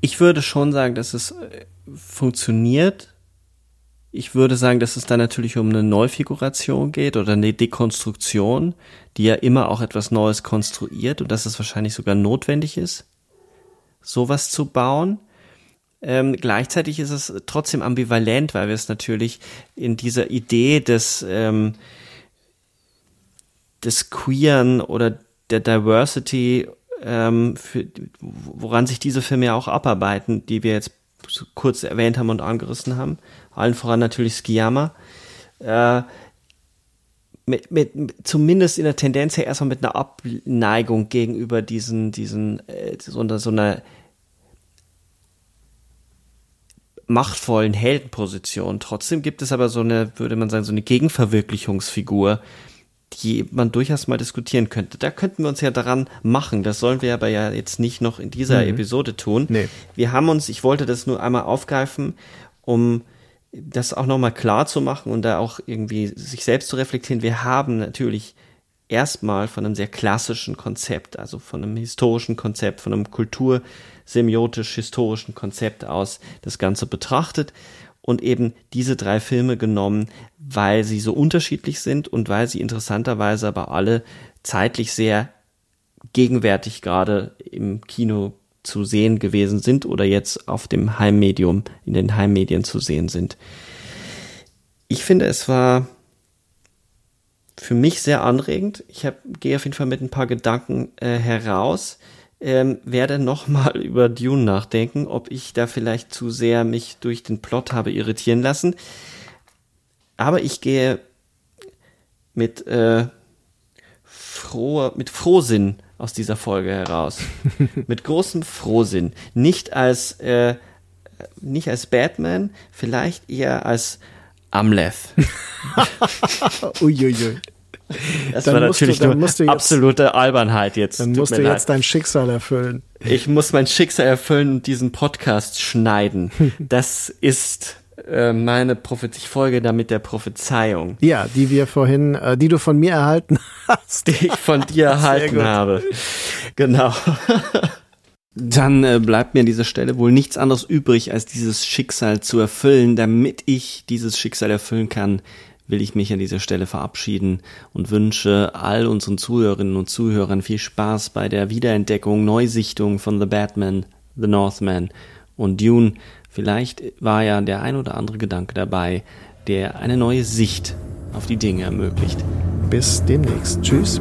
Ich würde schon sagen, dass es äh, funktioniert. Ich würde sagen, dass es da natürlich um eine Neufiguration geht oder eine Dekonstruktion die ja immer auch etwas Neues konstruiert und dass es wahrscheinlich sogar notwendig ist, sowas zu bauen. Ähm, gleichzeitig ist es trotzdem ambivalent, weil wir es natürlich in dieser Idee des, ähm, des Queeren oder der Diversity, ähm, für, woran sich diese Filme ja auch abarbeiten, die wir jetzt kurz erwähnt haben und angerissen haben, allen voran natürlich Skiyama, äh, mit, mit, zumindest in der Tendenz her erstmal mit einer Abneigung gegenüber diesen, diesen, äh, so, einer, so einer machtvollen Heldenposition. Trotzdem gibt es aber so eine, würde man sagen, so eine Gegenverwirklichungsfigur, die man durchaus mal diskutieren könnte. Da könnten wir uns ja daran machen. Das sollen wir aber ja jetzt nicht noch in dieser mhm. Episode tun. Nee. Wir haben uns, ich wollte das nur einmal aufgreifen, um das auch nochmal klar zu machen und da auch irgendwie sich selbst zu reflektieren. Wir haben natürlich erstmal von einem sehr klassischen Konzept, also von einem historischen Konzept, von einem kultursemiotisch-historischen Konzept aus das Ganze betrachtet und eben diese drei Filme genommen, weil sie so unterschiedlich sind und weil sie interessanterweise aber alle zeitlich sehr gegenwärtig gerade im Kino zu sehen gewesen sind oder jetzt auf dem Heimmedium, in den Heimmedien zu sehen sind. Ich finde, es war für mich sehr anregend. Ich hab, gehe auf jeden Fall mit ein paar Gedanken äh, heraus. Ähm, werde nochmal *laughs* über Dune nachdenken, ob ich da vielleicht zu sehr mich durch den Plot habe irritieren lassen. Aber ich gehe mit äh, froher, mit Frohsinn aus dieser Folge heraus. *laughs* mit großem Frohsinn. Nicht als äh, nicht als Batman, vielleicht eher als Amleth. *laughs* Uiuiui. Das Dann war du- natürlich dann nur du jetzt- absolute Albernheit jetzt. Dann musst du leid. jetzt dein Schicksal erfüllen. Ich muss mein Schicksal erfüllen und diesen Podcast schneiden. *laughs* Das ist meine Prophezie. Ich folge damit der Prophezeiung, Ja, die wir vorhin, äh, die du von mir erhalten *laughs* hast. die ich von dir *laughs* erhalten habe. Genau. *laughs* Dann äh, bleibt mir an dieser Stelle wohl nichts anderes übrig, als dieses Schicksal zu erfüllen. Damit ich dieses Schicksal erfüllen kann, will ich mich an dieser Stelle verabschieden und wünsche all unseren Zuhörerinnen und Zuhörern viel Spaß bei der Wiederentdeckung, Neusichtung von The Batman, The Northman und Dune. Vielleicht war ja der ein oder andere Gedanke dabei, der eine neue Sicht auf die Dinge ermöglicht. Bis demnächst. Tschüss.